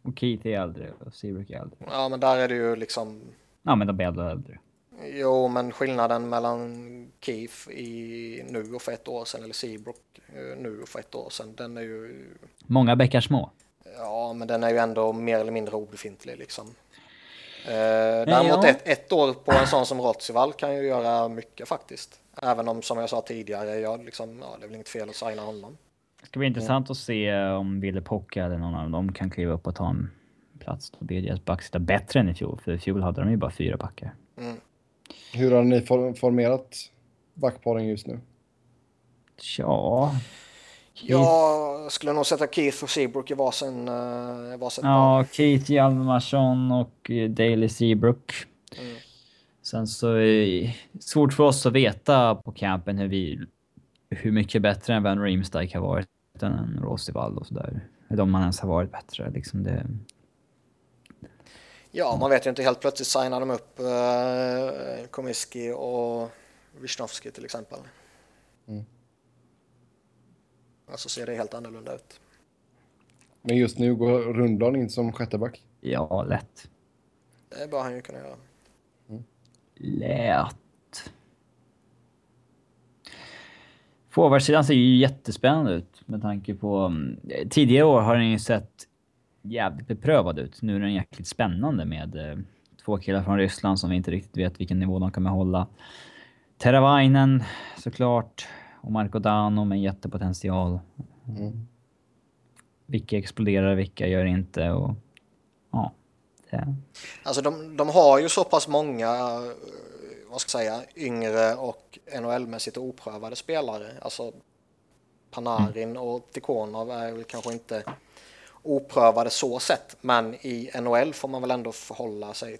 Och Keith är äldre och Seabrook är äldre. Ja, men där är det ju liksom... Ja, men de är äldre. Jo, men skillnaden mellan Keith i nu och för ett år sedan eller Seabrook eh, nu och för ett år sedan, den är ju... Många bäckar små. Ja, men den är ju ändå mer eller mindre obefintlig liksom. Eh, däremot ja. ett, ett år på en sån som Rotsival kan ju göra mycket faktiskt. Även om, som jag sa tidigare, jag liksom, ja, det är väl inget fel att signa honom. Det ska bli intressant mm. att se om Ville Pocka eller någon av dem kan kliva upp och ta en plats. Då blir deras backsitta bättre än i fjol, för i fjol hade de ju bara fyra backar. Mm. Hur har ni formerat backparen just nu? Ja... Jag skulle nog sätta Keith och Seabrook i varsin, uh, varsin Ja, Keith Hjalmarsson och eh, Daley Seabrook. Mm. Sen så är det svårt för oss att veta på campen hur vi hur mycket bättre än Van Riemsdyk har varit än en Rosivall och sådär. Eller om man ens har varit bättre. Liksom det... Ja, man vet ju inte. Helt plötsligt signar de upp uh, Komiski och Wisnowski till exempel. Mm. Alltså ser det helt annorlunda ut. Men just nu går Rundblad in som sjätteback. Ja, lätt. Det bör han ju kunna göra. Mm. Lätt. Forwardsidan ser ju jättespännande ut med tanke på... Mm, tidigare år har den ju sett jävligt beprövad ut. Nu är den jäkligt spännande med eh, två killar från Ryssland som vi inte riktigt vet vilken nivå de kommer hålla. Teravainen såklart och Marco Dano med jättepotential. Mm. Vilka exploderar, vilka gör inte och ja. Det. Alltså de, de har ju så pass många, vad ska jag säga, yngre och NHL-mässigt oprövade spelare. Alltså Panarin mm. och Tikhonov är väl kanske inte oprövade så sett, men i NHL får man väl ändå förhålla sig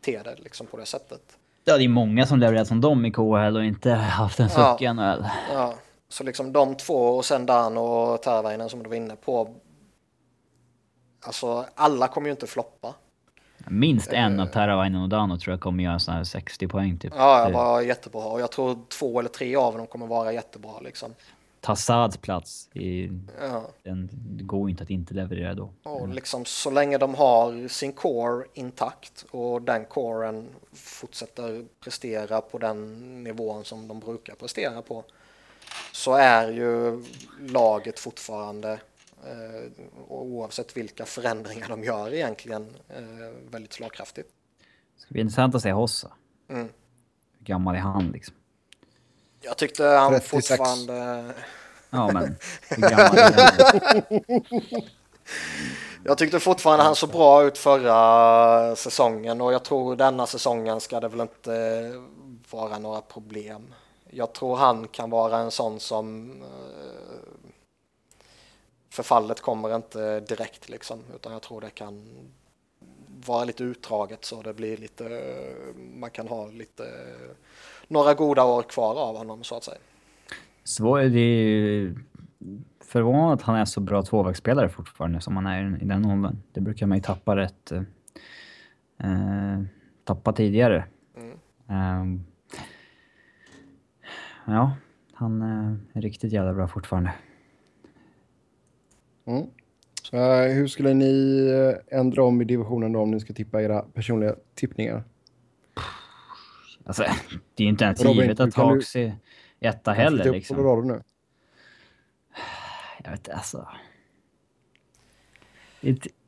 till det liksom på det sättet. Ja, det är många som levererat som dem i KHL och inte haft en suck i NHL. Ja, så liksom de två och sen Dan och Tervainen som du var inne på. Alltså alla kommer ju inte floppa. Minst en av Teravainen och Dano tror jag kommer göra sådana här 60 poäng typ. Ja, var jättebra. Och jag tror två eller tre av dem kommer vara jättebra liksom. Tassads plats. I, ja. den, det går inte att inte leverera då. Och liksom så länge de har sin core intakt och den coren fortsätter prestera på den nivån som de brukar prestera på så är ju laget fortfarande eh, oavsett vilka förändringar de gör egentligen eh, väldigt slagkraftigt. Det ska bli intressant att se Hossa. Mm. Hur gammal är han liksom? Jag tyckte han 36. fortfarande... Ja, men *laughs* Jag tyckte fortfarande han såg bra ut förra säsongen och jag tror denna säsongen ska det väl inte vara några problem. Jag tror han kan vara en sån som eh, förfallet kommer inte direkt liksom utan jag tror det kan vara lite utdraget så det blir lite man kan ha lite några goda år kvar av honom så att säga. Det är förvånande att han är så bra tvåvägsspelare fortfarande som han är i den åldern. Det brukar man ju tappa rätt... Eh, tappa tidigare. Mm. Eh, ja, han är riktigt jävla bra fortfarande. Mm. Uh, hur skulle ni eh, ändra om i divisionen då om ni ska tippa era personliga tippningar? Alltså, det är ju inte ens Robin, givet att Hawks är etta heller. Liksom. Colorado nu. Jag vet inte, alltså.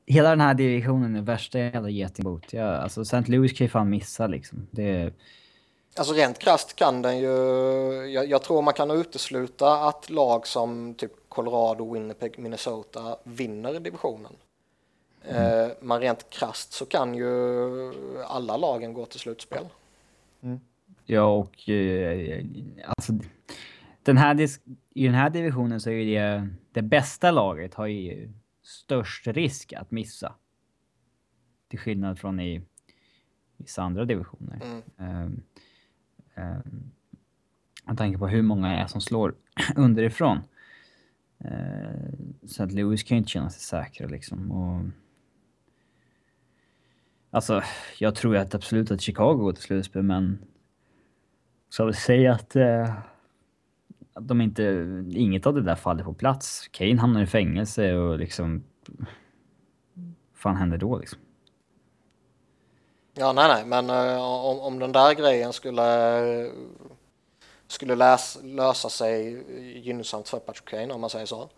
hela den här divisionen är värsta jävla getingbot. Ja, alltså St. Louis kan ju fan missa liksom. Det Alltså rent krasst kan den ju, jag, jag, tror man kan utesluta att lag som typ Colorado, Winnipeg, Minnesota vinner divisionen. Mm. Eh, men rent krasst så kan ju alla lagen gå till slutspel. Mm. Ja, och eh, alltså, den här, i den här divisionen så är det, det bästa laget har ju störst risk att missa. Till skillnad från i vissa andra divisioner. Mm. Um, um, jag tänker på hur många är som slår *clears throat* underifrån. Uh, så att Lewis kan ju inte känna sig säkra liksom. Och, alltså, jag tror att absolut att Chicago går till slutspel, men så vi säga att, Eh, att de inte, inget av det där faller på plats. Kane hamnar i fängelse och liksom... Vad fan händer då liksom? Ja, nej, nej, men uh, om, om den där grejen skulle, skulle läs, lösa sig gynnsamt för Patrick Kane, om man säger så,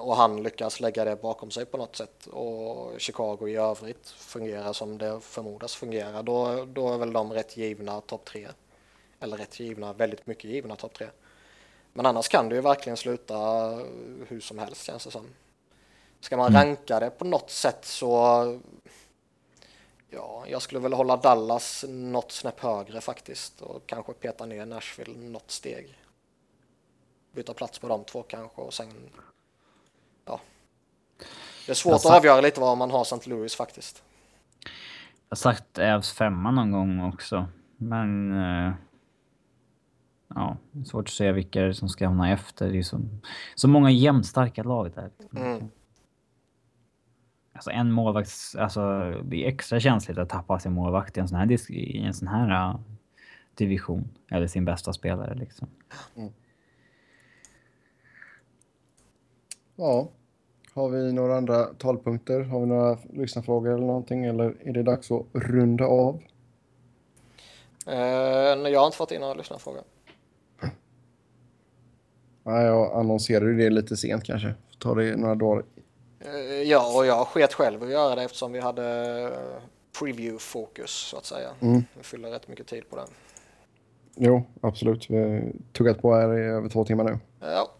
och han lyckas lägga det bakom sig på något sätt och Chicago i övrigt fungerar som det förmodas fungera, då, då är väl de rätt givna topp tre. Eller rätt givna, väldigt mycket givna topp tre. Men annars kan det ju verkligen sluta hur som helst känns det som. Ska man mm. ranka det på något sätt så Ja, jag skulle väl hålla Dallas något snäpp högre faktiskt och kanske peta ner Nashville något steg. Byta plats på de två kanske och sen... Det är svårt sagt, att avgöra lite vad man har St. Louis faktiskt. Jag har sagt Ävs femma någon gång också, men... Uh, ja, svårt att säga vilka som ska hamna efter. Det är så, så många jämnstarka lag där. Mm. Alltså en målvakt, alltså det är extra känsligt att tappa sin målvakt i en sån här, i en sån här uh, division. Eller sin bästa spelare liksom. Mm. Ja. Har vi några andra talpunkter? Har vi några lyssnarfrågor eller någonting? Eller är det dags att runda av? Uh, jag har inte fått in några lyssnarfrågor. Nej, jag annonserade det lite sent kanske. Ta det några dagar. Uh, ja, och jag sket själv att göra det eftersom vi hade eh, preview-fokus så att säga. Mm. Vi fyller rätt mycket tid på den. Jo, absolut. Vi har tuggat på här i över två timmar nu. Ja.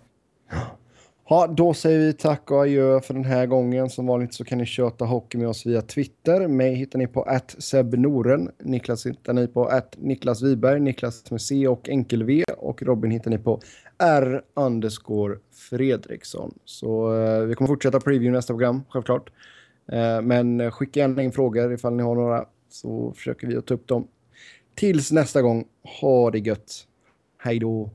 Ja, då säger vi tack och adjö för den här gången. Som vanligt så kan ni köta hockey med oss via Twitter. Mig hittar ni på att SebNoren. Niklas hittar ni på att Niklas Wiberg, Niklas med C och enkel-V. Och Robin hittar ni på R underscore Fredriksson. Så eh, vi kommer fortsätta preview nästa program, självklart. Eh, men skicka gärna in frågor ifall ni har några så försöker vi att ta upp dem. Tills nästa gång, ha det gött. Hej då!